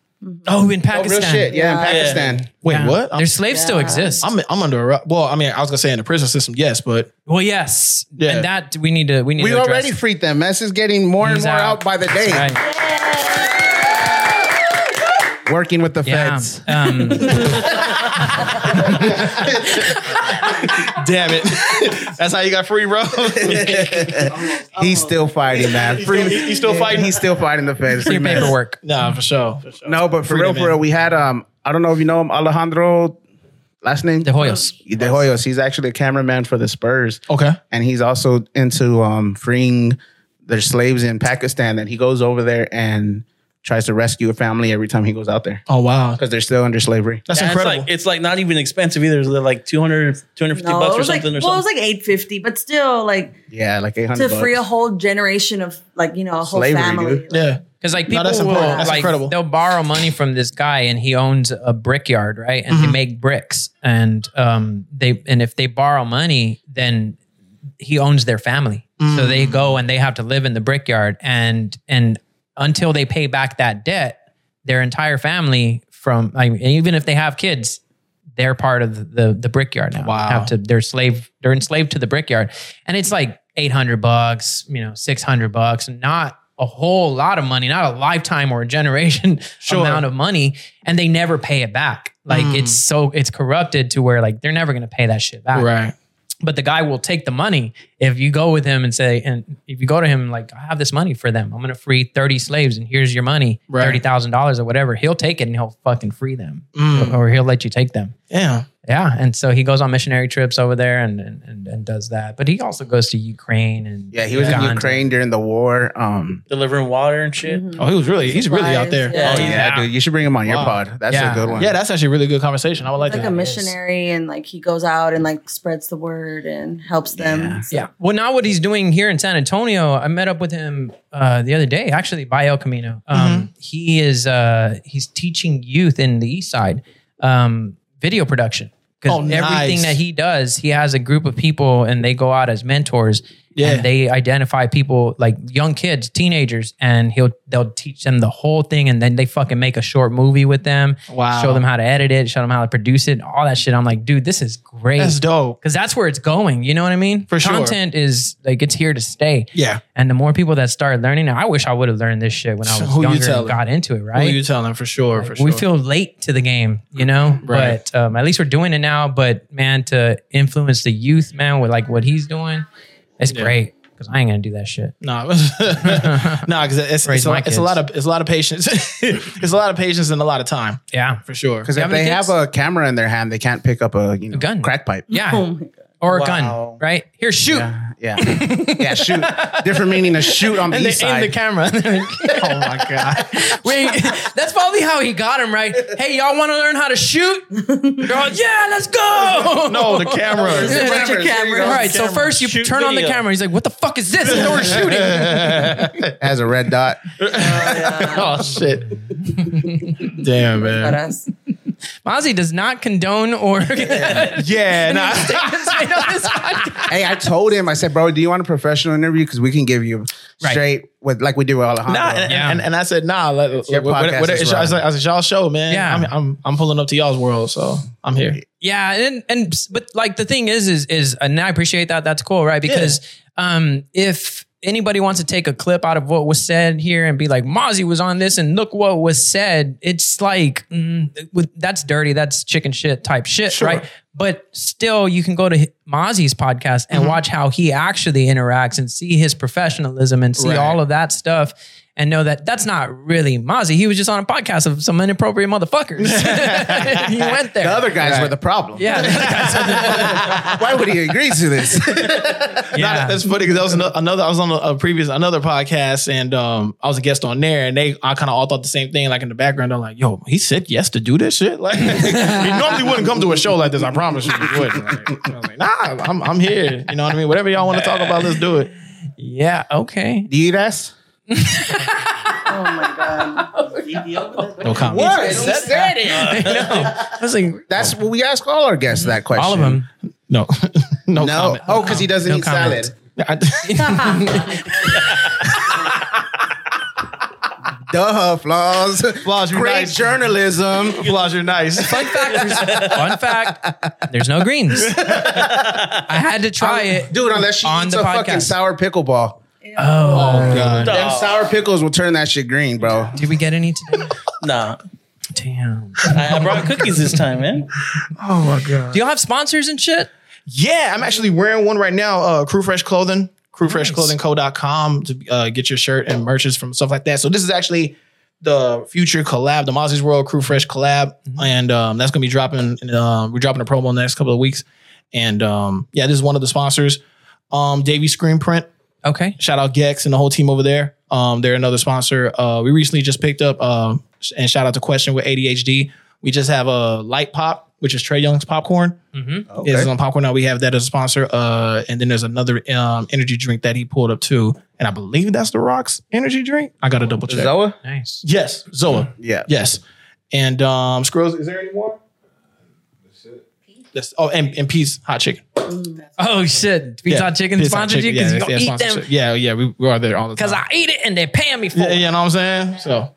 Oh, in Oh, Pakistan. real shit. Yeah, in Yeah. Pakistan. Wait, Yeah. what? I'm, Their slaves still Yeah. exist. I'm I'm under a ru- well. I mean, I was gonna say in the prison system, yes, but well, yes. Yeah. And that we need to we need We to address. already freed them. Mess is getting more and He's more out. out. by the day. That's right. Working with the Yeah. feds. Um, damn it, that's how you got free, bro. He's still fighting, man. Free, He's still fighting? He's still fighting the feds. free Free paperwork. nah, for sure. For sure. No, but for Freedom, real, for real, we had um. I don't know if you know him, Alejandro. Last name De Hoyos. De Hoyos. He's actually a cameraman for the Spurs, Okay. and he's also into um freeing their slaves in Pakistan. And he goes over there and tries to rescue a family every time he goes out there Oh wow, because they're still under slavery. that's Yeah, it's incredible. like it's like not even expensive either. It's like 200, 250 No, bucks it or was like something well, or it was something. like eight fifty, but still like Yeah, like eight hundred. to free a whole generation of like you know a whole Slavery, family. dude. yeah. Because like No, people that's will important. That's like incredible. they'll borrow money from this guy and he owns a brickyard, right? And Mm-hmm. they make bricks. And um they and if they borrow money, then he owns their family. So they Mm. go and they have to live in the brickyard and and until they pay back that debt, their entire family from I mean, even if they have kids, they're part of the the brickyard now. Wow. Have to they're slave they're enslaved to the brickyard. And it's like 800 bucks, you know, 600 bucks, not a whole lot of money, not a lifetime or a generation Sure. amount of money and they never pay it back. Like Mm. it's so it's corrupted to where like they're never going to pay that shit back. Right. But the guy will take the money if you go with him and say, and if you go to him like, I have this money for them. I'm going to free 30 slaves and here's your money, Right. $30,000 or whatever. He'll take it and he'll fucking free them Mm. or he'll let you take them. Yeah. Yeah. And so he goes on missionary trips over there and, and, and, and does that. But he also goes to Ukraine and Yeah, he was in Ukraine during the war. Um, delivering water and shit. Oh, he was really he's really out there. Yeah. oh yeah, dude, you should bring him on your pod. That's Yeah. a good one. Yeah, that's actually a really good conversation. I would like that. Like to. a missionary, and like he goes out and like spreads the word and helps them. Yeah. So- Yeah. Well, now what he's doing here in San Antonio, I met up with him uh, the other day, actually by El Camino. Um, Mm-hmm. He is uh, he's teaching youth in the East Side um, video production because Oh, nice. everything that he does, he has a group of people and they go out as mentors. Yeah. And they identify people like young kids, teenagers, and he'll they'll teach them the whole thing, and then they fucking make a short movie with them. Wow. Show them how to edit it, show them how to produce it, all that shit. I'm like, dude, this is great That's dope. because that's where it's going. You know what I mean? For sure. Content is like it's here to stay. Yeah. And the more people that start learning, I wish I would have learned this shit when I was Who you younger and got into it. Who Right? you telling for sure? For sure. We feel late to the game, you know. Right. But um, at least we're doing it now. But man, to influence the youth, man, with like what he's doing, it's Yeah. great. Because I ain't gonna do that shit. No, no, because it's, it's, a, it's a lot of it's a lot of patience. it's a lot of patience and a lot of time Yeah. for sure. Because if have they kids? have a camera in their hand, they can't pick up a you know gun. crack pipe. Yeah. Oh my god. Or a Wow. gun, right? Here, shoot. Yeah, yeah, yeah. Shoot. Different meaning to shoot on the And they east aim the camera. oh my god! Wait, that's probably how he got him, right? Hey, y'all want to learn how to shoot? All, yeah, let's go. No, the camera. Yeah. Bunch of cameras. All right, so first you Shoot turn on the video. camera. He's like, "What the fuck is this?" And we're shooting. Has a red dot. oh, oh shit! Damn But man. Us. Mazi does not condone or Yeah, nah. statements made on this podcast. Hey, I told him. I said, bro, do you want a professional interview? Because we can give you Right. straight with like we do with Alejandro. Nah, and, Yeah. and, and I said, nah. Let, your what- what- podcast what- is it's, I was right. like, I was y'all show, man. Yeah. I'm, I'm I'm pulling up to y'all's world, so I'm here. Yeah, and and but like the thing is, is is and I appreciate that. That's cool, right? Because um, if anybody wants to take a clip out of what was said here and be like, Mazi was on this, and look what was said, it's like mm, with, that's dirty, that's chicken shit type shit, Sure. right? But still, you can go to Mazi's podcast and Mm-hmm. watch how he actually interacts and see his professionalism and see Right. all of that stuff. And know that that's not really Mazi. He was just on a podcast of some inappropriate motherfuckers. he went there. The other guys were the problem. yeah, the other guys are the- Why would he agree to this? yeah. That's funny because that was another. I was on a, a previous another podcast, and um, I was a guest on there, and they I kind of all thought the same thing. Like in the background, they're like, "Yo, he said yes to do this shit." Like he normally wouldn't come to a show like this. I promise you, he wouldn't. Like, I was like, "Nah, I'm I'm here." You know what I mean? Whatever y'all want to talk about, let's do it. yeah, okay. Do you eat ass? Oh my god. Oh, no comment. What? He said it. I was like, That's what we ask all our guests that question. all of them. No, no, No. comment. Oh, because he doesn't No eat comment. salad. Duh, flaws. Flaws, you're Great nice. journalism. Flaws, you're nice. Fun fact. There's, fun fact. There's no greens. I had to try it. Dude, unless she On eats the a fucking podcast. sour pickleball. Oh, God. Them sour pickles will turn that shit green, bro. did we get any today? Nah. Damn. I, I brought cookies this time, man. Oh my god. Do y'all have sponsors and shit? Yeah, I'm actually wearing one right now. Uh, Crew Fresh Clothing, crewfreshclothingco.com to uh, get your shirt and merches from stuff like that. So this is actually the future collab, the Mazi's World Crew Fresh collab, and um, that's gonna be dropping. Uh, we're dropping a promo in the next couple of weeks, and um, yeah, this is one of the sponsors. Um, Davey Screen Print. Okay. Shout out Gex and the whole team over there. Um, they're another sponsor. Uh, we recently just picked up, um, and shout out to Question with ADHD. We just have a light pop, which is Trey Young's popcorn. Mm-hmm. It's on popcorn now. We have that as a sponsor. Uh, and then there's another um, energy drink that he pulled up too, and I believe that's the Rocks energy drink. I got to double check. Zoa? Nice. Yes, Zoa. Yeah. Yes. And um, Skrills, is there any more? That's, oh, and, and Peace Hot Chicken. Oh shit! Pizza Yeah, Chicken Peace Hot sponsored you Chicken. because Yeah, you don't yeah, eat sponsorship. them Yeah, yeah, we, we are there all the time. because I eat it and they're paying me for yeah, it. you know what I'm saying? So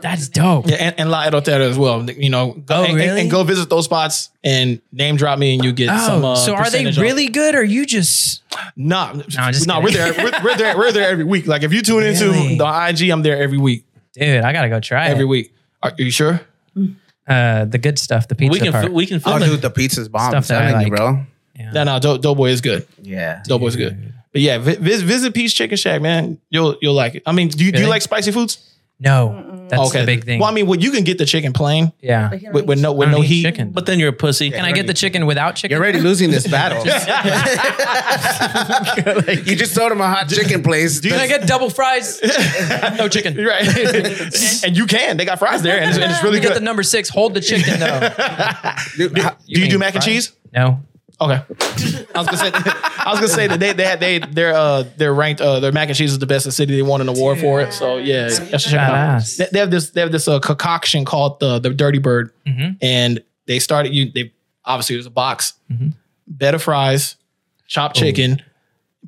That's dope. yeah, and, and La Elotera as well. You know, go, Oh, and, and- really? and go visit those spots and name drop me, and you get Oh, some. Uh, so are they percentage off. really good or you just Nah, No, I'm just nah, we're kidding. there. We're, we're there. We're there every week. Like if you tune into the IG, I'm there every week. dude? I gotta go try it. Every it. week. Are, are you sure? Uh, the good stuff, the pizza We can part. fi- we can Oh, film dude, it. the pizza's bomb. Stuff I'm that I telling you, like. bro. No, no. Dough, Doughboy is good. Yeah. Doughboy's good. But yeah, vi- vis- visit Peace Chicken Shack, man. You'll you'll like it. I mean, do you do you Really? like spicy foods? No, that's the big thing. Well, I mean, well, you can get the chicken plain yeah. with, with no with I don't no eat heat. chicken. But then you're a pussy. Can I get the chicken without chicken? You're already losing this battle. you just told him a hot chicken place. Can I get double fries? no chicken. You're right. and you can. They got fries there, and it's, and it's really Get good. the number six. Hold the chicken though. Dude, how- do you do mean mac and cheese? No. Okay. I was gonna say I was gonna say that they they had they they're uh they're ranked uh their mac and cheese is the best in the city. They won an award for it. So yeah, you should check it out. Badass. They, they have this they have this uh, concoction called the the Dirty Bird, Mhm. and they started you they obviously it was a box, Mhm. bed of fries, chopped chicken,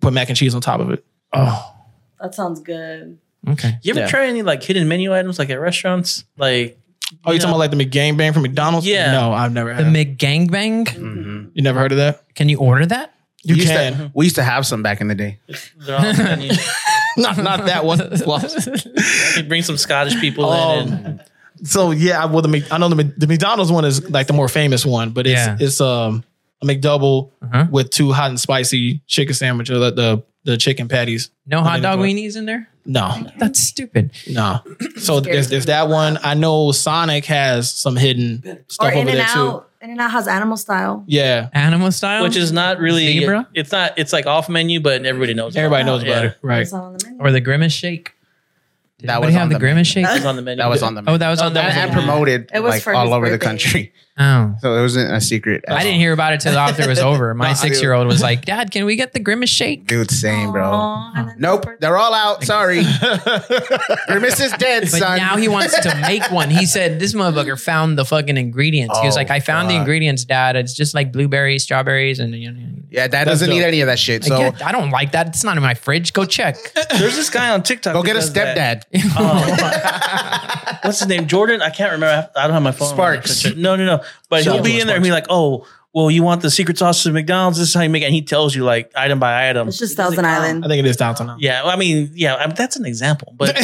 put mac and cheese on top of it. Oh, That sounds good. okay. You ever Yeah. try any like hidden menu items like at restaurants? Like Oh, you talking about like the McGangbang from McDonald's? Yeah. No, I've never had that. The had. McGangbang. you never heard of that? Can you order that? You we used can. To, we used to have some back in the day. they're on the not not that one. Well, you bring some Scottish people in. And, Um, so yeah, I- well the Mc- I know the Mc- the McDonald's one is like the more famous one, but it's Yeah. it's um a McDouble Uh-huh. with two hot and spicy chicken sandwiches, the the, the chicken patties. No hot think dog weenies in there? No, That's stupid. no. So there's there's that one. I know Sonic has some hidden Or stuff In over and there too. Out. In and Out has animal style. Yeah, Animal style? which is not really Zebra? It's not. It's like off menu, but everybody knows. everybody about knows about it, right? It's not on the menu. or the Grimace shake? Did That anybody was have on the the Grimace shake? It's on the menu. That was on the oh, menu. Oh, that was on that that was was and on the menu. promoted It was like for all his over the birthday. country. Oh. So it wasn't a secret. I didn't hear about it till after it was over. My six year old was like, Dad, can we get the Grimace shake? Dude, same, bro. Aw, and Nope, they're all out. Sorry. Grimace is dead, But son. now he wants to make one. He said this motherfucker found the fucking ingredients. he was Oh, like, I found the ingredients, Dad. It's just like blueberries, strawberries, and you know. yeah, dad doesn't dope. need any of that shit. I, So get- I don't like that. It's not in my fridge. Go check. There's this guy on TikTok. go get a stepdad. Oh. What's his name? Jordan? I can't remember. I don't have my phone. Sparks. No, no, no. But Shout he'll be in there and be like, oh, well, you want the secret sauce of McDonald's? This is how you make it. And he tells you like item by item. It's just Thousand Island. I think it is downtown. now. Yeah, well, I mean, yeah, I mean, that's an example, but a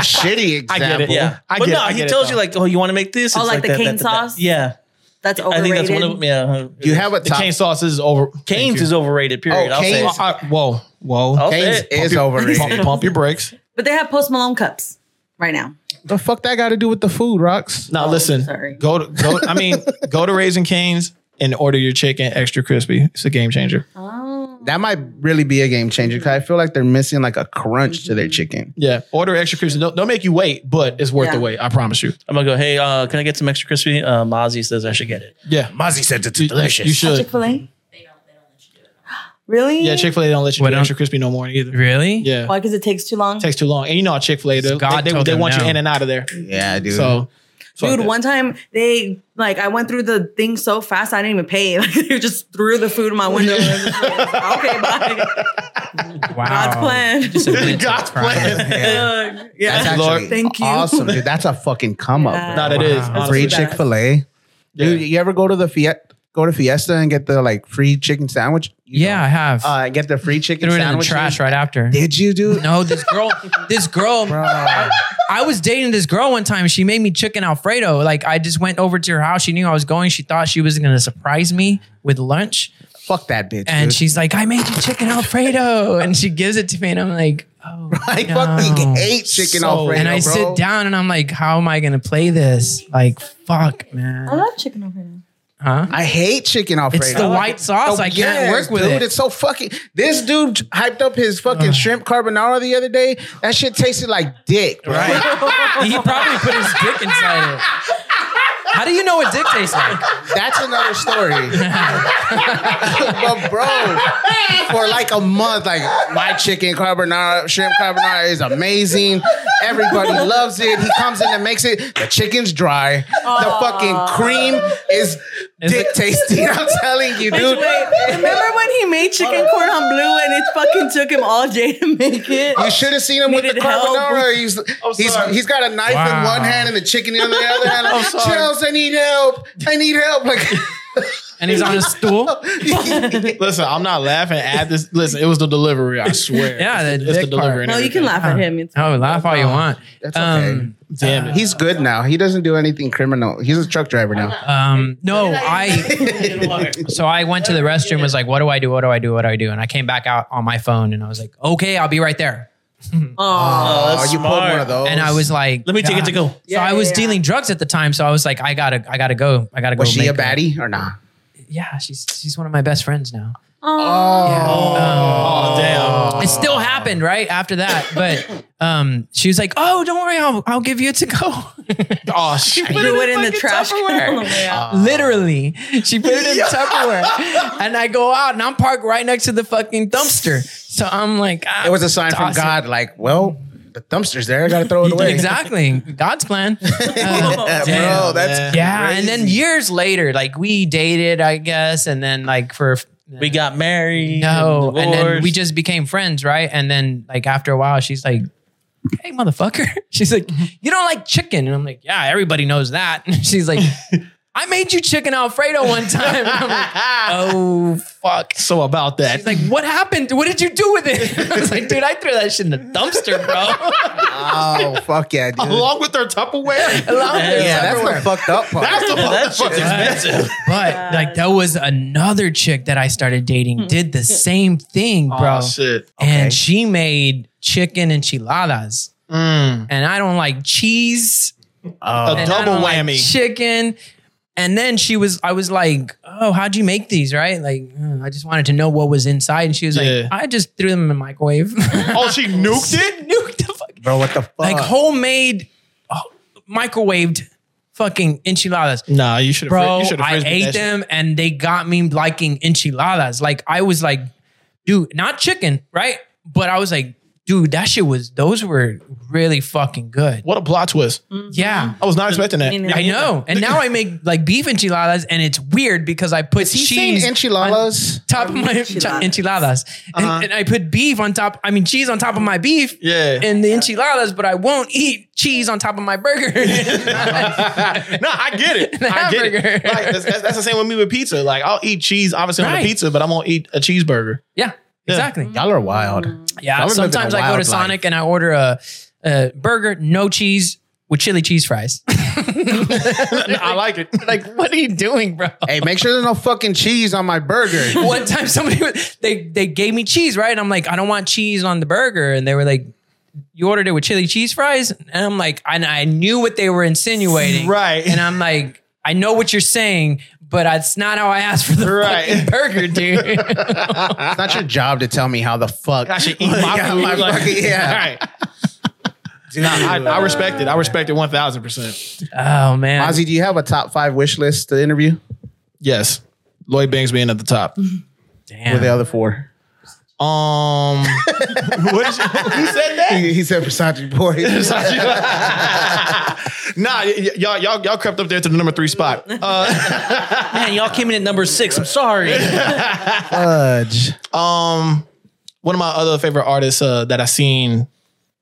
shitty example. I get it. yeah, I but get no, it, I he get it, tells though. you like, oh, you want to make this? Oh, It's like the that, cane that, that, that. sauce? Yeah, That's I think that's one of them. Yeah, you have a The top? cane sauce is over. Canes is overrated. Period. Oh, I'll say it. Uh, whoa, whoa. I'll say Cane's it. is Pump, overrated. pump your brakes. But they have Post Malone cups right now. The fuck that got to do with the food, rocks? Now listen, sorry. go to go. I mean, go to Raising Cane's and order your chicken extra crispy. It's a game changer. Oh. That might really be a game changer because I feel like they're missing like a crunch to their chicken. Yeah, order extra crispy. Don't, don't make you wait, but it's worth the wait. I promise you. I'm gonna go. Hey, uh, can I get some extra crispy? Uh, Mazi says I should get it. Yeah, Mazi said it's you, delicious. You should. Chick Fil A. Really? Yeah, Chick Fil A don't let you What do don't- extra crispy no more either. Really? Yeah, Why? Because it takes too long. takes too long. And you know, Chick Fil A, they, God they, told they them want you no. in and out of there. Yeah, dude. So, fuck Dude, that. one time they like I went through the thing so fast I didn't even pay. Like they just threw the food in my window. and I was just like, okay, bye. Wow. God's plan. Just admit God's it's plan. Yeah. That's Lord. actually Thank you. awesome, dude. That's a fucking come up. Yeah. No, that is. Wow. honestly. Free That's Chick Fil A. Dude, you ever go to the Fiat? Go to Fiesta and get the like free chicken sandwich? You Yeah, I have. Uh, get the free chicken Threw it in the sandwich. trash right after. Did you, do? No, this girl, this girl, I was dating this girl one time. She made me chicken Alfredo. Like I just went over to her house. She knew I was going. She thought she was going to surprise me with lunch. Fuck that bitch. And dude. she's like, I made you chicken Alfredo. And she gives it to me. And I'm like, oh, I no. fucking ate chicken So- Alfredo. And I bro. sit down and I'm like, how am I going to play this? Like, fuck, man. I love chicken Alfredo. Huh? I hate chicken Alfredo. It's the white sauce. I can't yes, work with dude. it. It's so fucking. This dude hyped up his fucking shrimp carbonara the other day. That shit tasted like dick. Right. he probably put his dick inside it. How do you know what dick tastes like? That's another story. but bro, for like a month, like my chicken carbonara, shrimp carbonara is amazing. Everybody loves it. He comes in and makes it. The chicken's dry. The fucking cream is dick tasty. I'm telling you, dude. Wait, remember when he made chicken cordon bleu and it fucking took him all day to make it? You should have seen him with the Needed help. carbonara. He's oh, he's he's got a knife in one hand and the chicken in the other hand. I'm Like, oh, sorry. Charles, I need help. I need help. Like And he's on a stool. Listen, I'm not laughing at this. Listen, it was the delivery. I swear. Yeah, the it's, it's the delivery. part. and No, you can laugh at him. It's Oh, laugh all you want. that's okay. Um, Damn it. He's good now. He doesn't do anything criminal. He's a truck driver now. Um, no, I. So I went to the restroom. Was like, what do I do? What do I do? What do I do? And I came back out on my phone, and I was like, okay, I'll be right there. oh, Oh, you pulled one of those. And I was like, Let me take it to God. go. So Yeah, I was yeah. dealing drugs at the time, so I was like, I gotta, I gotta go. I gotta go. Was she make a her- baddie or not? Yeah, she's she's one of my best friends now. Oh, damn. It still happened right after that, but um, she was like, "Oh, don't worry, I'll I'll give you a to go." Oh, shit. threw it in the trash can Tupperware. on the way out. Literally, she put it in Tupperware, and I go out and I'm parked right next to the fucking dumpster. So I'm like, ah, It was a sign from toss it. God, like, well, the dumpster's there. I gotta throw it away. Exactly, God's plan. Uh, Yeah, bro, that's yeah, and then years later, like we dated, I guess, and then like for We got married. no, and then we just became friends, right? And then like after a while, she's like, "Hey, motherfucker," she's like, "You don't like chicken," and I'm like, "Yeah, everybody knows that." And she's like, "I made you chicken Alfredo one time." I'm like, "Oh fuck." So about that. She's like, what happened? What did you do with it? I was like, dude, I threw that shit in the dumpster, bro. Oh fuck yeah, dude. Along with their Tupperware. Along with yeah, that's Tupperware. the fucked up part. That's the that shit's Yeah. expensive. But like there was another chick that I started dating, did the same thing, bro. Oh, shit. And she made chicken enchiladas. Mm. And I don't like cheese. A and I double don't like whammy. chicken. And then she was, I was like, oh, how'd you make these? Right? Like, uh, I just wanted to know what was inside. And she was Yeah. like, I just threw them in the microwave. oh, she nuked it? Nuked the fuck. Bro, what the fuck? Like homemade, oh, microwaved fucking enchiladas. Nah, you should have. Bro, you should have I ate them and they got me liking enchiladas. Like I was like, dude, not chicken, right? But I was like, dude, that shit was those were really fucking good. What a plot twist! Yeah. I was not expecting that. I know. And now I make like beef enchiladas and it's weird because I put He's cheese enchiladas. on top of my Enchiladas. enchiladas. And, Uh-huh. and I put beef on top, I mean cheese on top of my beef Yeah. and the enchiladas, but I won't eat cheese on top of my burger. no, I get it. I get it. Like, that's, that's, that's the same with me with pizza. Like I'll eat cheese, obviously on Right. the pizza, but I'm gonna eat a cheeseburger. yeah, exactly. Y'all are wild. Yeah, Y'all are living sometimes a I go to wild Sonic life. and I order a, a burger, no cheese with chili cheese fries. I like it. like, what are you doing, bro? Hey, make sure there's no fucking cheese on my burger. One time somebody they they gave me cheese, right? And I'm like, I don't want cheese on the burger, and they were like, you ordered it with chili cheese fries, and I'm like, and I knew what they were insinuating, Right. And I'm like, I know what you're saying, but that's not how I asked for the Right. fucking burger, dude. It's not your job to tell me how the fuck I should eat my Yeah, food. my like- fucking- yeah. Right. Nah, I, I respect it. I respect it one thousand percent. oh man, Ozzy, do you have a top five wish list to interview? Yes, Lloyd Banks being at the top. Who damn. are the other four? Um, what is, who said that? He, he said Versace boy. nah, y- y'all, y'all, y'all crept up there to the number three spot. Uh, Man, y'all came in at number six. I'm sorry. Fudge. um, one of my other favorite artists uh, that I seen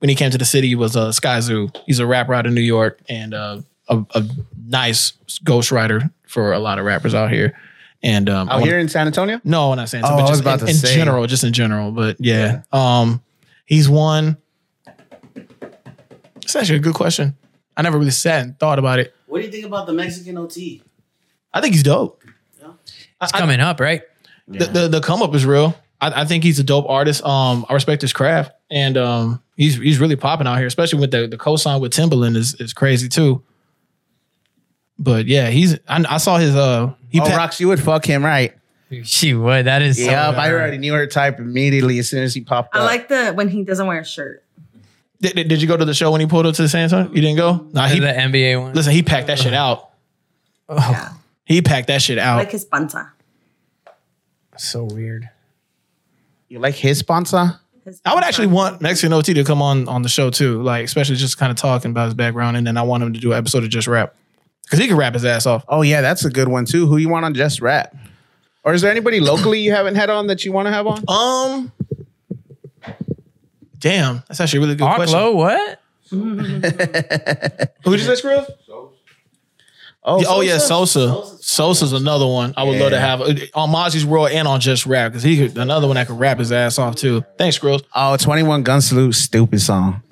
when he came to the city was uh, Skyzoo. He's a rapper out of New York and uh, a, a nice ghostwriter for a lot of rappers out here. And um, I Out wanna- here in San Antonio? No, not saying so, Oh, but I was just about in, to in say. general, just in general. But yeah, um, he's one. It's actually a good question. I never really sat and thought about it. What do you think about the Mexican OT? I think he's dope. it's coming up, right? The, the the come up is real. I, I think he's a dope artist. Um, I respect his craft, and um, he's he's really popping out here, especially with the the co-sign with Timbaland is is crazy too. But yeah, he's I, I saw his uh he oh, pa- Rox, you would fuck him right. She would. That is. so Yeah, I hard. already knew her type immediately as soon as he popped I up. like the when he doesn't wear a shirt. did, did- did you go to the show when he pulled up to the San You didn't go? Nah, he the NBA one. listen. He packed that shit out. Oh. Yeah. He packed that shit I out. like his panza. So weird. you like his sponsor? His I would actually want Mexican OT to come on on the show too, like especially just kind of talking about his background, and then I want him to do an episode of just rap because he can rap his ass off. Oh yeah, that's a good one too. Who you want on Just Rap? Or is there anybody locally you haven't had on that you want to have on? Um, damn, that's actually a really good question. Aklo, what? Who just say Scrub? Oh, Yeah, oh yeah, Sosa? Sosa. Sosa's another one I would love to have uh, on Mazi's World and on Just Rap because he could, another one that could rap his ass off too. Thanks, Scrubs. Oh, 21 Gun Salute, stupid song.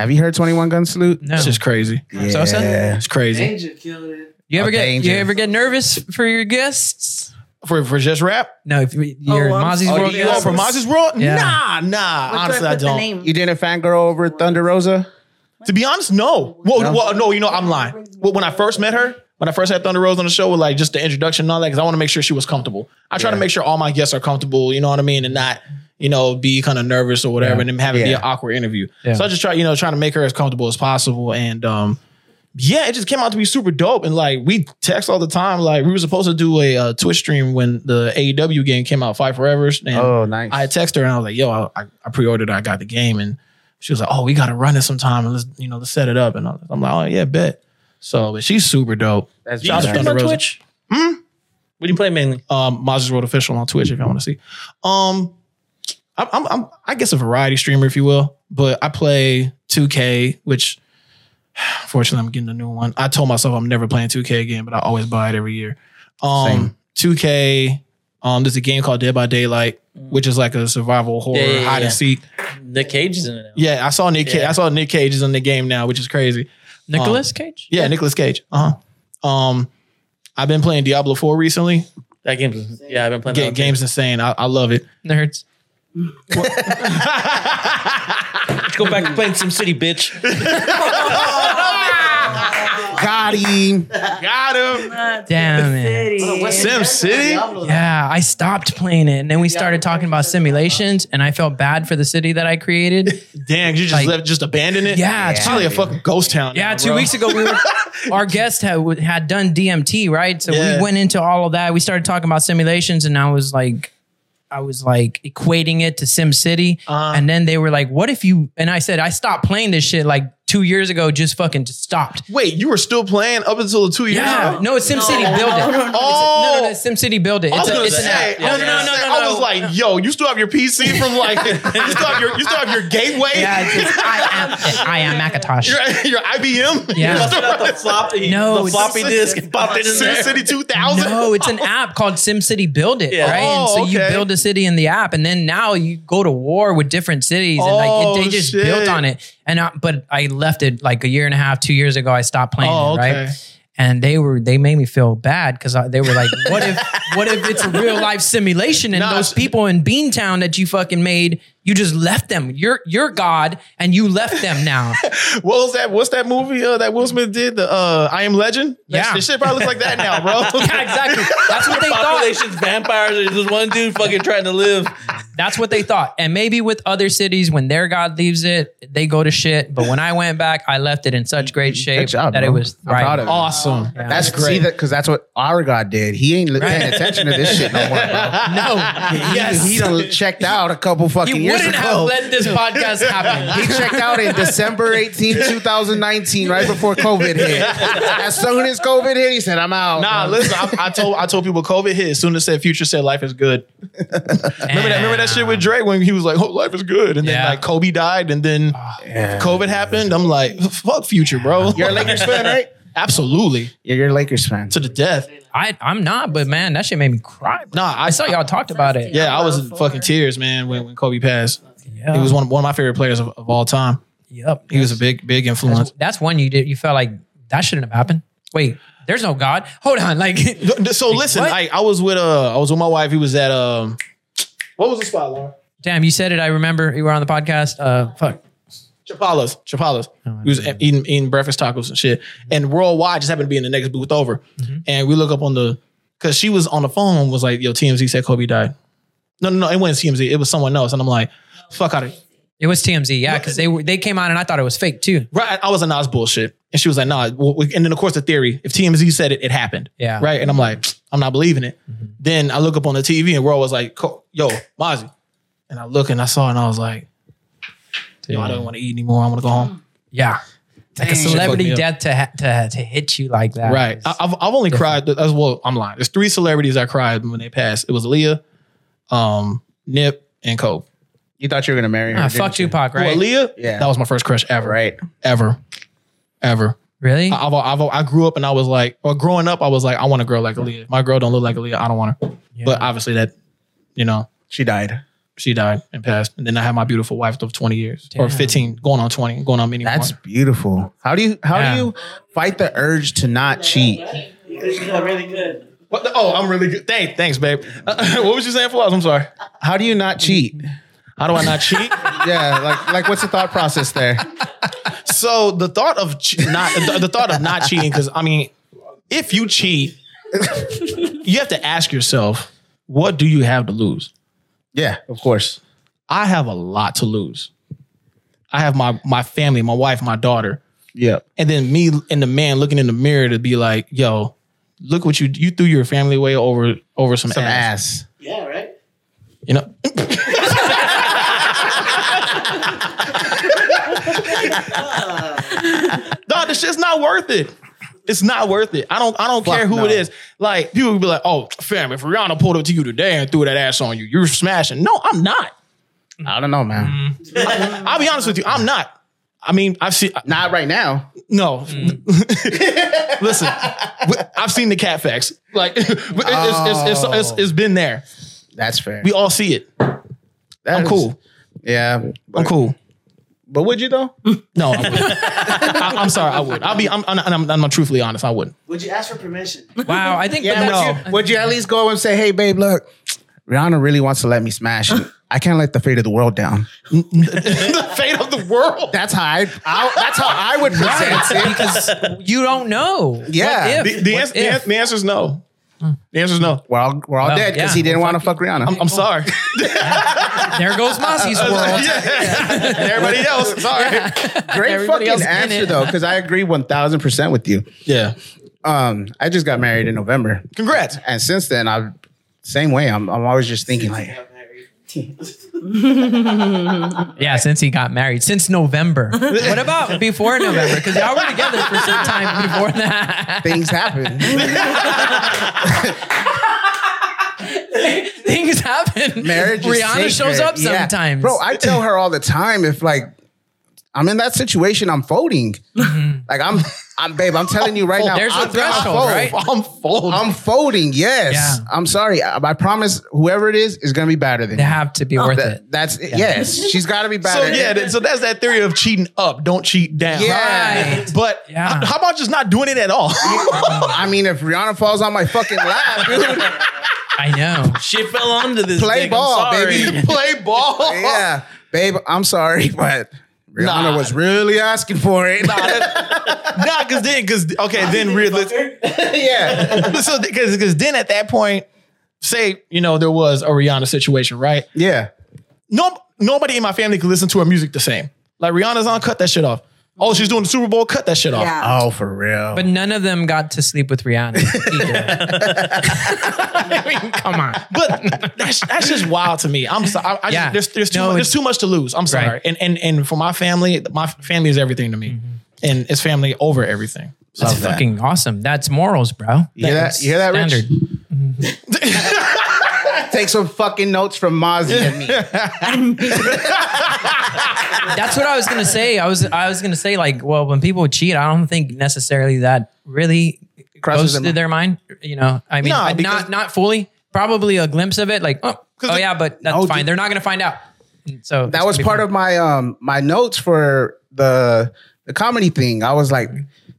Have you heard 21 Gun Salute? No. It's just crazy. Yeah. Sosa? It's crazy Danger killed it. You ever Oh, get danger. you ever get nervous for your guests? for for Just Rap. No, if you- you're Oh, I'm Mazi's sorry. World. Oh, You go for Mazi's World? Yeah. Nah, nah. What do honestly, I I, put the don't. name? You didn't fangirl over Thunder Rosa? To be honest, no. Well, No? well, no. You know, I'm lying. Well, when I first met her, when I first had Thunder Rosa on the show, with like just the introduction and all that, because I want to make sure she was comfortable. I try to make sure all my guests are comfortable. You know what I mean, and not you know be kind of nervous or whatever, Yeah. and then have it be an awkward interview. Yeah. So I just try, you know, trying to make her as comfortable as possible, and um. Yeah, it just came out to be super dope, and like we text all the time. Like we were supposed to do a uh, Twitch stream when the AEW game came out, Fight Forever. And Oh, nice. I texted her and I was like, "Yo, I, I pre-ordered. I got the game." And she was like, "Oh, we got to run it sometime and let's you know let's set it up." And I'm like, "Oh yeah, bet." So, but she's super dope. That's Do you stream Thunder on Rosa. Twitch? Hmm? What do you play mainly? Um, Mazi's World official on Twitch if you want to see. Um, I'm, I'm, I'm I guess a variety streamer if you will, but I play 2K, which fortunately I'm getting a new one. I told myself I'm never playing 2K again, but I always buy it every year. Um, 2K. Um, there's a game called Dead by Daylight, which is like a survival horror Yeah, yeah, hide yeah. and seek. Nick Cage is in it now. Yeah, I saw Nick. Ca- Yeah. I saw Nick Cage is in the game now, which is crazy. Nicholas Cage. Yeah, Nicholas Cage. Uh huh. Um, I've been playing Diablo Four recently. That game's yeah, I've been playing Ga- that. game's insane. I, I love it. Nerds. Let's go back to playing Sim City, bitch. Got him. Got him. Damn it. Sim City. Yeah, I stopped playing it, and then we started talking about simulations, and I felt bad for the city that I created. Damn, you just Like- left, just abandoned it. Yeah, it's probably a fucking ghost town. Yeah, now, two bro. weeks ago, we were, our guest had had done DMT, right? So Yeah. we went into all of that. We started talking about simulations, and I was like, I was like equating it to Sim City, Uh-huh. and then they were like, "What if you?" And I said, "I stopped playing this shit like two years ago. Just fucking just stopped." Wait, you were still playing up until the two years Yeah, ago? no, it's Sim City. Build it. Oh, no, no, no, Sim City. Build it. I It's was a, gonna it's an app. I was, gonna say, I was like, yo, you still have your PC from like, you still have your, you still have your gateway, Yeah, it's, it's, I am. I am Macintosh. your, your IBM, Yeah. Busted out the floppy, No, the floppy disk and popped it in Sim 2000. No, it's an app called SimCity Build It, Yeah. right? and Oh, so you build a city in the app, and then now you go to war with different cities, and like Oh, it, they just shit. built on it. And I, but I left it like a year and a half, two years ago. I stopped playing Oh, it, right? and they were they made me feel bad because they were like, what if what if it's a real life simulation and Nah, those people in Beantown that you fucking made, you just left them. You're you're God and you left them now. What was that? What's that movie uh, that Will Smith did? The uh, I Am Legend. That Yeah. shit, shit probably looks like that now, bro. yeah, exactly. That's what they thought. Population's vampires. There's just one dude fucking trying to live. That's what they thought. And maybe with other cities, when their God leaves it, they go to shit. But when I went back, I left it in such great shape job, that bro. it was I'm proud of you. awesome. That's great. See that because that's what our God did. He ain't li- paying attention to this shit no more, bro. No, Yes. He, done checked out a couple fucking he years wouldn't ago. have let this podcast happen. he checked out in December 18, 2019, right before COVID hit. As soon as COVID hit, he said, I'm out. Nah, listen. I, I told I told people COVID hit as soon as said Future said life is good. remember that? Remember that shit with Drake when he was like, "Oh, life is good," and then Yeah. like Kobe died, and then COVID happened. I'm like, "Fuck Future, bro." You're a Lakers fan, right? Absolutely Yeah, you're a Lakers fan. to the death. I, I'm not, but man, that shit made me cry. bro. Nah, I, I saw y'all talked about it. Yeah, I was in fucking tears, man, when, when Kobe passed. Yeah. He was one of, one of my favorite players of, of all time. Yep. He was a big, big influence. That's one you did. You felt like that shouldn't have happened. Wait, there's no God. Hold on. Like, So listen, what? I, I was with uh I was with my wife. He was at um what was the spot, Laura? damn, you said it. I remember you were on the podcast. Uh, fuck. Chapalas, Chapalas. Oh, he was eating, eating breakfast tacos and shit. And worldwide just happened to be in the next booth over. Mm-hmm. And we look up on the because she was on the phone was like, "Yo, TMZ said Kobe died." No, no, no, it wasn't TMZ. It was someone else. And I'm like, "Fuck out of here." It was TMZ. Yeah, because they were- they came on and I thought it was fake too. Right, I was like, "Nah, it's bullshit." And she was like, "Nah." Well, and then of course the theory: if TMZ said it, it happened. Yeah. Right. And I'm like, I'm not believing it. Mm-hmm. Then I look up on the TV and World was like, "Yo, Mazi," and I look and I saw it and I was like, "Yo, I don't want to eat anymore. I want to go home." Yeah. Like a Dang. Shit celebrity fucked me up. death to, ha- to to hit you like that. Right. I, I've I've only cried as well. I'm lying. There's three celebrities I cried when they passed. It was Aaliyah, um, Nip, and Kobe. You thought you were going to marry her. Ah, didn't fuck you? Tupac, Well, right? Aaliyah, Yeah. that was my first crush ever. Right. Ever, ever. Really? I- I've, I've, I grew up and I was like, or growing up, I was like, I want a girl like Aaliyah. If My girl don't look like Aaliyah. I don't want her. But obviously that, you know, She died. She died and passed. And then I had my beautiful wife of 20 years or 15, going on 20, going on many more. That's more. beautiful. How do you how Yeah. do you fight the urge to not cheat? She's not really good. What the- oh, I'm really good. Thanks, thanks, babe. what was you saying, Flaws? I'm sorry. How do you not cheat? How do I not cheat? Yeah, like like what's the thought process there? So the thought of che- not the, the thought of not cheating, because I mean, if you cheat, you have to ask yourself, what do you have to lose? Yeah, of course. I have a lot to lose. I have my my family, my wife, my daughter, Yeah. and then me and the man looking in the mirror to be like, "Yo, look what you you threw your family away over over some, Some ass. ass. Yeah, right. You know, no, this shit's not worth it. It's not worth it. I don't. I don't Fuck care who no. it is. Like people would be like, "Oh, fam, if Rihanna pulled up to you today and threw that ass on you, you're smashing." No, I'm not. I don't know, man. Mm-hmm. I'll be honest with you. I'm not. I mean, I've seen. Not right now. No, listen. I've seen the cat facts. Like it's, it's, it's, it's, oh. it's, it's been there. That's fair. We all see it. That I'm is- cool. Yeah. I'm cool. But would you though? No, I wouldn't. I, I'm sorry. I would. I'll be. I'm. I'm, I'm, I'm truthfully honest. I wouldn't. Would you ask for permission? wow. I think Yeah, that's no. your- Would you at least go and say, "Hey, babe, look, Rihanna really wants to let me smash. and I can't let the fate of the world down." the fate of the world. That's how I. I that's how I would present it. because you don't know. Yeah. What if? The, the, What answer, if? the answer is no. The answer is no. We're all we're all Well, dead because yeah. he didn't want to fuck Rihanna. I'm, I'm sorry. there goes Mazi's world. and everybody else. Sorry. Great Everybody fucking in answer it. though, because I agree one thousand percent with you. Yeah. Um, I just got married in November, Congrats. and since then, I've same way. I'm I'm always just thinking like, Yeah, since he got married, since November. what about before November? Because y'all were together for some time before that. things happen. Things happen. Marriage. is Rihanna sacred. shows up Yeah. sometimes. bro. I tell her all the time if like I'm in that situation, I'm folding. Mm-hmm. Like I'm I'm babe. I'm telling you right now. There's a I'm gonna threshold, fold. right? I'm folding. I'm folding. Yes. Yeah. I'm sorry. I, I promise. Whoever it is is gonna be better than They you. have to be worth That- it. That's yes. She's got to be better. So yeah, th- so that's that theory of cheating up, don't cheat down. Yeah. Right. But Yeah. how about just not doing it at all? I mean, if Rihanna falls on my fucking lap, dude, I know. She fell onto this. play dick, I'm ball, sorry. baby. Play ball. yeah, babe. I'm sorry, but Rihanna Nah. was really asking for it. Nah, because then, because okay, then realistic. yeah, so because because then at that point, say you know there was a Rihanna situation, right? yeah. No, nobody in my family could listen to her music the same. Like Rihanna's on, cut that shit off. Oh, she's doing the Super Bowl, cut that shit off. Yeah. Oh, for real. But none of them got to sleep with Rihanna. I mean, come on. But that's that's just wild to me. I'm sorry. I, I Yeah. just, there's there's too No, much, there's too much to lose. I'm sorry. Right. And and and for my family, my family is everything to me, mm-hmm. and it's family over everything. So That's fucking awesome. That's morals, bro. You hear that? That's You hear that, Rich? Take some fucking notes from Mazi and me. That's what I was gonna say. I was I was gonna say like, well, when people cheat, I don't think necessarily that really Crosses goes their through mind. their mind. You know, I mean, No, I- because- not not fully. Probably a glimpse of it, like, oh, 'Cause oh the- yeah, but that's Oh, fine. dude. They're not gonna find out. So that was part of my um my notes for the the comedy thing. I was like,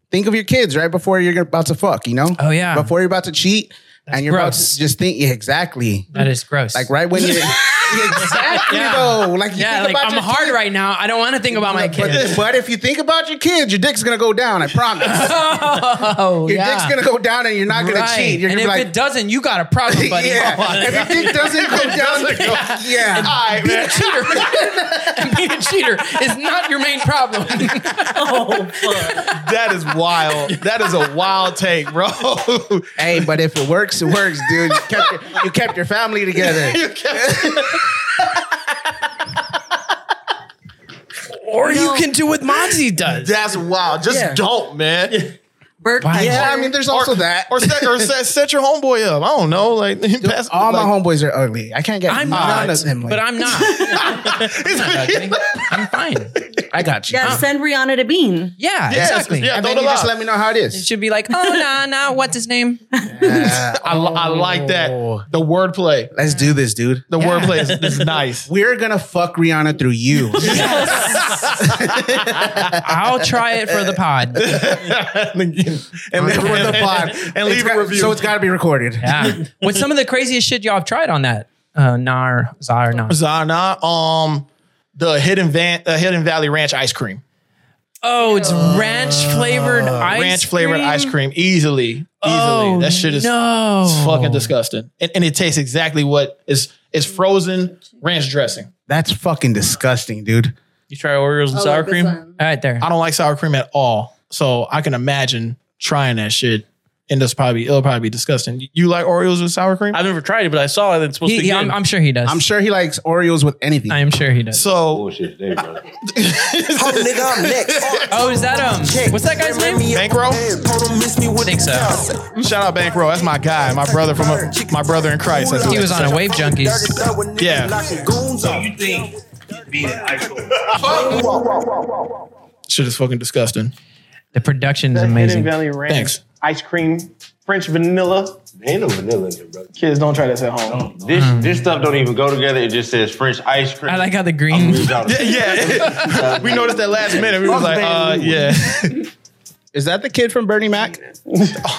think of your kids right before you're about to fuck. You know? Oh, yeah. Before you're about to cheat, and you're about gross. to just think. Yeah, exactly. that is gross. Like right when you're exactly Yeah. though. Like you yeah, think like about I'm your hard kids. right now. I don't want to think about my But, kids. but if you think about your kids, your dick's gonna go down. I promise. oh, Your yeah. dick's gonna go down, and you're not gonna Right. cheat. You're and gonna if like, it doesn't, you got a problem, buddy. yeah. if your dick doesn't go down, yeah. All right, man. cheater. and being a cheater is not your main problem. oh, fuck. That is wild. That is a wild take, bro. Hey, but if it works, it works, dude. You kept your, you kept your family together. Or you can do what Monty does. That's wild. Just Yeah. don't, man. Bert Yeah, I mean, there's also that. Or set, or set, set your homeboy up. I don't know. Like, pass, All like, my homeboys are ugly. I can't get I'm none not, of them. but I'm not. I'm not ugly. I'm fine. I got you. Yeah, send Rihanna to Bean. Yeah, Yes, exactly. yeah. and don't then you just let me know how it It is. should be like, oh, nah, nah, what's his name? I, li- I like that. The wordplay. Let's do this, dude. The wordplay is, is nice. We're gonna fuck Rihanna through you. Yes. I'll try it for the pod. and, and, for the pod. and leave a review. So it's got to be recorded. Yeah. What's some of the craziest shit y'all have tried on that? Uh, Nar, Zar, Nar. Zana, um, the Hidden Van, uh, Hidden Valley Ranch ice cream, Oh, it's ranch flavored ice Uh, ranch flavored cream? ice cream, easily, easily. Oh, that shit is no. it's fucking disgusting, and, and it tastes exactly what is is frozen ranch dressing. That's fucking disgusting, dude. You try Oreos and Oh, sour like cream? one. All right, there. I don't like sour cream at all, so I can imagine trying that shit, and that's probably it'll probably be disgusting. You like Oreos with sour cream? I've never tried it, but I saw it. It's supposed He- to be he- good. I'm, I'm sure he does. I'm sure he likes Oreos with anything. I am sure he does. So Bullshit there, brother. nigga, I'm next. oh, is that um? What's that guy's name? Bankroll, I think so. shout out Bankroll. That's my guy, my brother from my brother in Christ. That's He was on a Wave Junkies. Yeah. So you think being in high school? Shit is fucking disgusting. The production is Hidden amazing. Valley Ranch Thanks. ice cream, French vanilla. Ain't no vanilla in there, brother. Kids, don't try this at home. This this stuff don't even go together. It just says French ice cream. I like how the green. Yeah, yeah. we noticed that last minute. We was like, uh, yeah. Is that the kid from Bernie Mac?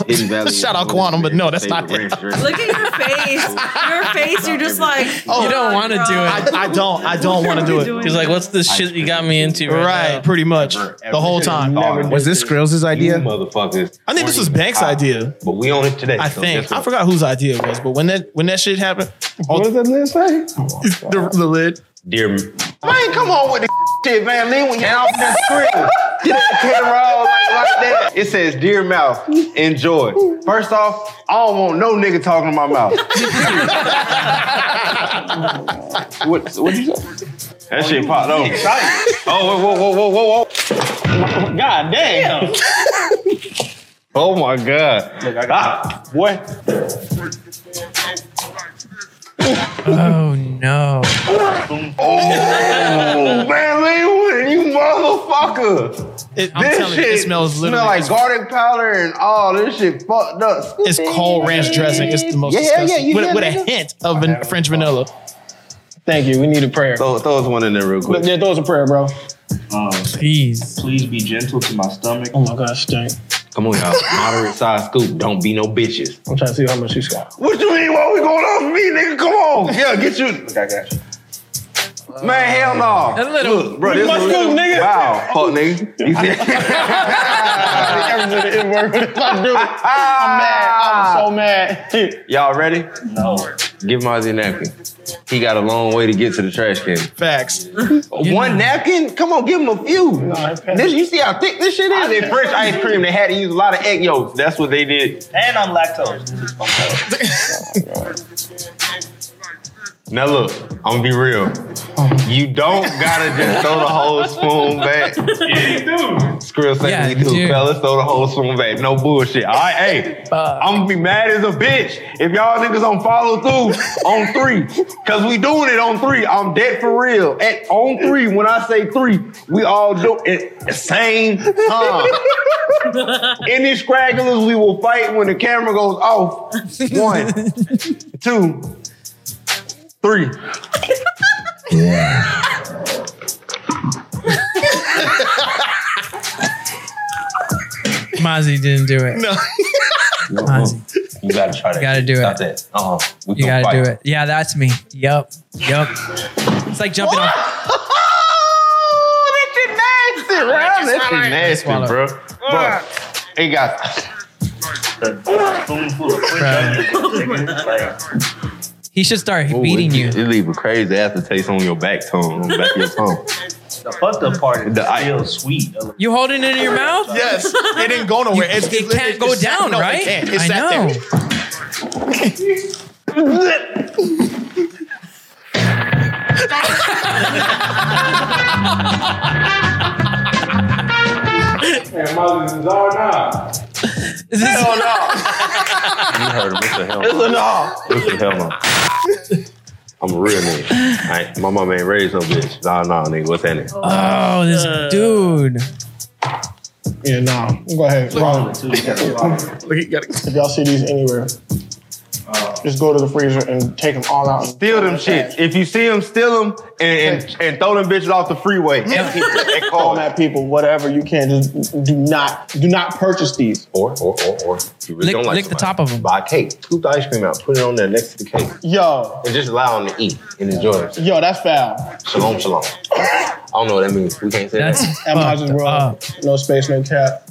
Hidden Shout out Quantum, but no, that's not it. Look at your face. Your face, you're just like, Oh, You don't want to do it. I don't. I don't want to do it. He's like, what's this shit you got me into right, Right, now? pretty much the whole time. Was this Skrills' idea? motherfuckers. I think this was Bank's idea. But we own it today. I think guess I forgot whose idea it was, but when that when that shit happened, oh. What does that lid say? the, the lid. Dear Man, come on with the shit, man. Lean when you're off that screen. Get the camera all like, like that. It says, Dear Mouth, enjoy. First off, I don't want no nigga talking in my mouth. what what you say? That shit popped over. Oh, whoa, whoa, whoa, whoa, whoa. God damn. oh my God. Ah, boy. Oh no. Oh, man, Lean, you motherfucker. It, I'm this telling shit you, it smells smell literally like garlic powder and all this shit fucked up. It's cold ranch dressing. It's the most Yeah, yeah, disgusting. you with, hear with a hint of van- French vanilla. Thank you. We need a prayer. Throw, throw us one in there real quick. Yeah, throw us a prayer, bro. Um, please, please be gentle to my stomach. Oh my gosh, dang. Come on, y'all. Moderate size scoop. Don't be no bitches. I'm trying to see how much you got. What you mean? What we going on with me, nigga? Come on. Yeah, get you. Look, I got you. Man, hell no. A little- Look, bro, this My is scoop, nigga. Wow, fuck nigga. You see? Everything in word. If I do it, I'm mad. I'm so mad. Y'all ready? No. Give Mazi a napkin. He got a long way to get to the trash can. Facts. One napkin? Come on, give him a few. this, you see how thick this shit is? In French ice cream, they had to use a lot of egg yolks. That's what they did. And I'm lactose. This is Now look, I'm gonna be real. You don't gotta just throw the whole spoon back. Yeah, you do. Skrill say Yeah, we do, dude. fellas. Throw the whole spoon back. No bullshit. All right, hey, I'm gonna be mad as a bitch if y'all niggas don't follow through on three, cause we doing it on three. I'm dead for real. At on three, when I say three, we all do it at the same time. Any scragglers, we will fight when the camera goes off. One, two, three. Mazi didn't do it. No. Mazi, You gotta try that. You gotta do Stop it. Uh-huh. We you gonna gotta do it. Yeah, that's me. Yup. Yup. It's like jumping off. Oh, that shit nasty, bro. That shit nasty, Swallow. bro. Bro, it got. spoonful of French onions. He should start Ooh, beating it, you. It leave a crazy aftertaste on your back tongue, on the back of your tongue. The fucked up part is The ice- still sweet. You holding it in your mouth? Yes, it didn't go nowhere. You- It's, it it's- can't it's- go it's sat- down, no, right? It can't. It's I sat know. there. Is this Hell no. you heard him. It's a hell. It's a no. It's a hell no. I'm a real nigga. I my mama ain't raised no bitch. Nah, nah, nigga. What's that nigga? Oh, this dude. Yeah, no. Go ahead. Wrong. If y'all see these anywhere, Uh, just go to the freezer and take them all out. And steal them shits. If you see them, steal them and, and, and throw them bitches off the freeway. Empty at Call cars. that people, whatever you can. Just do not, do not purchase these. Or, or, or, or. If you really Lick, don't like lick the top of them. Buy a cake. Scoop the ice cream out. Put it on there next to the cake. Yo, And just allow them to eat and enjoy it. yo, that's foul. Shalom, shalom. I don't know what that means. We can't say That's that. At Mazi's fucked World, no space, no cap.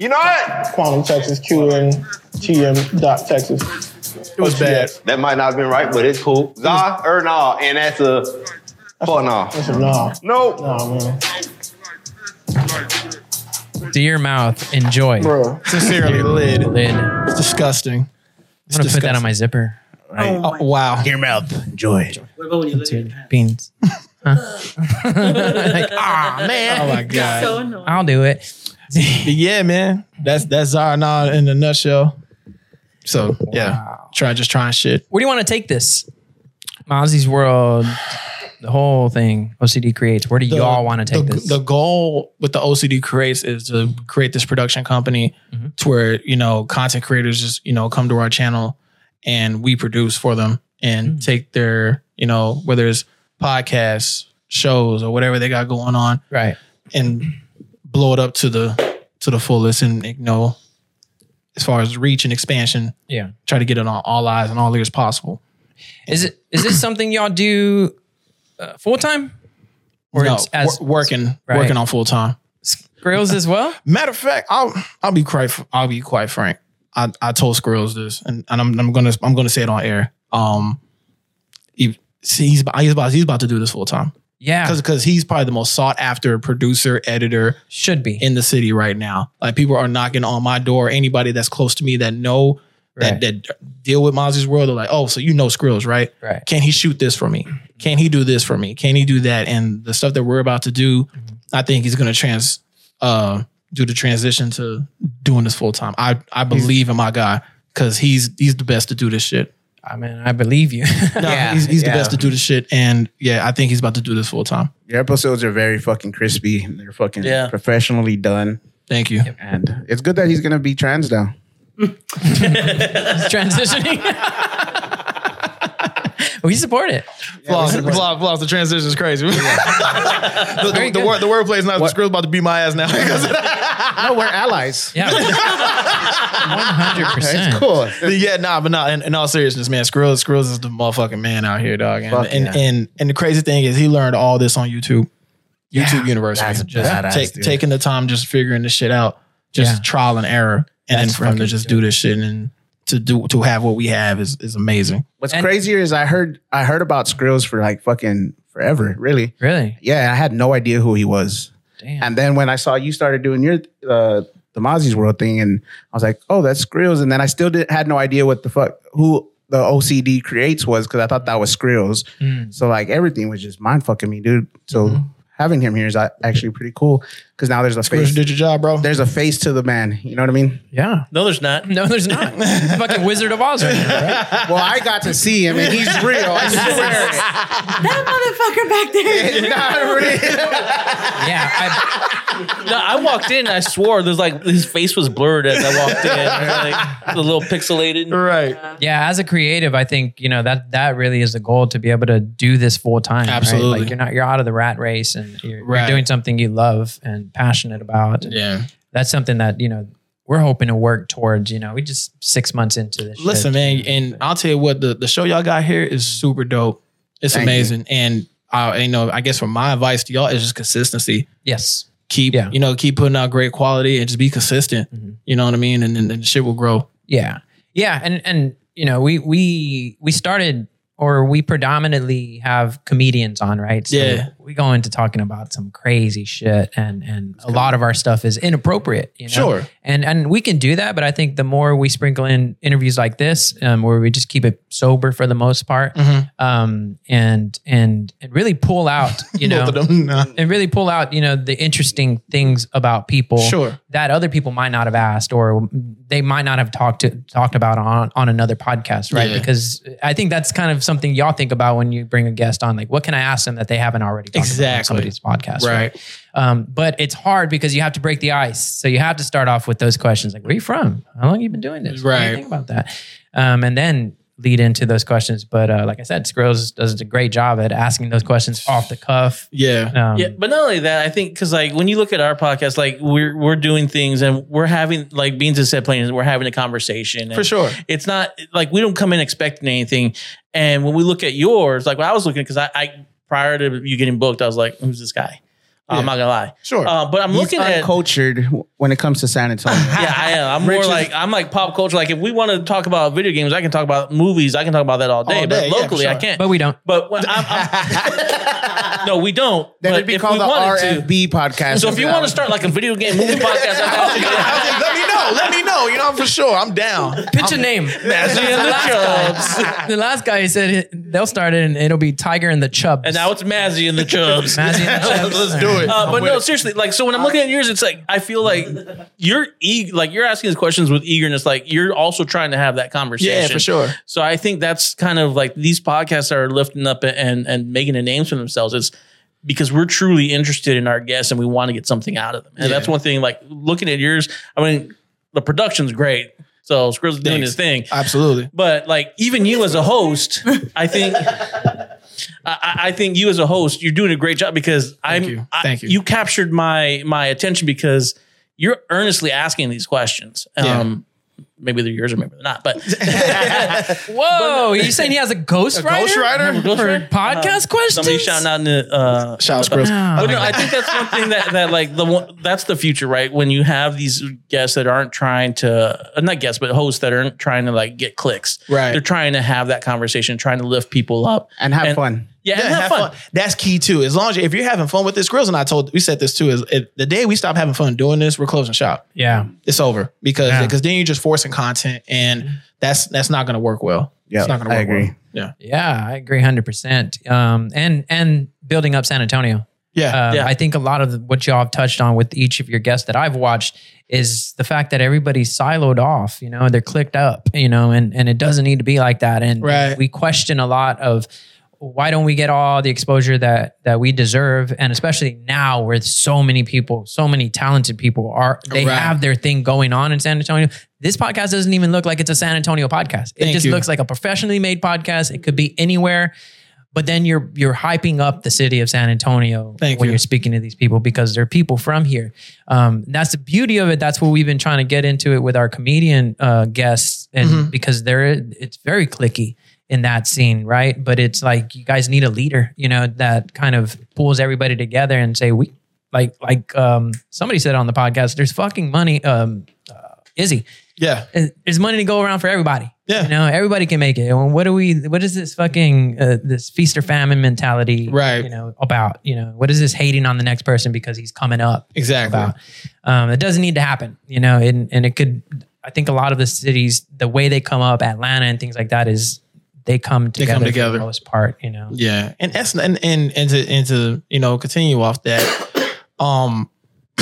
You know what? Quantum Texas, QN, dot Texas. It was bad. That might not have been right, but it's cool. Za or nah, and that's a fuck nah. That's a no. Nope. No, man. To your mouth. Enjoy. Bro. Sincerely, lid. Lid. It's disgusting. I'm gonna put that on my zipper. Oh, wow. Your mouth. Enjoy. What about when you lick it? Beans. like, ah, man. Oh my god. So annoying. I'll do it. Yeah, man. That's that's Zarna in a nutshell. So yeah, try just trying shit. Where do you want to take this? Mazi's World, the whole thing, OCD creates. Where do The- y'all want to take the, this? The goal with the OCD creates is to create this production company Mm-hmm. to where you know content creators just you know come to our channel and we produce for them and Mm. take their you know whether it's podcasts, shows, or whatever they got going on, right, and blow it up to the to the fullest and you know as far as reach and expansion. Yeah. try to get it on all eyes and all ears possible. Is it is this something y'all do uh, full time? Or no, it's as wor- working Right. working on full time. Skrills as well? Matter of fact, I'll I'll be quite I'll be quite frank. I, I told Skrills this, and, and I'm I'm gonna I'm gonna say it on air. Um, he, see, he's about, he's about he's about to do this full time. Yeah, because because he's probably the most sought after producer editor should be in the city right now. Like people are knocking on my door. Anybody that's close to me that know Right. that that deal with Mazi's World, they're like, oh, so you know Skrills, right? Right. Can he shoot this for me? Can he do this for me? Can he do that? And the stuff that we're about to do, I think he's gonna trans uh do the transition to doing this full time. I I believe in my guy because he's he's the best to do this shit. I mean, I believe you. No, Yeah, he's, he's the best to do this shit, and yeah, I think he's about to do this full time. Your episodes are very fucking crispy. They're fucking Yeah. professionally done. Thank you. And it's good that he's gonna be trans now. He's transitioning. we support it. Flaws, flaws, flaws. The transition is crazy. the, the, the, word, the wordplay is not. The script's about to beat my ass now. no, we're allies. Yeah, one hundred It's cool. yeah, nah, but nah. In, in all seriousness, man, Skrills, Skrills is the motherfucking man out here, dog. And Fuck and, yeah. and and the crazy thing is, he learned all this on YouTube, YouTube University. that's just badass, take- taking the time, just figuring this shit out, just Yeah. trial and error, and That's then for him to fucking just do this shit and to do to have what we have is is amazing. What's crazier is I heard I heard about Skrills for like fucking forever. Really, really. Yeah, I had no idea who he was. Damn. And then when I saw you started doing your uh, the Mazi's World thing, and I was like, oh, that's Skrills. And then I still did, had no idea what the fuck who the OCD creates was because I thought that was Skrills. Mm. So like everything was just mind fucking me, dude. So having him here is actually pretty cool because now there's a Skrills face. did your job, bro. There's a face to the man. You know what I mean? Yeah. No, there's not. No, there's not. It's fucking Wizard of Oz right now, right? Well, I got to see him, and he's real. I swear. That motherfucker back there. It's not real. Yeah, No, I walked in. I swore there's like his face was blurred as I walked in, like a little pixelated. Right. Yeah, as a creative, I think you know that that really is the goal to be able to do this full time. right? Absolutely. like you're not you're out of the rat race and you're, Right. you're doing something you love and passionate about. And Yeah. that's something that you know we're hoping to work towards. You know, we just six months into this. Listen, shit. man, and I'll tell you what the, the show y'all got here is super dope. It's Thank amazing, and I you know, I guess from my advice to y'all is just consistency. Yes, Keep Yeah. Mm-hmm. you know keep putting out great quality and just be consistent. You know what I mean, and then the shit will grow. Yeah. Yeah. And and you know, we we we started or we predominantly have comedians on, right? So Yeah. We go into talking about some crazy shit and and a lot of our stuff is inappropriate, you know. Sure. And and we can do that, but I think the more we sprinkle in interviews like this, um, where we just keep it sober for the most part, Mm-hmm. um, and and and really pull out, you know, nah. and really pull out, you know, the interesting things about people Sure. that other people might not have asked or they might not have talked to talked about on on another podcast, right? Yeah. Because I think that's kind of something y'all think about when you bring a guest on. Like, what can I ask them that they haven't already talked about on Exactly. somebody's podcast? Right. Um, but it's hard because you have to break the ice. So you have to start off with those questions like, where are you from? How long have you been doing this? What do you Right. think about that? Um, and then lead into those questions. But uh, like I said, Skrills does a great job at asking those questions off the cuff. Yeah. Um, Yeah, but not only that, I think because like when you look at our podcast, like we're we're doing things and we're having like Beans and Set Planes, we're having a conversation. And For sure. it's not like we don't come in expecting anything. And when we look at yours, like when I was looking, because I, I prior to you getting booked, I was like, "Who's this guy?" Uh, I'm not gonna lie. Sure. Uh, but I'm He's looking at uncultured when it comes to San Antonio. yeah, I am. I'm more like I'm like pop culture. Like if we want to talk about video games, I can talk about movies. I can talk about that all day. All day, but yeah, for locally, I can't. But we don't. But when I'm, I'm no, we don't. Then it'd be called the wanted to- RFB podcast. So if you want to start like a video game movie podcast, I'm down. let me know. Let me know. You know, for sure. I'm down. Pitch a name. Mazi and the Chubs. the last guy said they'll start it and it'll be Tiger and the Chubs. And now it's Mazi and the Chubs. Mazi and the Chubs. Let's do it. Uh, but I'm no, it. seriously, like so when I'm looking at yours, it's like I feel like you're eager, like you're asking these questions with eagerness, like you're also trying to have that conversation. Yeah, for sure. So I think that's kind of like these podcasts are lifting up and and making a name for themselves. It's because we're truly interested in our guests and we want to get something out of them. And Yeah. that's one thing. Like looking at yours, I mean, the production's great. So Skrill's doing Thanks. his thing. Absolutely. But like even you as a host, I think I, I think you as a host, you're doing a great job because I'm you. I- Thank you. you captured my my attention because you're earnestly asking these questions. Yeah. Um maybe they're yours or maybe they're not, but Whoa, you saying he has a ghost ghostwriter? ghostwriter? For podcast questions? somebody shouting out in the uh Shout out Skrills. Oh, but no, I think that's one thing that that like the one that's the future, right? When you have these guests that aren't trying to uh, not guests, but hosts that aren't trying to like get clicks. Right. They're trying to have that conversation, trying to lift people up and have fun. Yeah, Yeah, and have, fun. That's key too. As long as you, if you're having fun with this, Skrills and I told we said this too. Is it, the day we stop having fun doing this, we're closing shop. Yeah. It's over because Yeah. because then you're just forcing content, and that's that's not going to work well. Yeah, it's not going to I agree. well. Yeah, Yeah, I agree 100%. Um, and, and building up San Antonio. Yeah. Um, Yeah. I think a lot of what y'all have touched on with each of your guests that I've watched is the fact that everybody's siloed off, you know, they're clicked up, you know, and, and it doesn't need to be like that. And Right. we question a lot of why don't we get all the exposure that that we deserve and especially now where so many people so many talented people are they Right. have their thing going on in san antonio this podcast doesn't even look like it's a san antonio podcast it Thank just you. looks like a professionally made podcast it could be anywhere but then you're you're hyping up the city of san antonio Thank when you. you're speaking to these people because they're people from here um, that's the beauty of it that's what we've been trying to get into it with our comedian uh, guests and Mhm. because they're it's very clicky in that scene, right? But it's like you guys need a leader, you know, that kind of pulls everybody together and say we like like um somebody said on the podcast, there's fucking money. Um, uh, Izzy, Yeah. there's money to go around for everybody. Yeah. you know, everybody can make it. And what do we? What is this fucking uh, this feast or famine mentality? Right. You know about you know what is this hating on the next person because he's coming up? Exactly. About um, it doesn't need to happen. You know, and and it could. I think a lot of the cities, the way they come up, Atlanta and things like that, is they come together. They together, come for together. the most part. You know. Yeah, and that's and and and to and to you know continue off that, um,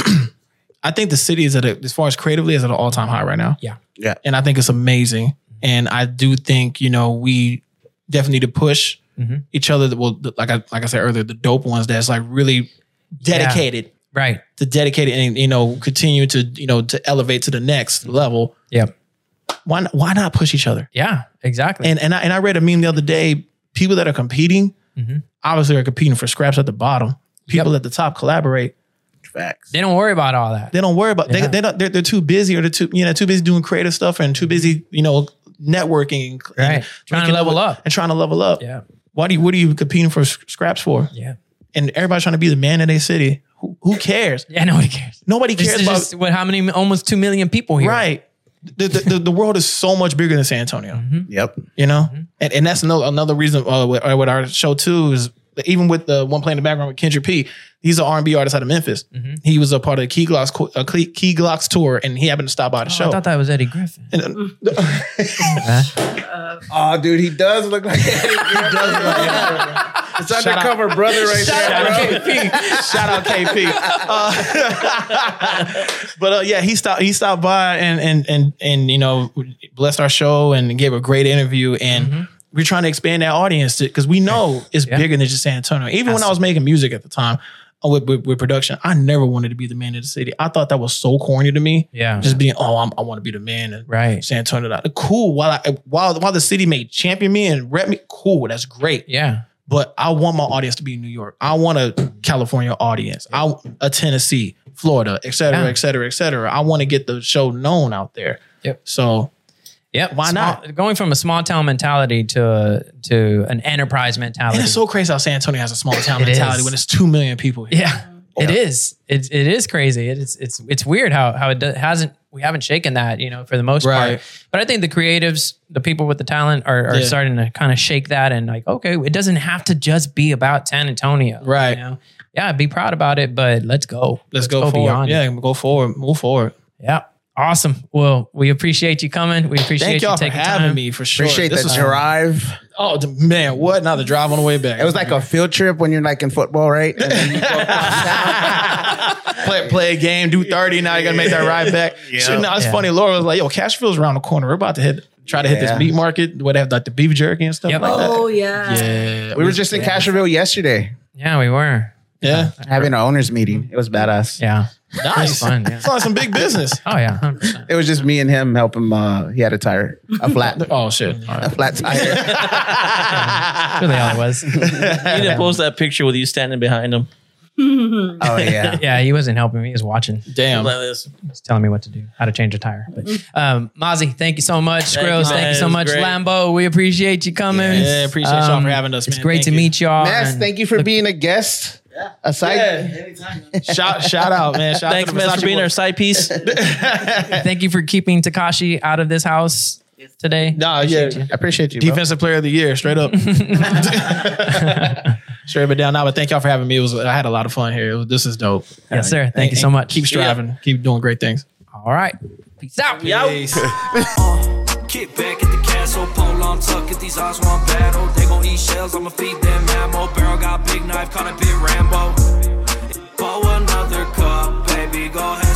I think the city is at a, as far as creatively is at an all time high right now. Yeah, yeah, and I think it's amazing, and I do think you know we definitely need to push Mhm. each other. Well, like I like I said earlier, the dope ones that's like really dedicated, right? To dedicate it and you know continue to you know to elevate to the next level. Yep. Why not, why not push each other? Yeah, exactly. And and I, and I read a meme the other day. People that are competing Mhm. obviously are competing for scraps at the bottom. People at the top collaborate. Facts. They don't worry about all that. They don't worry about Yeah. they they don't they're, they're too busy or they're too you know too busy doing creative stuff and too busy you know networking and, Right. and Trying to level up. and trying to level up. Yeah. Why do you what are you competing for scraps for? Yeah. And everybody's trying to be the man in their city. Who, who cares? Yeah, nobody cares. Nobody This cares is about just what how many almost two million people here. right. The, the, the, the world is so much bigger than San Antonio. Mm-hmm. Yep. You know, and, and that's another another reason uh, with, uh, with our show too is that even with the one playing in the background with Kendrick P, he's an R and B artist out of Memphis. Mm-hmm. He was a part of the Key Glocks co- uh, Key Key Glocks tour, and he happened to stop by the Oh, show. I thought that was Eddie Griffin. And, uh, Oh, dude, he does look like Eddie. he does look like Eddie. It's Shout undercover brother right there. Shout there. out bro. KP. Shout out KP. Uh, but uh, yeah, he stopped. He stopped by and and and and you know blessed our show and gave a great interview. And we're trying to expand that audience because we know it's bigger than just San Antonio. Even when I was making music at the time. uh, With, with, with production, I never wanted to be the man of the city. I thought that was so corny to me. Yeah. just being, oh, I'm, I want to be the man. in Right. San Antonio. Cool. While I, while while the city may champion me and rep me, cool. That's great Yeah. but I want my audience to be in New York. I want a California audience. I a Tennessee, Florida, et cetera, Yeah. et cetera, et cetera. I want to get the show known out there. Yep. So Yep. Why Small- Going from a small town mentality to a, to an enterprise mentality. and it's so crazy how San Antonio has a small town mentality is. when it's two million people here. Yeah, it is. It's it is crazy. It is it's it's weird how how it do, hasn't we haven't shaken that you know for the most Right. part. But I think the creatives, the people with the talent, are, are Yeah. starting to kind of shake that and like okay, it doesn't have to just be about San Antonio, Right. You know? Yeah, be proud about it, but let's go. Let's, go, forward. beyond. Yeah, it. go forward. Move forward. Yeah. Awesome. Well, we appreciate you coming. We appreciate Thank you y'all for taking having time. me for sure. Appreciate This the was- drive. Oh man, what? Now the drive on the way back. It was like a field trip when you're like in football, right? And then play, play a game, do 30, now you gotta make that ride back. Yeah. Shit, no, it's Yeah. funny. Laura was like, yo, Castroville's around the corner. We're about to hit try to hit Yeah. this meat market where they have like the beef jerky and stuff Yep. like that. Oh yeah. Yeah. we were just in Castroville yesterday Yeah, we were. Yeah. having an owners meeting. It was badass. Yeah. Nice. fun, yeah. It's like some big business. Oh yeah. 100%. It was just me and him helping him. Uh, he had a tire, a flat, Oh shit. All a right. flat tire. really all it was. You didn't post that picture with you standing behind him. oh yeah. yeah, he wasn't helping me. He was watching. Damn. Like this. He was telling me what to do, how to change a tire. But um, Mazi, thank you so much. Thank Skrills, you, thank man. you so was much. great. Lambo, we appreciate you coming. Yeah, appreciate y'all for having us, It's man. great Thank to you. meet y'all. Mass, and thank you for being a guest. Aside, Anytime. Shout shout out, man. Shout Thanks, out to man, for Versace being our boys. side piece. thank you for keeping Tekashi out of this house today. Nah, yeah. I appreciate you. Bro. Defensive player of the year, straight up. straight up down now. But thank y'all for having me. It was I had a lot of fun here. Was- this is dope. Yes, sir. Thank And- you so much. Keep striving. Keep doing great things. All right. Peace out. Peace. Kick back at the castle, pole on tuck, get these odds one battle. They gon' eat shells, I'ma feed them ammo. Barrel got big knife, call a big Rambo. Pour another cup, baby. Go ahead.